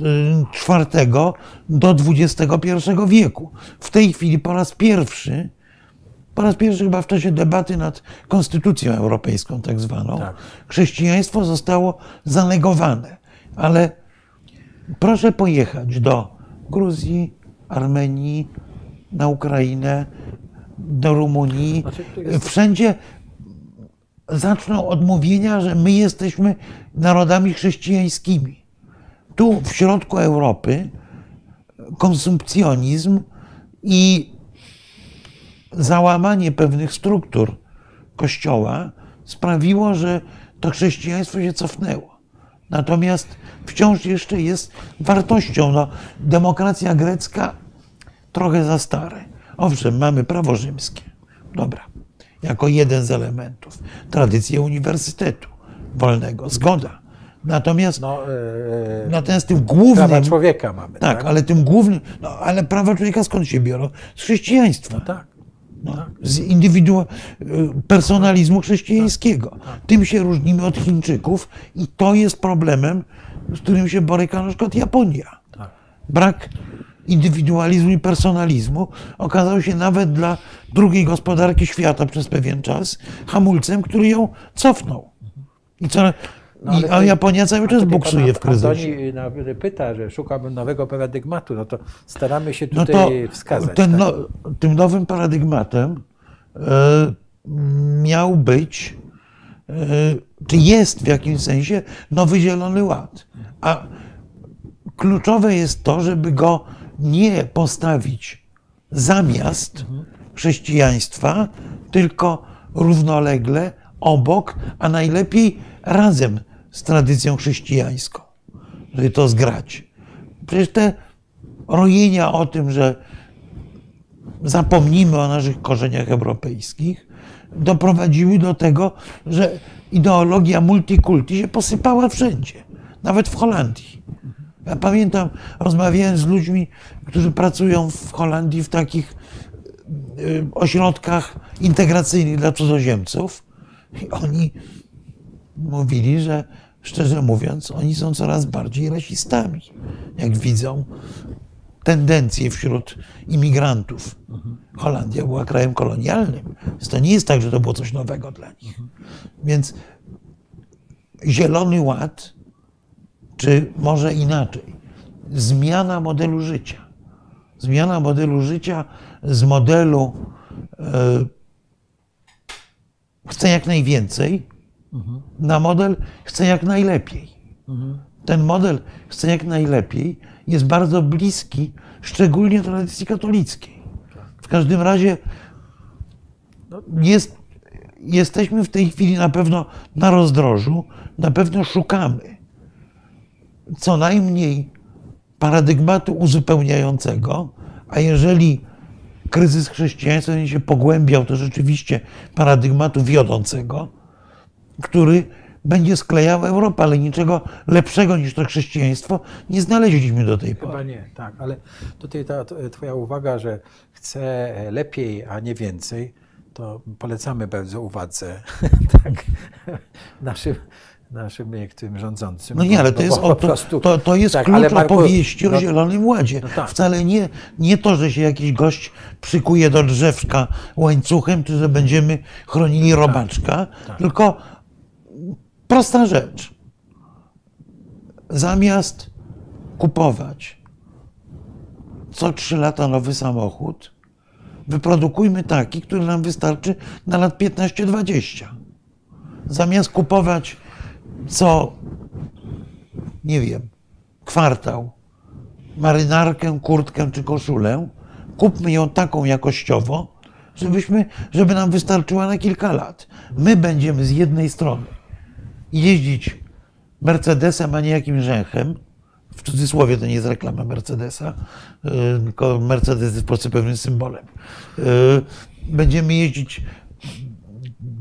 IV do XXI wieku. W tej chwili po raz pierwszy, po raz pierwszy chyba w czasie debaty nad Konstytucją Europejską tak zwaną, Tak. chrześcijaństwo zostało zanegowane. Ale proszę pojechać do Gruzji, Armenii, na Ukrainę, do Rumunii. Znaczy, Wszędzie zaczną od mówienia, że my jesteśmy narodami chrześcijańskimi. Tu w środku Europy konsumpcjonizm i załamanie pewnych struktur Kościoła sprawiło, że to chrześcijaństwo się cofnęło. Natomiast wciąż jeszcze jest wartością. No, demokracja grecka trochę za stare. Owszem, mamy prawo rzymskie. Dobra. Jako jeden z elementów. Tradycję uniwersytetu wolnego. Zgoda. Natomiast, No, e, natomiast tym głównym. prawa człowieka mamy. Tak, ale tym głównym. No, ale prawa człowieka skąd się biorą? Z chrześcijaństwa. tak. No, z indywidua- personalizmu chrześcijańskiego. Tym się różnimy od Chińczyków i to jest problemem, z którym się boryka na przykład Japonia. Tak. Brak indywidualizmu i personalizmu okazał się nawet dla drugiej gospodarki świata przez pewien czas hamulcem, który ją cofnął. I co, No, i, ale a to- Japonia cały czas buksuje w kryzysie. Antoni na- pyta, że szukałbym nowego paradygmatu, no to staramy się No tutaj to wskazać. ten, tak? no, tym nowym paradygmatem e, miał być, e, czy jest w jakimś sensie nowy Zielony Ład. A kluczowe jest to, żeby go nie postawić zamiast chrześcijaństwa, tylko równolegle obok, a najlepiej razem z tradycją chrześcijańską, żeby to zgrać. Przecież te rojenia o tym, że zapomnimy o naszych korzeniach europejskich, doprowadziły do tego, że ideologia multikulti się posypała wszędzie, nawet w Holandii. Ja pamiętam, rozmawiałem z ludźmi, którzy pracują w Holandii w takich y, ośrodkach integracyjnych dla cudzoziemców i oni mówili, że szczerze mówiąc, oni są coraz bardziej rasistami, jak widzą tendencje wśród imigrantów. Holandia była krajem kolonialnym, więc to nie jest tak, że to było coś nowego dla nich. Więc Zielony Ład, czy może inaczej, zmiana modelu życia. Zmiana modelu życia z modelu e, chcę jak najwięcej na model chcę jak najlepiej. Ten model chcę jak najlepiej jest bardzo bliski, szczególnie tradycji katolickiej. W każdym razie jest, jesteśmy w tej chwili na pewno na rozdrożu, na pewno szukamy co najmniej paradygmatu uzupełniającego, a jeżeli kryzys chrześcijaństwa będzie się pogłębiał, to rzeczywiście paradygmatu wiodącego, który będzie sklejał Europę, ale niczego lepszego niż to chrześcijaństwo nie znaleźliśmy do tej pory. Chyba nie, tak, ale tutaj ta twoja uwaga, że chcę lepiej, a nie więcej, to polecamy bardzo uwadze tak, naszym, naszym niektórym rządzącym. No nie, ale to jest, o, to, to, to jest tak, klucz Marku, opowieści o no- Zielonym Ładzie. No tak. Wcale nie, nie to, że się jakiś gość przykuje do drzewka łańcuchem, czy że będziemy chronili Tak, robaczka, tylko prosta rzecz. Zamiast kupować co trzy lata nowy samochód, wyprodukujmy taki, który nam wystarczy na lat 15-20. Zamiast kupować co, nie wiem, kwartał, marynarkę, kurtkę czy koszulę, kupmy ją taką jakościowo, żebyśmy, żeby nam wystarczyła na kilka lat. My będziemy z jednej strony jeździć Mercedesem, a nie jakimś rzęchem. W cudzysłowie to nie jest reklama Mercedesa, yy, tylko Mercedes jest po prostu pewnym symbolem. Yy, Będziemy jeździć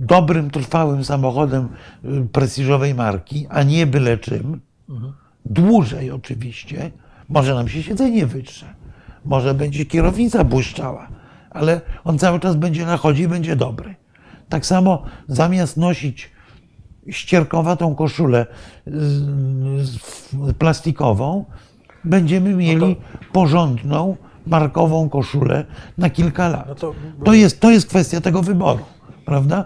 dobrym, trwałym samochodem yy, prestiżowej marki, a nie byle czym. Dłużej oczywiście. Może nam się siedzenie wytrze. Może będzie kierownica błyszczała, ale on cały czas będzie na chodzie i będzie dobry. Tak samo zamiast nosić ścierkowatą koszulę z- plastikową, będziemy mieli porządną, markową koszulę na kilka lat. No to- To jest, to jest kwestia tego wyboru, prawda?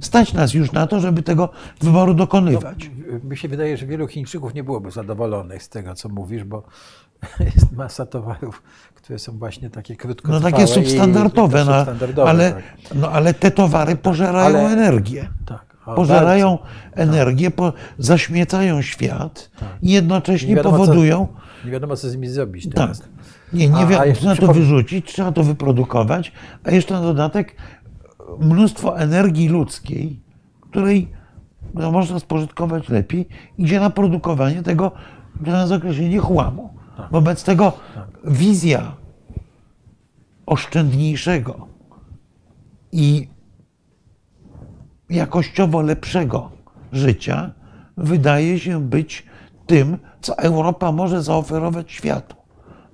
Stać nas już na to, żeby tego wyboru dokonywać. Mi się wydaje, że wielu Chińczyków nie byłoby zadowolonych z tego, co mówisz, bo jest masa towarów, które są właśnie takie No krótkotrwałe. takie i- substandardowe, i no, substandardowe, ale, tak. no, ale te towary pożerają Ale- energię. Tak, Pożerają bardzo. energię, po, zaśmiecają świat Tak. i jednocześnie Nie wiadomo, co- powodują, Nie wiadomo, co z nimi zrobić Tak. teraz. Nie, nie a jeszcze trzeba to wyrzucić, trzeba to wyprodukować, a jeszcze na dodatek mnóstwo energii ludzkiej, której no, można spożytkować lepiej, idzie na produkowanie tego, na określenie chłamu. Tak. Wobec tego wizja oszczędniejszego i jakościowo lepszego życia wydaje się być tym, co Europa może zaoferować światu.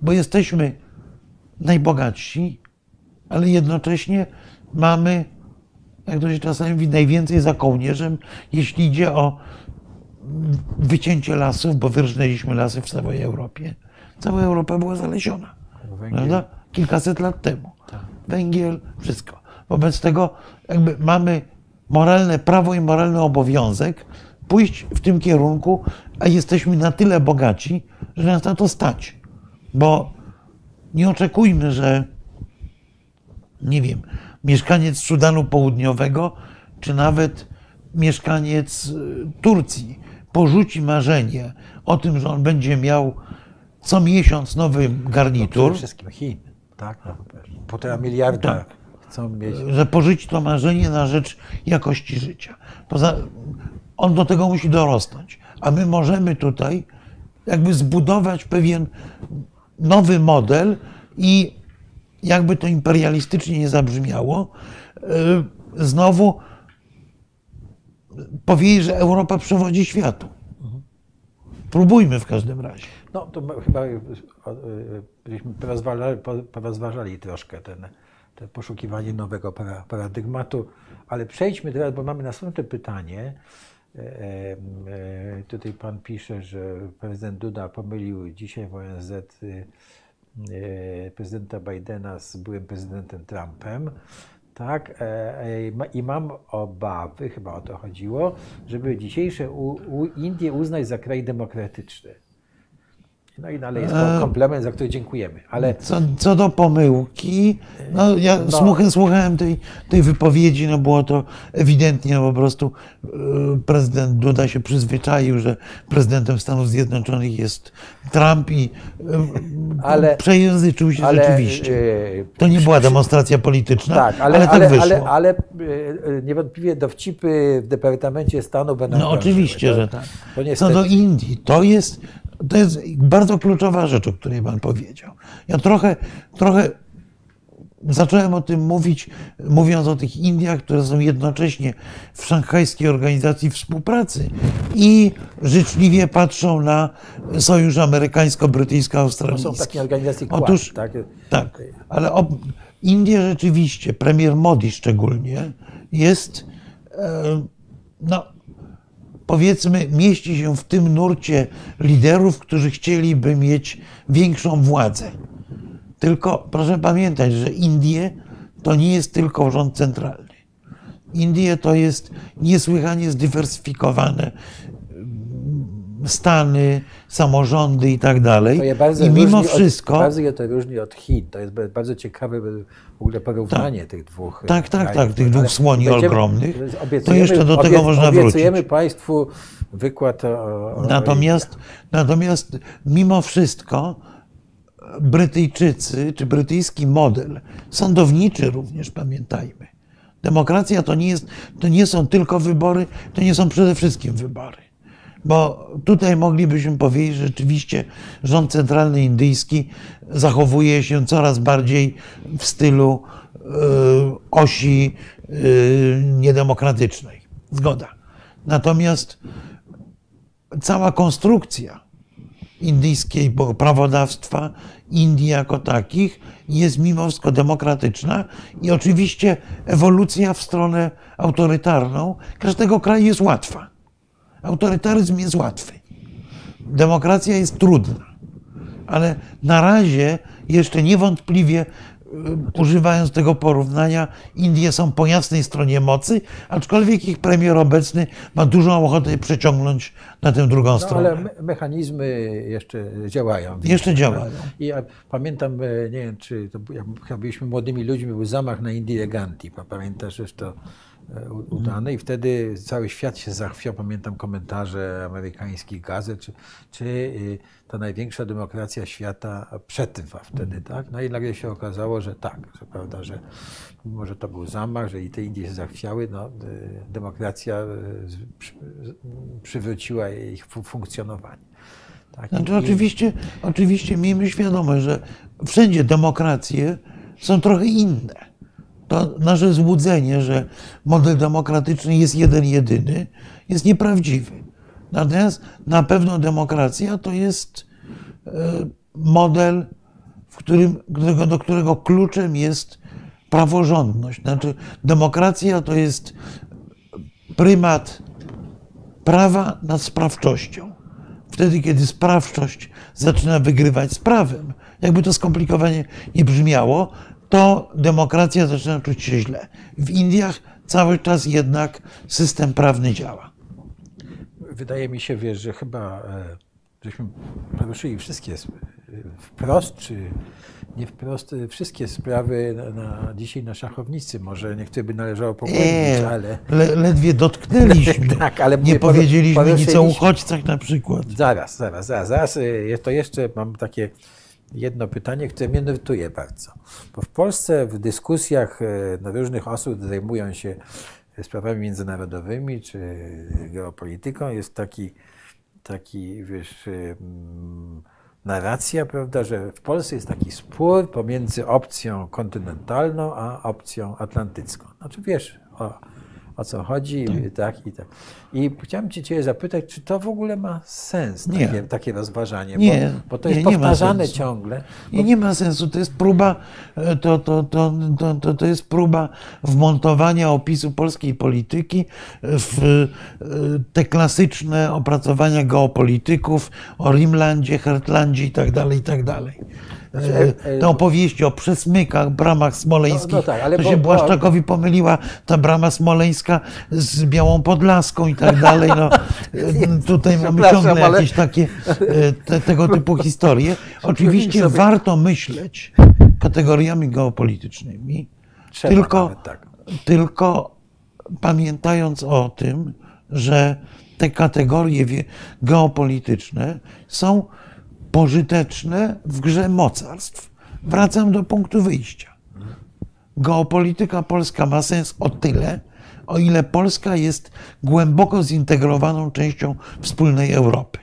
Bo jesteśmy najbogatsi, ale jednocześnie mamy, jak to się czasami mówi, najwięcej za kołnierzem, jeśli idzie o wycięcie lasów, bo wyrżnęliśmy lasy w całej Europie. Cała Europa była zalesiona. Węgiel. Prawda? Kilkaset lat temu. Węgiel, wszystko. Wobec tego jakby mamy moralne prawo i moralny obowiązek pójść w tym kierunku, a jesteśmy na tyle bogaci, że nas na to stać. Bo nie oczekujmy, że nie wiem, mieszkaniec Sudanu Południowego, czy nawet mieszkaniec y, Turcji porzuci marzenie o tym, że on będzie miał co miesiąc nowy Przede garnitur, wszystkim Chin, tak? No, półtora miliarda Tak. chcą mieć. że porzuci to marzenie na rzecz jakości życia. Poza, on do tego musi dorosnąć. A my możemy tutaj jakby zbudować pewien nowy model i jakby to imperialistycznie nie zabrzmiało, yy, znowu powiedzieć, że Europa przewodzi światu. Próbujmy w każdym razie. No to chyba o, y, byśmy porozważali, po- porozważali troszkę ten, te poszukiwanie nowego para- paradygmatu, ale przejdźmy teraz, bo mamy następne pytanie. E, e, e, Tutaj pan pisze, że prezydent Duda pomylił dzisiaj w ONZ prezydenta Bidena z byłym prezydentem Trumpem. Tak, e, e, i mam obawy, chyba o to chodziło, żeby dzisiejsze Indie uznać za kraj demokratyczny. No i dalej jest E, komplement, za który dziękujemy. Ale Co, co do pomyłki, no ja No. słuchałem, słuchałem tej, tej wypowiedzi, no było to ewidentnie no po prostu e, prezydent Duda się przyzwyczaił, że prezydentem Stanów Zjednoczonych jest Trump i e, Ale- przejęzyczył się ale, rzeczywiście. To nie była demonstracja polityczna, tak, ale, ale, ale, tak wyszło. ale, ale, niewątpliwie dowcipy w Departamencie Stanu będą No oczywiście, To- że tak. To Co niestety, do Indii, to jest, to jest bardzo kluczowa rzecz, o której Pan powiedział. Ja trochę, trochę zacząłem o tym mówić, mówiąc o tych Indiach, które są jednocześnie w szanghajskiej organizacji współpracy i życzliwie patrzą na sojusz to są amerykańsko-brytyjsko-australijski. takie organizacje Quad, Otóż- tak? Tak, ale ob, Indie rzeczywiście, premier Modi szczególnie, jest, e, no, powiedzmy, mieści się w tym nurcie liderów, którzy chcieliby mieć większą władzę. Tylko proszę pamiętać, że Indie to nie jest tylko rząd centralny. Indie to jest niesłychanie zdywersyfikowane stany, samorządy i tak dalej. To je bardzo I mimo wszystko. Od, bardzo je to różni od Chin. To jest ba- bardzo ciekawe w ogóle porównanie tych dwóch. Tak, tak, krajów. tak, tych dwóch słoni ogromnych. obiecujemy- To jeszcze do tego można Obiecujemy wrócić. Państwu wykład o. o Natomiast, natomiast mimo wszystko Brytyjczycy, czy brytyjski model, sądowniczy również pamiętajmy. Demokracja to nie, jest, to nie są tylko wybory, to nie są przede wszystkim wybory. Bo tutaj moglibyśmy powiedzieć, że rzeczywiście rząd centralny indyjski zachowuje się coraz bardziej w stylu y, osi y, niedemokratycznej. Zgoda. Natomiast cała konstrukcja indyjskiego prawodawstwa, Indii jako takich, jest mimo wszystko demokratyczna i oczywiście ewolucja w stronę autorytarną każdego kraju jest łatwa. Autorytaryzm jest łatwy. Demokracja jest trudna. Ale na razie jeszcze niewątpliwie, y, używając tego porównania, Indie są po jasnej stronie mocy, aczkolwiek ich premier obecny ma dużą ochotę przeciągnąć na tę drugą No, stronę. ale me- mechanizmy jeszcze działają. Jeszcze działają. I ja pamiętam, e, nie wiem, czy to, jak byliśmy młodymi ludźmi, był zamach na Indię Gandhi. Pa- Pamiętasz, że to udane i wtedy cały świat się zachwiał. Pamiętam komentarze amerykańskich gazet, czy, czy y, ta największa demokracja świata przetrwa wtedy, tak? No i nagle się okazało, że tak, że prawda, że mimo, że to był zamach, że i te Indie się zachwiały, no, y, demokracja y, przywróciła ich fu- funkcjonowanie. Tak? Znaczy, i- oczywiście, oczywiście miejmy świadomość, że wszędzie demokracje są trochę inne. To nasze złudzenie, że model demokratyczny jest jeden, jedyny, jest nieprawdziwy. Natomiast na pewno demokracja to jest e, model, w którym, do którego kluczem jest praworządność. Znaczy, demokracja to jest prymat prawa nad sprawczością. Wtedy, kiedy sprawczość zaczyna wygrywać z prawem, jakby to skomplikowanie nie brzmiało, to demokracja zaczyna czuć się źle. W Indiach cały czas jednak system prawny działa. Wydaje mi się, wiesz, że chyba e, żeśmy poruszyli wszystkie wprost, czy nie wprost, e, wszystkie sprawy na, na dzisiaj na szachownicy. Może niektóre by należało pogłębić, Nie, ale le, ledwie dotknęliśmy. Tak, ale nie powiedzieliśmy nic o uchodźcach na przykład. zaraz, zaraz, zaraz, zaraz. e, To jeszcze mam takie jedno pytanie, które mnie nurtuje bardzo. Bo w Polsce w dyskusjach e, no, różnych osób, zajmują się sprawami międzynarodowymi czy geopolityką, jest taki, taki wiesz, e, mm, narracja, prawda, że w Polsce jest taki spór pomiędzy opcją kontynentalną a opcją atlantycką. Znaczy wiesz, o, o co chodzi, tak. i tak. I chciałem Cię Ciebie zapytać, czy to w ogóle ma sens, Nie. takie, takie rozważanie? Nie, bo, bo to nie, jest nie powtarzane sensu. ciągle. Nie, nie ma sensu. To jest próba, e, to, to, to, to, to, to jest próba wmontowania opisu polskiej polityki w e, te klasyczne opracowania geopolityków o Rimlandzie, Hertlandzie i tak dalej, i tak dalej. Znaczy, E, e, e, Te opowieści o przesmykach, bramach smoleńskich, No, no tak, ale to się bo- Błaszczakowi pomyliła ta brama smoleńska z Białą Podlaską i tak dalej. No, e, tutaj mamy ciągle jakieś takie e, te, tego typu historie. Oczywiście warto myśleć kategoriami geopolitycznymi, Trzeba tylko, tak. tylko pamiętając o tym, że te kategorie geopolityczne są pożyteczne w grze mocarstw. Wracam do punktu wyjścia. Geopolityka polska ma sens o tyle, o ile Polska jest głęboko zintegrowaną częścią wspólnej Europy.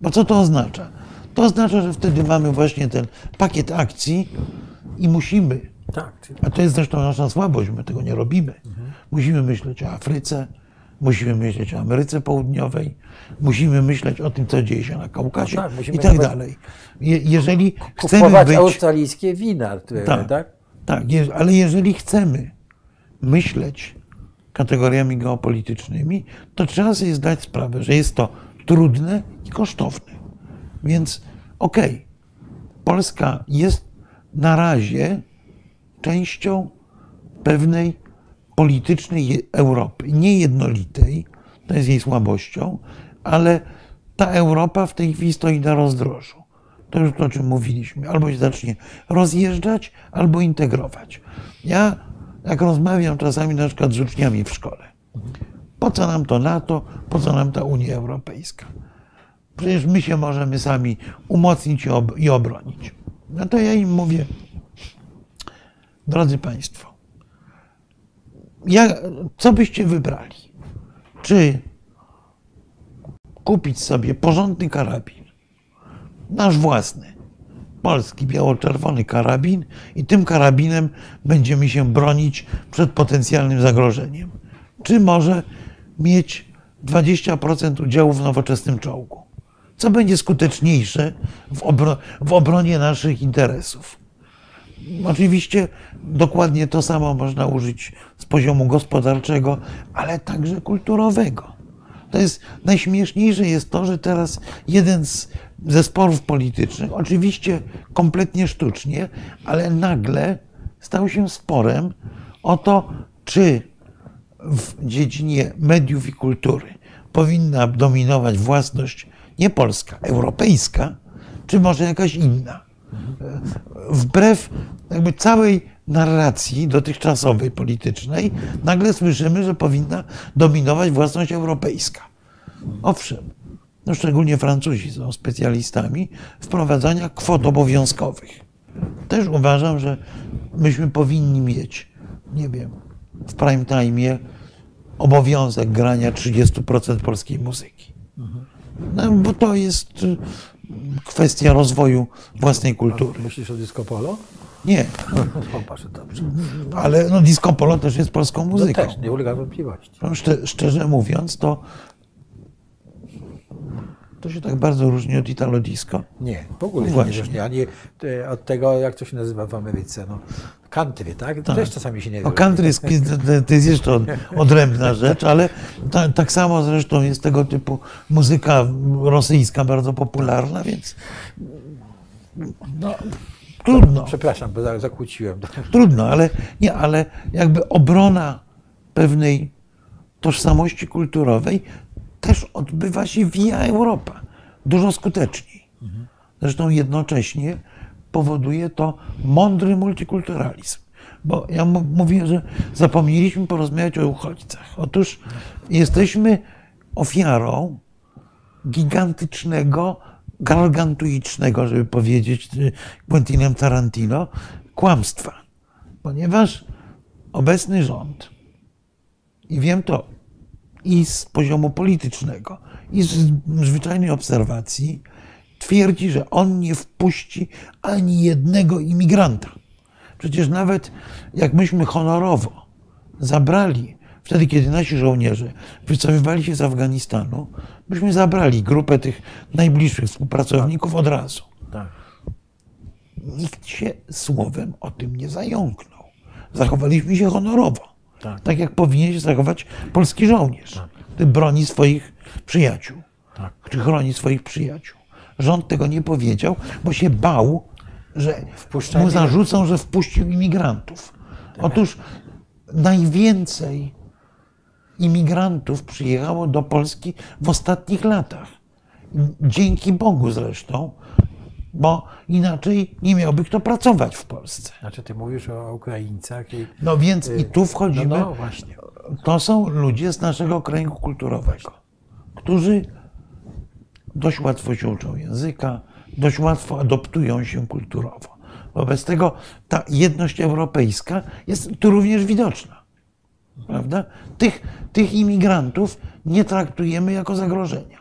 Bo co to oznacza? To oznacza, że wtedy mamy właśnie ten pakiet akcji i musimy, Tak, a to jest zresztą nasza słabość, my tego nie robimy, musimy myśleć o Afryce, musimy myśleć o Ameryce Południowej, musimy myśleć o tym, co dzieje się na Kaukazie No tak, i tak dalej. Je, jeżeli chcemy być... australijskie wina, które, tak? Tak, tak? je, ale jeżeli chcemy myśleć kategoriami geopolitycznymi, to trzeba sobie zdać sprawę, że jest to trudne i kosztowne. Więc okej, Polska jest na razie częścią pewnej politycznej Europy, niejednolitej, to jest jej słabością, ale ta Europa w tej chwili stoi na rozdrożu. To już to, o czym mówiliśmy. Albo się zacznie rozjeżdżać, albo integrować. Ja, jak rozmawiam czasami na przykład z uczniami w szkole, po co nam to NATO, po co nam ta Unia Europejska? Przecież my się możemy sami umocnić i obronić. No to ja im mówię, drodzy Państwo, ja, co byście wybrali? Czy kupić sobie porządny karabin, nasz własny, polski biało-czerwony karabin i tym karabinem będziemy się bronić przed potencjalnym zagrożeniem? Czy może mieć 20% udziału w nowoczesnym czołgu? Co będzie skuteczniejsze w, obro- w obronie naszych interesów? Oczywiście dokładnie to samo można użyć z poziomu gospodarczego, ale także kulturowego. To jest najśmieszniejsze jest to, że teraz jeden z ze sporów politycznych, oczywiście kompletnie sztucznie, ale nagle stał się sporem o to, czy w dziedzinie mediów i kultury powinna dominować własność nie polska, europejska, czy może jakaś inna. Wbrew jakby całej narracji dotychczasowej politycznej, nagle słyszymy, że powinna dominować własność europejska. Owszem, no szczególnie Francuzi są specjalistami wprowadzania kwot obowiązkowych. Też uważam, że myśmy powinni mieć, nie wiem, w prime time obowiązek grania 30% polskiej muzyki. No, bo to jest kwestia rozwoju własnej kultury. Myślisz o disco polo? Nie, Popatrz, dobrze. ale no disco polo też jest polską No muzyką. też, nie ulega wątpliwości. No, szcze- szczerze mówiąc, to To się tak bardzo różni od Italo Disco. Nie, w ogóle się Właśnie. nie różni. Ani e, od tego, jak to się nazywa w Ameryce, no, country, tak? Też czasami się nie O różni. country jest, to- jest jeszcze od- odrębna rzecz, ale ta, tak samo zresztą jest tego typu muzyka rosyjska bardzo popularna, więc no, trudno. Przepraszam, bo za- zakłóciłem. Trudno, ale nie, ale jakby obrona pewnej tożsamości kulturowej też odbywa się via Europa. Dużo skuteczniej. Zresztą jednocześnie powoduje to mądry multikulturalizm. Bo ja mówię, że zapomnieliśmy porozmawiać o uchodźcach. Otóż jesteśmy ofiarą gigantycznego, gargantuicznego, żeby powiedzieć y, Quentinem Tarantino, kłamstwa. Ponieważ obecny rząd, i wiem to i z poziomu politycznego, i z zwyczajnej obserwacji, twierdzi, że on nie wpuści ani jednego imigranta. Przecież nawet jak myśmy honorowo zabrali, wtedy kiedy nasi żołnierze wycofywali się z Afganistanu, myśmy zabrali grupę tych najbliższych współpracowników od razu. Tak. Nikt się słowem o tym nie zająknął. Zachowaliśmy się honorowo. Tak. Tak, jak powinien się zachować polski żołnierz, który broni swoich przyjaciół, Tak. który chroni swoich przyjaciół. Rząd tego nie powiedział, bo się bał, że Wpuszczanie- mu zarzucą, że wpuścił imigrantów. Otóż najwięcej imigrantów przyjechało do Polski w ostatnich latach. Dzięki Bogu zresztą, bo inaczej nie miałby kto pracować w Polsce. Znaczy, ty mówisz o Ukraińcach i... No więc i tu No, wchodzimy. no właśnie. To są ludzie z naszego kręgu kulturowego, którzy dość łatwo się uczą języka, dość łatwo adoptują się kulturowo. Wobec tego ta jedność europejska jest tu również widoczna. Prawda? Tych, tych imigrantów nie traktujemy jako zagrożenia.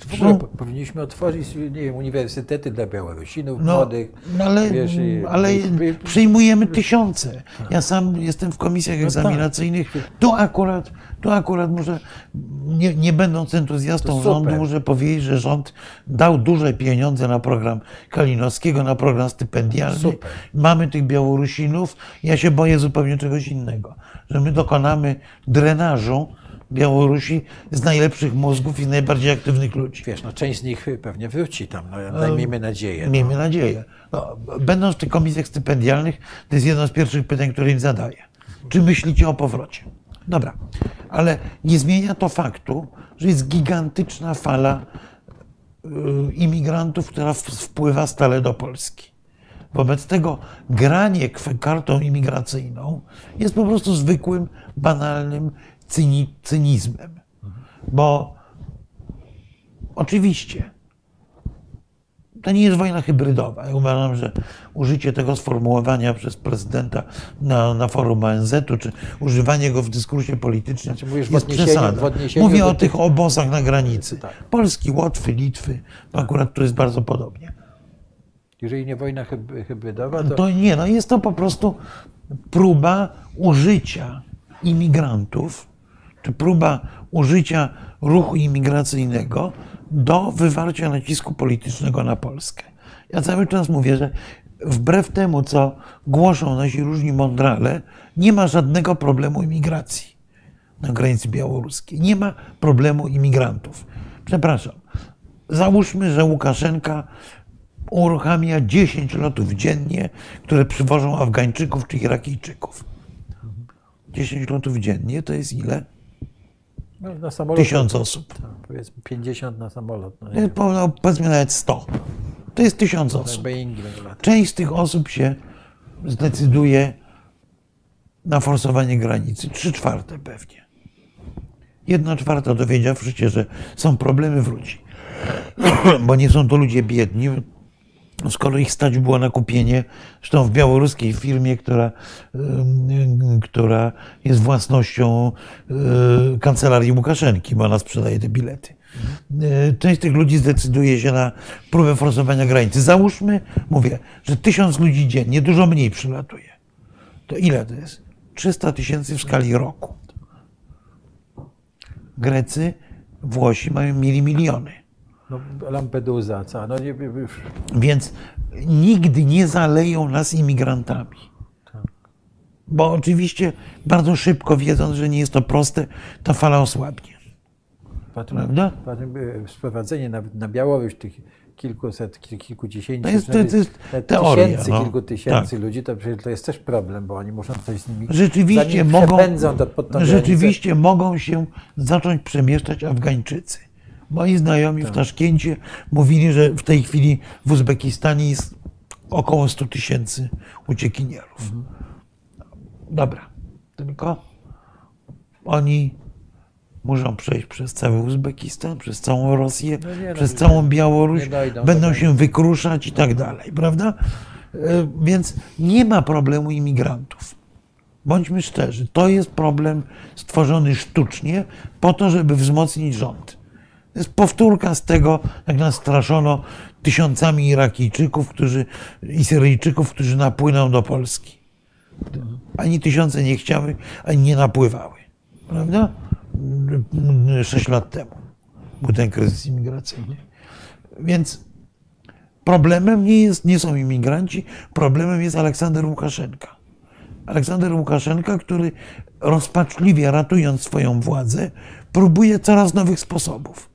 W ogóle po- powinniśmy otworzyć, nie wiem, uniwersytety dla Białorusinów, No, młodych. no ale, wiesz, ale i- przyjmujemy tysiące. Ja sam jestem w komisjach tak. egzaminacyjnych. Tu akurat, tu akurat muszę, nie, nie będąc entuzjastą rządu, muszę powiedzieć, że rząd dał duże pieniądze na program Kalinowskiego, na program stypendialny. Super. Mamy tych Białorusinów. Ja się boję zupełnie czegoś innego, że my dokonamy drenażu Białorusi z najlepszych mózgów i najbardziej aktywnych ludzi. Wiesz, no część z nich pewnie wróci tam, no, daj, miejmy nadzieję. Miejmy nadzieję. No, będąc w tych komisjach stypendialnych, to jest jedno z pierwszych pytań, które im zadaję. Czy myślicie o powrocie? Dobra, ale nie zmienia to faktu, że jest gigantyczna fala y, imigrantów, która wpływa stale do Polski. Wobec tego granie kartą imigracyjną jest po prostu zwykłym, banalnym cyni, cynizmem. Bo oczywiście to nie jest wojna hybrydowa. Ja uważam, że użycie tego sformułowania przez prezydenta na, na forum ONZ-u, czy używanie go w dyskursie politycznym Znaczy mówisz jest przesadą. Mówię do o tych- obozach na granicy. Tak. Polski, Łotwy, Litwy, akurat tu jest bardzo podobnie. Jeżeli nie wojna hyb- hybrydowa, to, To nie, no jest to po prostu próba użycia imigrantów, czy próba użycia ruchu imigracyjnego do wywarcia nacisku politycznego na Polskę. Ja cały czas mówię, że wbrew temu, co głoszą nasi różni mądrale, nie ma żadnego problemu imigracji na granicy białoruskiej. Nie ma problemu imigrantów. Przepraszam. Załóżmy, że Łukaszenka uruchamia 10 lotów dziennie, które przywożą Afgańczyków czy Irakijczyków. 10 lotów dziennie to jest ile? No, na samolot. Tysiąc osób. Tak, powiedzmy 50 na samolot. No, To nie, no, Powiedzmy nawet 100. To jest tysiąc na osób. Część z tych osób się zdecyduje na forsowanie granicy. Trzy czwarte pewnie. Jedna czwarta dowiedziawszy się, że są problemy, wróci. Bo nie są to ludzie biedni. Skoro ich stać było na kupienie, zresztą w białoruskiej firmie, która, która jest własnością y, kancelarii Łukaszenki, bo ona sprzedaje te bilety. Y, Część tych ludzi zdecyduje się na próbę forsowania granicy. Załóżmy, mówię, że tysiąc ludzi dziennie, dużo mniej przylatuje. To ile to jest? 300 tysięcy w skali roku. Grecy Włosi mają, mieli miliony. No, Lampedusa, co? No, nie, już, Więc nigdy nie zaleją nas imigrantami. Tak. Bo oczywiście bardzo szybko wiedząc, że nie jest to proste, ta fala osłabnie. potem, Prawda? potem sprowadzenie nawet na Białoruś tych kilkuset, kil- kilkudziesięciu, To jest- to nawet- jest teoria, tysięcy, no. kilku tysięcy Tak. ludzi, to przecież to jest też problem, bo oni muszą coś z nimi... Rzeczywiście mogą, to rzeczywiście mogą się zacząć przemieszczać Afgańczycy. Moi znajomi Tak. w Taszkencie mówili, że w tej chwili w Uzbekistanie jest około 100 tysięcy uciekinierów. Mhm. Dobra, tylko oni muszą przejść przez cały Uzbekistan, przez całą Rosję, No przez całą Białoruś, dojdą będą do się wykruszać i tak dalej, prawda? E, Więc nie ma problemu imigrantów. Bądźmy szczerzy, to jest problem stworzony sztucznie po to, żeby wzmocnić rząd. To jest powtórka z tego, jak nas straszono tysiącami Irakijczyków którzy, i Syryjczyków, którzy napłyną do Polski. Ani tysiące nie chciały, ani nie napływały. Prawda? Sześć lat temu był ten kryzys imigracyjny. Więc problemem nie, jest, nie są imigranci, problemem jest Aleksander Łukaszenka. Aleksander Łukaszenka, który rozpaczliwie ratując swoją władzę, próbuje coraz nowych sposobów.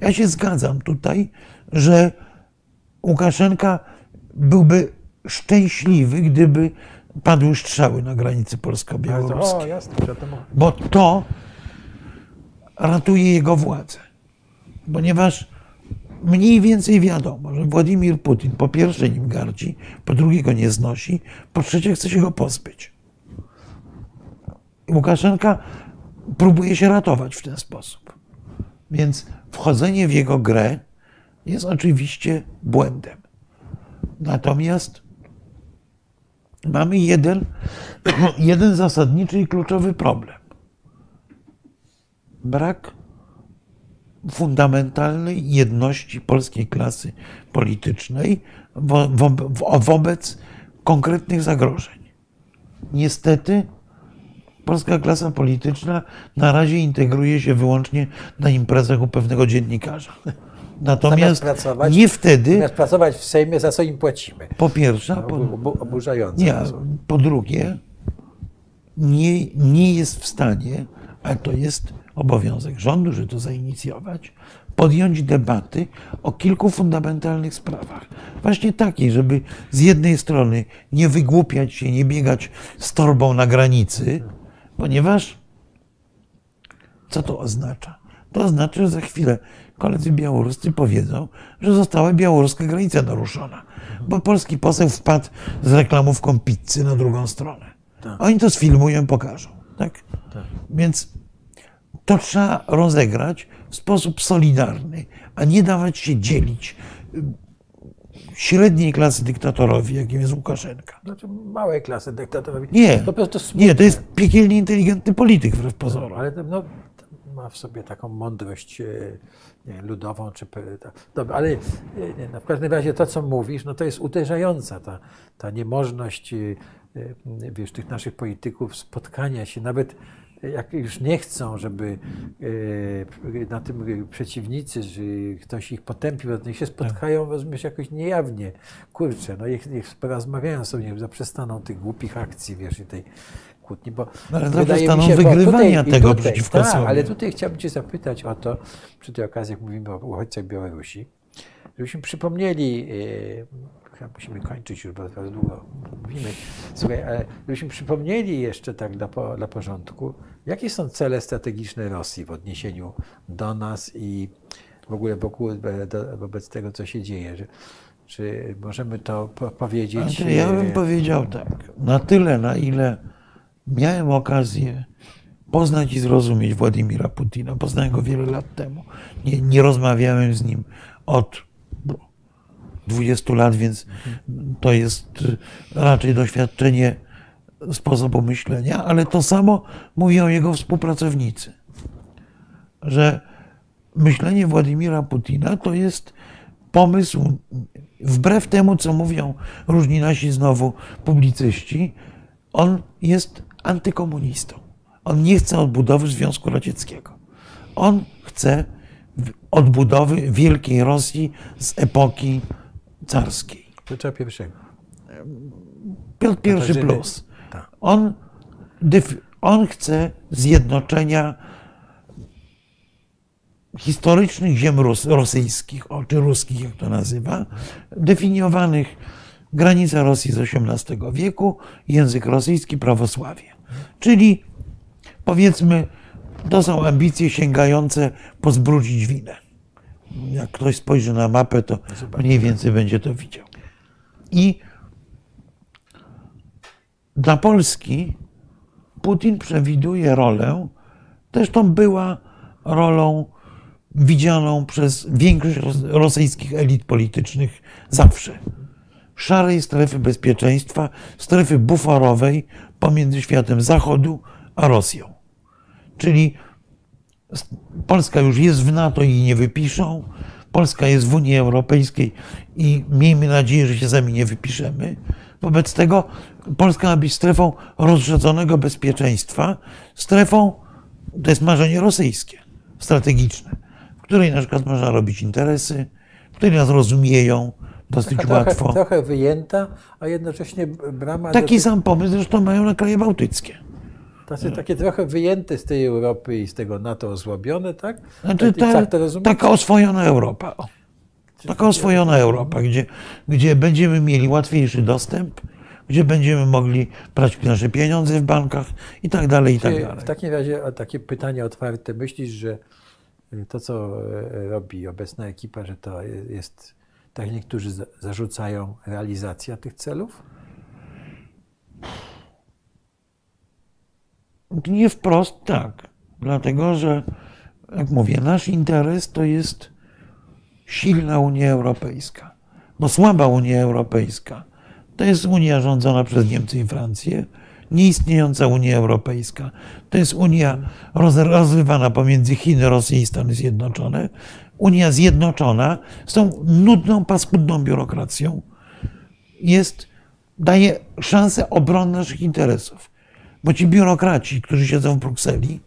Ja się zgadzam tutaj, że Łukaszenka byłby szczęśliwy, gdyby padły strzały na granicy polsko-białoruskiej bo to ratuje jego władzę. Ponieważ mniej więcej wiadomo, że Władimir Putin po pierwsze nim gardzi, po drugie go nie znosi, po trzecie chce się go pozbyć. Łukaszenka próbuje się ratować w ten sposób. Więc wchodzenie w jego grę jest oczywiście błędem. Natomiast mamy jeden, jeden zasadniczy i kluczowy problem. Brak fundamentalnej jedności polskiej klasy politycznej wo, wo, wo, wobec konkretnych zagrożeń. Niestety polska klasa polityczna na razie integruje się wyłącznie na imprezach u pewnego dziennikarza. Natomiast pracować- nie wtedy, Zamiast pracować w Sejmie, za co im płacimy. po pierwsze, a po, Obu, obu, oburzające. nie, po drugie, nie, nie jest w stanie, ale to jest obowiązek rządu, żeby to zainicjować, podjąć debaty o kilku fundamentalnych sprawach. Właśnie takiej, żeby z jednej strony nie wygłupiać się, nie biegać z torbą na granicy, ponieważ co to oznacza? To oznacza, że za chwilę koledzy białoruscy powiedzą, że została białoruska granica naruszona, bo polski poseł wpadł z reklamówką pizzy na drugą stronę. Oni to sfilmują, pokażą. Tak? Więc to trzeba rozegrać w sposób solidarny, a nie dawać się dzielić średniej klasy dyktatorowi, jakim jest Łukaszenka. Znaczy małej klasy dyktatorowi. Nie, To po prostu smutne. nie, to jest piekielnie inteligentny polityk wbrew pozorom. Ale no, ma w sobie taką mądrość e, nie, ludową, czy... Dobra, ale e, nie, no, w każdym razie to, co mówisz, no to jest uderzająca ta, ta niemożność, e, wiesz, tych naszych polityków spotkania się, nawet jak już nie chcą, żeby e, na tym e, przeciwnicy, że ktoś ich potępił, to niech się spotkają, rozumiesz, jakoś niejawnie. Kurczę, no niech, niech porozmawiają sobie, niech zaprzestaną tych głupich akcji, wiesz, i tej kłótni, bo No, ale wydaje mi się, wygrywania i tego przeciwko tak, sobie. ale tutaj chciałbym Cię zapytać o to, przy tej okazji, jak mówimy o uchodźcach Białorusi, żebyśmy przypomnieli, yy, chyba musimy kończyć już, bo teraz długo mówimy, słuchaj, ale żebyśmy przypomnieli jeszcze tak dla, po, dla porządku, jakie są cele strategiczne Rosji w odniesieniu do nas i w ogóle wokół, do, wobec tego, co się dzieje, że, czy możemy to po, powiedzieć? Znaczy, ja bym e, powiedział tak. Na tyle, na ile miałem okazję poznać i zrozumieć Władimira Putina, poznałem go wiele lat temu. Nie, nie rozmawiałem z nim od 20 lat, więc to jest raczej doświadczenie sposobu myślenia, ale to samo mówią jego współpracownicy, że myślenie Władimira Putina to jest pomysł, wbrew temu, co mówią różni nasi znowu publicyści, on jest antykomunistą. On nie chce odbudowy Związku Radzieckiego. On chce odbudowy wielkiej Rosji z epoki carskiej. Piotra pierwszego. Piotr I plus. Tak. On, on chce zjednoczenia historycznych ziem rosyjskich, czy ruskich, jak to nazywa, definiowanych granica Rosji z XVIII wieku, język rosyjski, prawosławie. Czyli powiedzmy, to są ambicje sięgające po zbrudzić winę. Jak ktoś spojrzy na mapę, to mniej więcej będzie to widział. I dla Polski Putin przewiduje rolę, zresztą była rolą widzianą przez większość ros- rosyjskich elit politycznych zawsze. Szarej strefy bezpieczeństwa, strefy buforowej pomiędzy światem Zachodu a Rosją. Czyli Polska już jest w NATO i nie wypiszą. Polska jest w Unii Europejskiej i miejmy nadzieję, że się sami nie wypiszemy. Wobec tego Polska ma być strefą rozrzedzonego bezpieczeństwa, strefą, to jest marzenie rosyjskie, strategiczne, w której na przykład można robić interesy, w której nas rozumieją dosyć Taka łatwo. trochę, trochę wyjęta, a jednocześnie brama Taki do, sam pomysł zresztą mają na kraje bałtyckie. Tacy, takie trochę wyjęte z tej Europy i z tego NATO osłabione, tak? Znaczy, ta, tak taka oswojona Europa. O. Taka oswojona Europa, gdzie, gdzie będziemy mieli łatwiejszy dostęp, gdzie będziemy mogli brać nasze pieniądze w bankach i tak dalej, i tak dalej. W takim razie takie pytanie otwarte. Myślisz, że to, co e, robi obecna ekipa, że to jest, tak niektórzy za- zarzucają, realizacja tych celów? Nie wprost tak, dlatego że, jak mówię, nasz interes to jest silna Unia Europejska. Bo słaba Unia Europejska to jest Unia rządzona przez Niemcy i Francję, nieistniejąca Unia Europejska to jest Unia roz- rozrywana pomiędzy Chiny, Rosję i Stany Zjednoczone. Unia zjednoczona z tą nudną, paskudną biurokracją jest, daje szansę obrony naszych interesów. Bo ci biurokraci, którzy siedzą w Brukseli,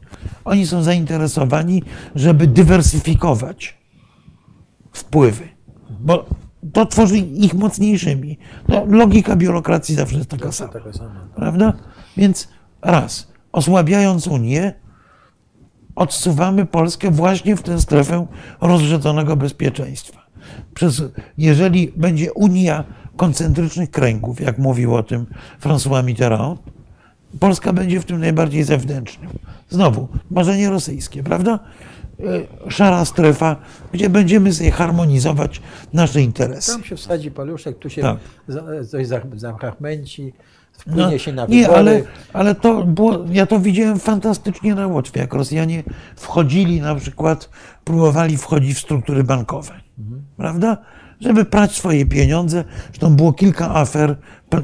oni są zainteresowani, żeby dywersyfikować wpływy. Bo to tworzy ich mocniejszymi. No, logika biurokracji zawsze jest taka sama. Sama. Prawda? Więc raz, osłabiając Unię, odsuwamy Polskę właśnie w tę strefę rozrzedzonego bezpieczeństwa. Przez, jeżeli będzie Unia koncentrycznych kręgów, jak mówił o tym François Mitterrand, Polska będzie w tym najbardziej zewnętrznym. Znowu, marzenie rosyjskie, prawda? E, Szara strefa, gdzie będziemy sobie harmonizować nasze interesy. Tam się wsadzi paluszek, tu się Tak. coś za- zachmęci, wpłynie No, się na nie, wybory. ale, ale to było, ja to widziałem fantastycznie na Łotwie, jak Rosjanie wchodzili na przykład, próbowali wchodzić w struktury bankowe, prawda? Żeby prać swoje pieniądze. Zresztą było kilka afer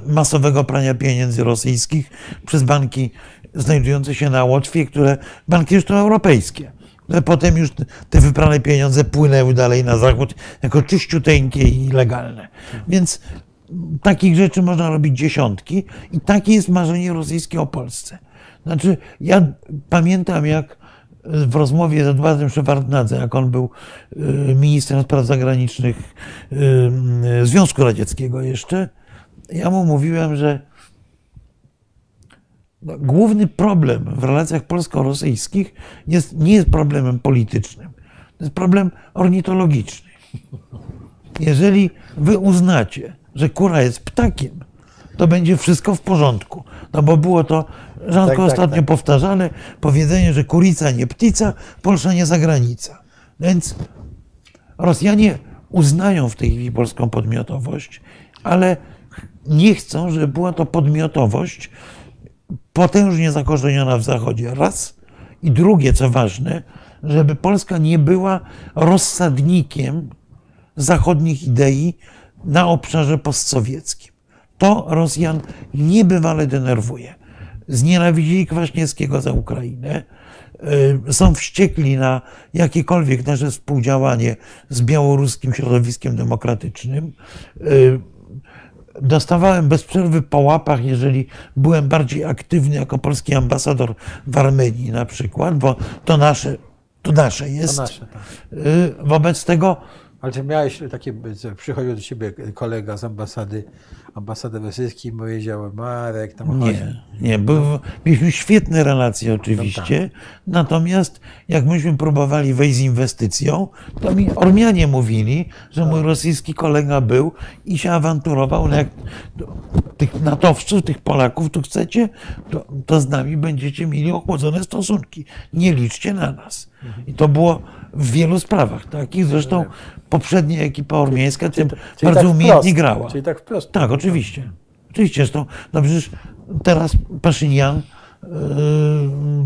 masowego prania pieniędzy rosyjskich przez banki znajdujące się na Łotwie, które, banki zresztą europejskie, które potem już te wyprane pieniądze płynęły dalej na zachód jako czyściuteńkie i legalne. Więc takich rzeczy można robić dziesiątki i takie jest marzenie rosyjskie o Polsce. Znaczy, ja pamiętam jak w rozmowie z Edwardem Szewardnadze, jak on był y, ministrem spraw zagranicznych y, y, Związku Radzieckiego jeszcze, ja mu mówiłem, że no, główny problem w relacjach polsko-rosyjskich jest, nie jest problemem politycznym, to jest problem ornitologiczny. Jeżeli wy uznacie, że kura jest ptakiem, to będzie wszystko w porządku. No bo było to rzadko Tak, tak, ostatnio tak. powtarzane powiedzenie, że kurica nie ptica, Polsza nie zagranica. Więc Rosjanie uznają w tej chwili polską podmiotowość, ale nie chcą, żeby była to podmiotowość potężnie zakorzeniona w Zachodzie. Raz. I drugie, co ważne, żeby Polska nie była rozsadnikiem zachodnich idei na obszarze postsowieckim. To Rosjan niebywale denerwuje. Znienawidzili Kwaśniewskiego za Ukrainę. y, Są wściekli na jakiekolwiek nasze współdziałanie z białoruskim środowiskiem demokratycznym. Y, Dostawałem bez przerwy po łapach, jeżeli byłem bardziej aktywny jako polski ambasador w Armenii na przykład, bo to nasze to nasze jest. To nasze, tak. Y, Wobec tego Ale czy miałeś takie, przychodził do ciebie kolega z ambasady, ambasady rosyjskiej i powiedział, Marek, tam. Nie, nie, był, mieliśmy świetne relacje oczywiście, No tak. natomiast jak myśmy próbowali wejść z inwestycją, to mi Ormianie mówili, że mój rosyjski kolega był i się awanturował, jak tych natowców, tych Polaków tu chcecie, to, to z nami będziecie mieli ochłodzone stosunki. Nie liczcie na nas. I to było w wielu sprawach takich, zresztą poprzednia ekipa ormiańska tym Czyli bardzo tak umiejętnie wprost, grała. Czyli tak wprost. Tak, oczywiście. Oczywiście, zresztą, no przecież teraz Paszynian, yy,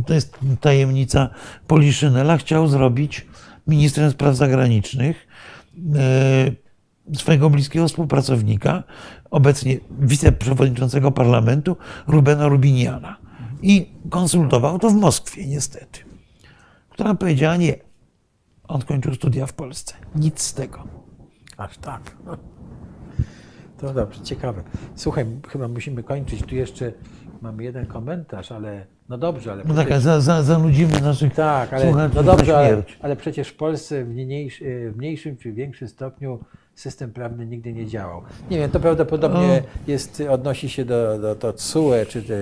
to jest tajemnica Poliszynela, chciał zrobić ministrem spraw zagranicznych yy, swojego bliskiego współpracownika, obecnie wiceprzewodniczącego parlamentu, Rubena Rubiniana. I konsultował to w Moskwie, niestety, która powiedziała nie. On kończył studia w Polsce. Nic z tego. Aż tak. To dobrze, ciekawe. Słuchaj, chyba musimy kończyć. Tu jeszcze mamy jeden komentarz, ale no dobrze, ale No przecież, tak, za, za, zanudzimy naszych tak, ale słuchaczy no dobrze, ale, ale przecież w Polsce w, mniejszy, w mniejszym czy większym stopniu system prawny nigdy nie działał. Nie wiem, to prawdopodobnie jest, odnosi się do, do, do CUE, czy do,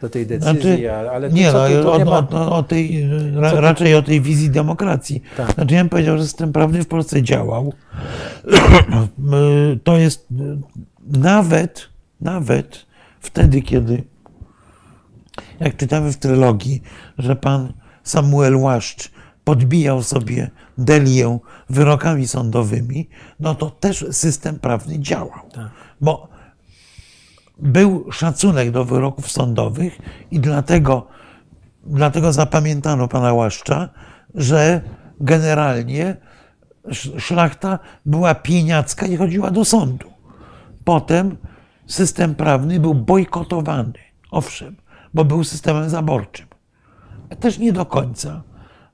do tej decyzji, Znaczy, ale, nie, co, no, tu, o, nie ma... o, o tej, ra, raczej o tej wizji demokracji. Tak. Znaczy, ja bym powiedział, że system prawny w Polsce działał. To jest nawet, nawet wtedy, kiedy, jak czytamy w trylogii, że pan Samuel Łaszcz podbijał sobie Delię wyrokami sądowymi, no to też system prawny działał. Tak. Bo był szacunek do wyroków sądowych i dlatego, dlatego zapamiętano pana Łaszcza, że generalnie sz- szlachta była pieniacka i chodziła do sądu. Potem system prawny był bojkotowany, owszem, bo był systemem zaborczym. Też nie do końca,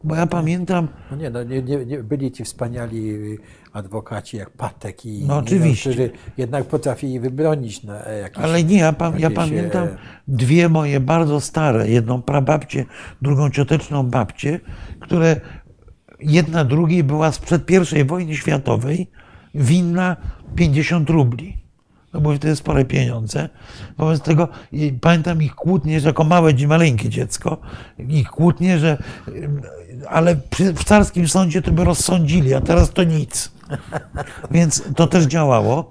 bo ja pamiętam, No nie, no nie, nie, nie, byli ci wspaniali adwokaci jak Patek i No oczywiście. którzy jednak potrafili wybronić na e, jakieś... Ale nie, ja, pam, ja jakieś, pamiętam e, dwie moje bardzo stare, jedną prababcię, drugą cioteczną babcię, które jedna drugiej była sprzed I wojny światowej winna 50 rubli. To były wtedy spore pieniądze. Wobec tego pamiętam ich kłótnie, że jako małe, maleńkie dziecko, ich kłótnie, że ale przy, w carskim sądzie to by rozsądzili, a teraz to nic. Więc to też działało.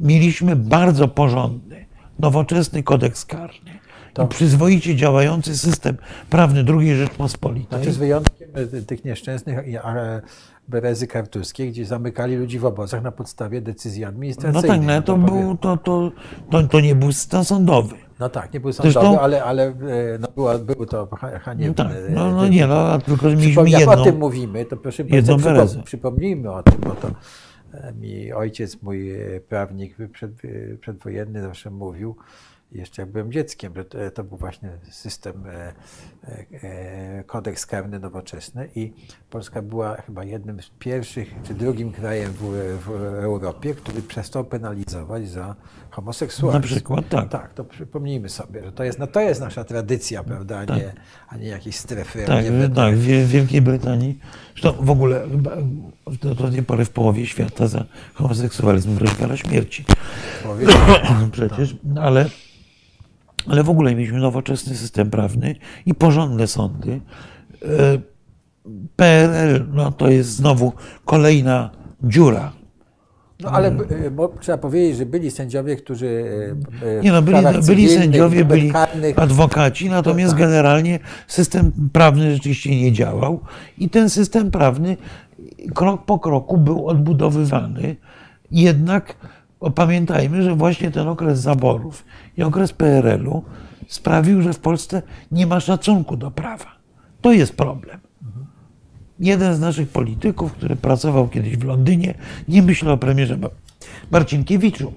Mieliśmy bardzo porządny, nowoczesny kodeks karny i przyzwoicie działający system prawny II Rzeczpospolitej. Znaczy z wyjątkiem e, tych nieszczęsnych berezy kartuskie, gdzie zamykali ludzi w obozach na podstawie decyzji No administracyjnej. tak, no, to, powiem. był, to, to, to, to nie był system sądowy. No tak, nie był sądowy, ale, ale e, no, była, był to ha- No tak, e, no, no te- nie, no, tylko że mieliśmy Przypom- Jak jedną. o tym mówimy, to proszę jedną bardzo, berezę. przypom- przypomnijmy o tym, bo to e, mi ojciec, mój e, prawnik przed, e, przedwojenny zawsze mówił, jeszcze jak byłem dzieckiem, że to, był właśnie system, e, e, kodeks karny nowoczesny i Polska była chyba jednym z pierwszych, czy drugim krajem w, w Europie, który przestał penalizować za homoseksualizm. Na przykład, tak. Tak, to przypomnijmy sobie, że to jest, no to jest nasza tradycja, prawda, a, nie, a nie jakieś strefy. Tak, LGBT. tak, w Wie- Wielkiej Brytanii. Zresztą w ogóle do, do tej pory w połowie świata za homoseksualizm grozi kara śmierci. Przecież, ale, ale w ogóle mieliśmy nowoczesny system prawny i porządne sądy. E, PRL no to jest znowu kolejna dziura. No ale y, bo, trzeba powiedzieć, że byli sędziowie, którzy. y, Nie no, byli, byli sędziowie, byli karnych, adwokaci, natomiast tak. generalnie system prawny rzeczywiście nie działał i ten system prawny krok po kroku był odbudowywany. Jednak o, pamiętajmy, że właśnie ten okres zaborów i okres PRL-u sprawił, że w Polsce nie ma szacunku do prawa. To jest problem. Jeden z naszych polityków, który pracował kiedyś w Londynie, nie myślę o premierze Marcinkiewiczu.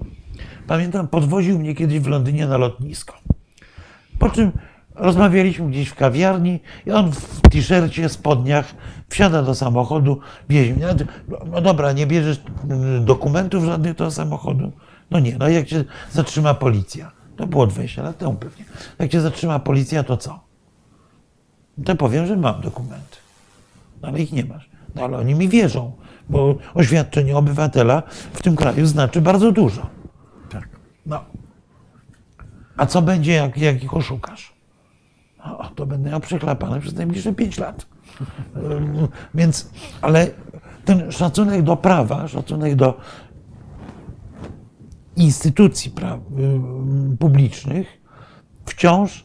Pamiętam, podwoził mnie kiedyś w Londynie na lotnisko. Po czym rozmawialiśmy gdzieś w kawiarni i on w t-shircie, spodniach wsiada do samochodu, wiezie mnie. No dobra, nie bierzesz mm, dokumentów żadnych do samochodu? No nie, no jak cię zatrzyma policja? To było 20 lat temu pewnie. Jak cię zatrzyma policja, to co? To powiem, że mam dokumenty. No, ale ich nie masz. No, ale oni mi wierzą, bo oświadczenie obywatela w tym kraju znaczy bardzo dużo. Tak. No. A co będzie, jak, jak ich oszukasz? To będę miał przechlapane przez najbliższe pięć lat. Więc, ale ten szacunek do prawa, szacunek do instytucji pra, ym, publicznych wciąż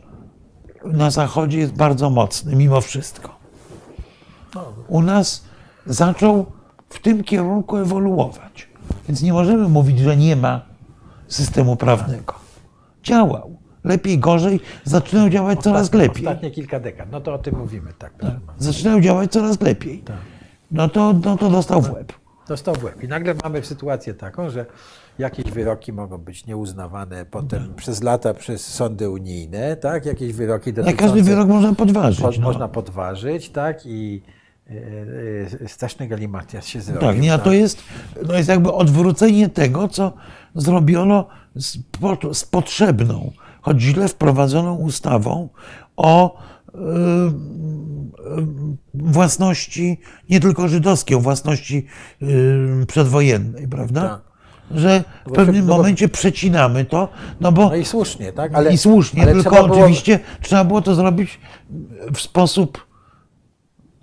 na Zachodzie jest bardzo mocny, mimo wszystko. U nas zaczął w tym kierunku ewoluować. Więc nie możemy mówić, że nie ma systemu prawnego. Działał. Lepiej, gorzej, zaczynają działać coraz lepiej. Ostatnie kilka dekad. No to o tym mówimy, tak. Zaczynają działać coraz lepiej. No to, no to dostał w łeb. Dostał w łeb. I nagle mamy sytuację taką, że jakieś wyroki mogą być nieuznawane potem przez lata przez sądy unijne, tak? Jakieś wyroki dotyczące... każdy wyrok można podważyć. pod, no. można podważyć, tak? I e, e, straszny galimatias się zrobił. Tak, nie, a to jest, to jest jakby odwrócenie tego, co zrobiono z, z potrzebną, choć źle wprowadzoną ustawą o y, y, własności, nie tylko żydowskiej, o własności y, przedwojennej, prawda? Tak. Że w pewnym no momencie przecinamy to, no bo No i słusznie, tak? i słusznie, ale tylko trzeba było- oczywiście trzeba było to zrobić w sposób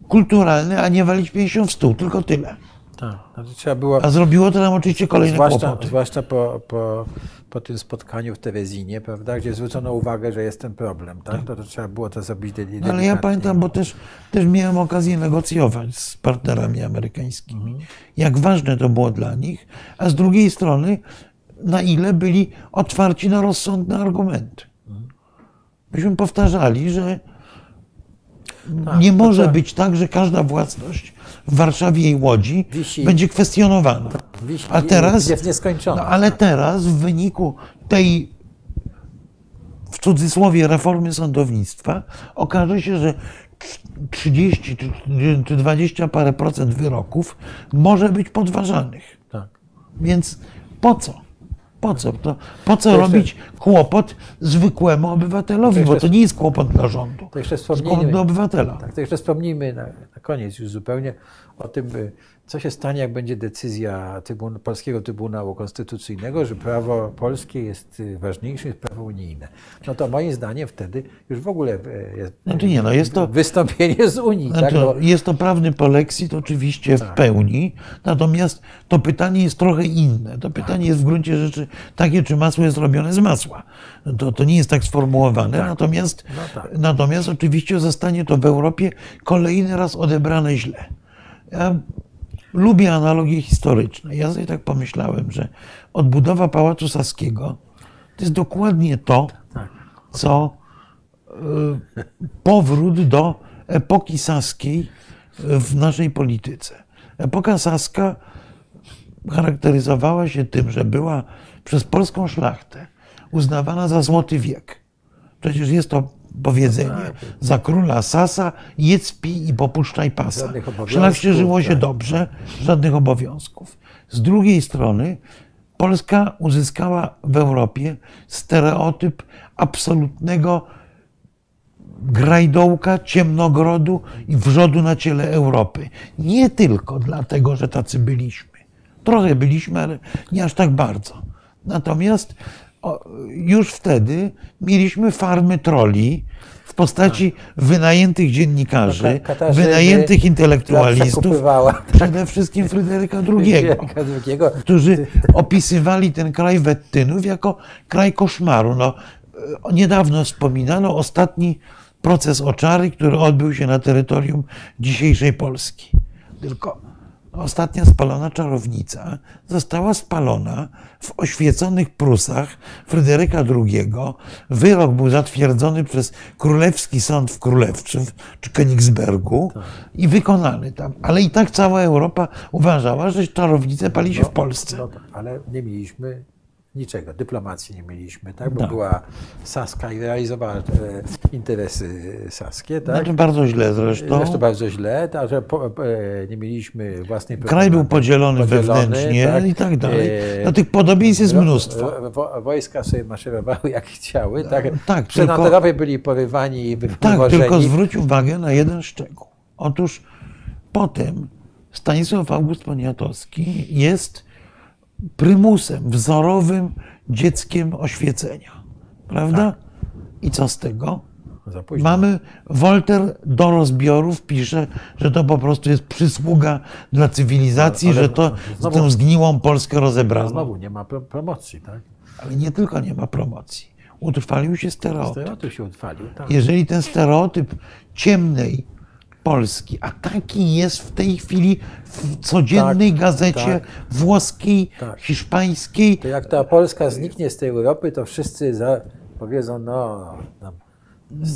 kulturalny, a nie walić 50 w stół, tylko tyle. Tak, znaczy trzeba było... A zrobiło to nam oczywiście kolejne Zwłaszcza, kłopoty. zwłaszcza po, po, po tym spotkaniu w Terezinie, prawda, gdzie zwrócono uwagę, że jest ten problem, tak? To, to trzeba było to zrobić de- No, ale ja delikatnie. pamiętam, bo też, też miałem okazję negocjować z partnerami amerykańskimi, jak ważne to było dla nich, a z drugiej strony, na ile byli otwarci na rozsądne argumenty. Myśmy powtarzali, że Tak, nie może tak. być tak, że każda własność w Warszawie i Łodzi Wisi. będzie kwestionowana. Wisi- A teraz, Jest nieskończona. no, ale teraz w wyniku tej w cudzysłowie reformy sądownictwa okaże się, że 30 czy- czy 20 parę procent wyroków może być podważanych. Tak. Więc po co? Po co? To, po co To jeszcze- robić kłopot zwykłemu obywatelowi? To Bo jeszcze- to nie jest kłopot dla rządu. To jeszcze To jest kłopot wspomnijmy, dla obywatela. tak, to jeszcze wspomnijmy na, na koniec już zupełnie o tym, y, co się stanie, jak będzie decyzja Trybun Polskiego Trybunału Konstytucyjnego, że prawo polskie jest y, ważniejsze niż prawo unijne. No to moim zdaniem wtedy już w ogóle y, jest Znaczy nie, no jest to- wystąpienie z Unii. tak? Znaczy, No, Jest to prawny polexit oczywiście w pełni, natomiast to pytanie jest trochę inne. To pytanie jest w gruncie rzeczy takie, czy masło jest robione z masła. To, to nie jest tak sformułowane, natomiast, No tak. natomiast oczywiście zostanie to w Europie kolejny raz odebrane źle. Ja lubię analogie historyczne. Ja sobie tak pomyślałem, że odbudowa Pałacu Saskiego to jest dokładnie to, tak. co y, powrót do epoki saskiej w naszej polityce. Epoka saska charakteryzowała się tym, że była przez polską szlachtę uznawana za złoty wiek. Przecież jest to powiedzenie, za króla Sasa jedz, pij i popuszczaj pasa. Szlachcie żyło się tak. dobrze, żadnych obowiązków. Z drugiej strony Polska uzyskała w Europie stereotyp absolutnego grajdołka, ciemnogrodu i wrzodu na ciele Europy. Nie tylko dlatego, że tacy byliśmy. Trochę byliśmy, ale nie aż tak bardzo. Natomiast już wtedy mieliśmy farmy troli w postaci wynajętych dziennikarzy, No, wynajętych intelektualistów, przede wszystkim Fryderyka II którzy opisywali ten kraj Wettynów jako kraj koszmaru. No, e, niedawno wspominano ostatni proces oczary, który odbył się na terytorium dzisiejszej Polski. Tylko ostatnia spalona czarownica została spalona w oświeconych Prusach Fryderyka II. Wyrok był zatwierdzony przez Królewski Sąd w Królewcu czy Königsbergu i wykonany tam. Ale i tak cała Europa uważała, że czarownicę pali się w Polsce. No tak, ale nie mieliśmy niczego, dyplomacji nie mieliśmy, tak? Bo Tak. była Saska i realizowała e, interesy saskie, tak? Znaczy bardzo źle zresztą. Zresztą bardzo źle, tak, że po, e, nie mieliśmy własnej Kraj był podzielony, Podzielony, wewnętrznie tak. i tak dalej. E, No tych podobieństw jest wo- mnóstwo. wo- Wojska sobie maszerowały jak chciały, tak? tak, Senatorowie byli porywani i wy- Tak, wywożeni. tylko zwróć uwagę na jeden szczegół. Otóż potem Stanisław August Poniatowski jest prymusem, wzorowym dzieckiem oświecenia. Prawda? I co z tego? Mamy, Wolter do rozbiorów pisze, że to po prostu jest przysługa dla cywilizacji, Ale- ale że to znowu- tę zgniłą Polskę rozebrano. znowu nie ma pro- promocji, tak? Ale nie tylko nie ma promocji. Utrwalił się stereotyp. Stereotyp się utrwalił. Tak. Jeżeli ten stereotyp ciemnej Polski, a taki jest w tej chwili w codziennej Tak, gazecie tak. włoskiej, Tak. hiszpańskiej, To jak ta Polska zniknie z tej Europy, to wszyscy za, powiedzą, no, nam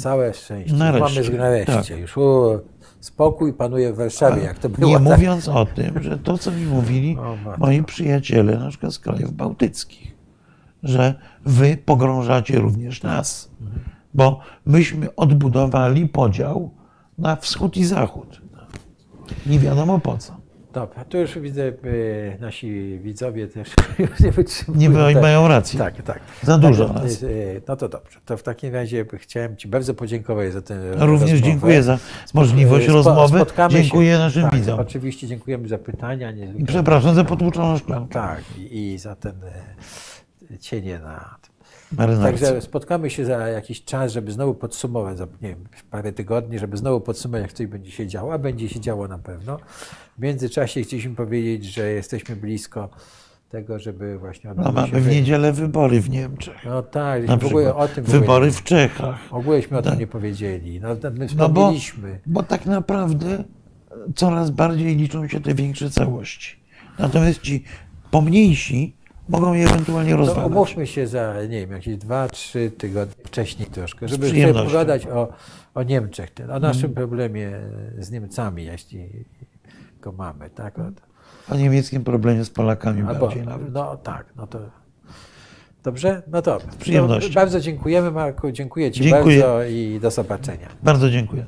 całe szczęście. Nareszcie, Mamy nareszcie. tak. Już u, spokój panuje w Warszawie, jak to było. nie tak? mówiąc o tym, że to, co mi mówili moi przyjaciele, na przykład z krajów bałtyckich, że wy pogrążacie również nas, bo myśmy odbudowali podział na wschód i zachód. Nie wiadomo po co. Dobra, tu już widzę, e, nasi widzowie też nie wytrzymują. Nie tak. mają racji. Tak, tak. Za dużo Tak, nas. e, No to dobrze. To w takim razie chciałem Ci bardzo podziękować za tę Również rozmowę. dziękuję za możliwość rozmowy. spotkamy Dziękuję się, naszym tak, widzom. Oczywiście dziękujemy za pytania. I niezwykle- przepraszam za potłuczoną szklankę. Tak, i, i za ten e, cienie na Także spotkamy się za jakiś czas, żeby znowu podsumować, za nie wiem, parę tygodni, żeby znowu podsumować, jak coś będzie się działo, a będzie się działo na pewno. W międzyczasie chcieliśmy powiedzieć, że jesteśmy blisko tego, żeby właśnie No, mamy w niedzielę wybory w Niemczech. No tak, Na w ogóle o tym wybory w Czechach. W ogóleśmy o tym Tak. nie powiedzieli. No, No bo, bo tak naprawdę coraz bardziej liczą się te większe całości. Natomiast ci pomniejsi mogą je ewentualnie To rozwalać. umówmy się za, nie wiem, jakieś dwa, trzy tygodnie wcześniej troszkę, żeby sobie pogadać o, o Niemczech, o naszym problemie z Niemcami, jeśli go mamy, tak? O- niemieckim problemie z Polakami Albo, bardziej nawet. no tak, no to dobrze? No to, przyjemnością. to bardzo dziękujemy Marku, dziękuję Ci Dziękuję. bardzo i do zobaczenia. Bardzo dziękuję.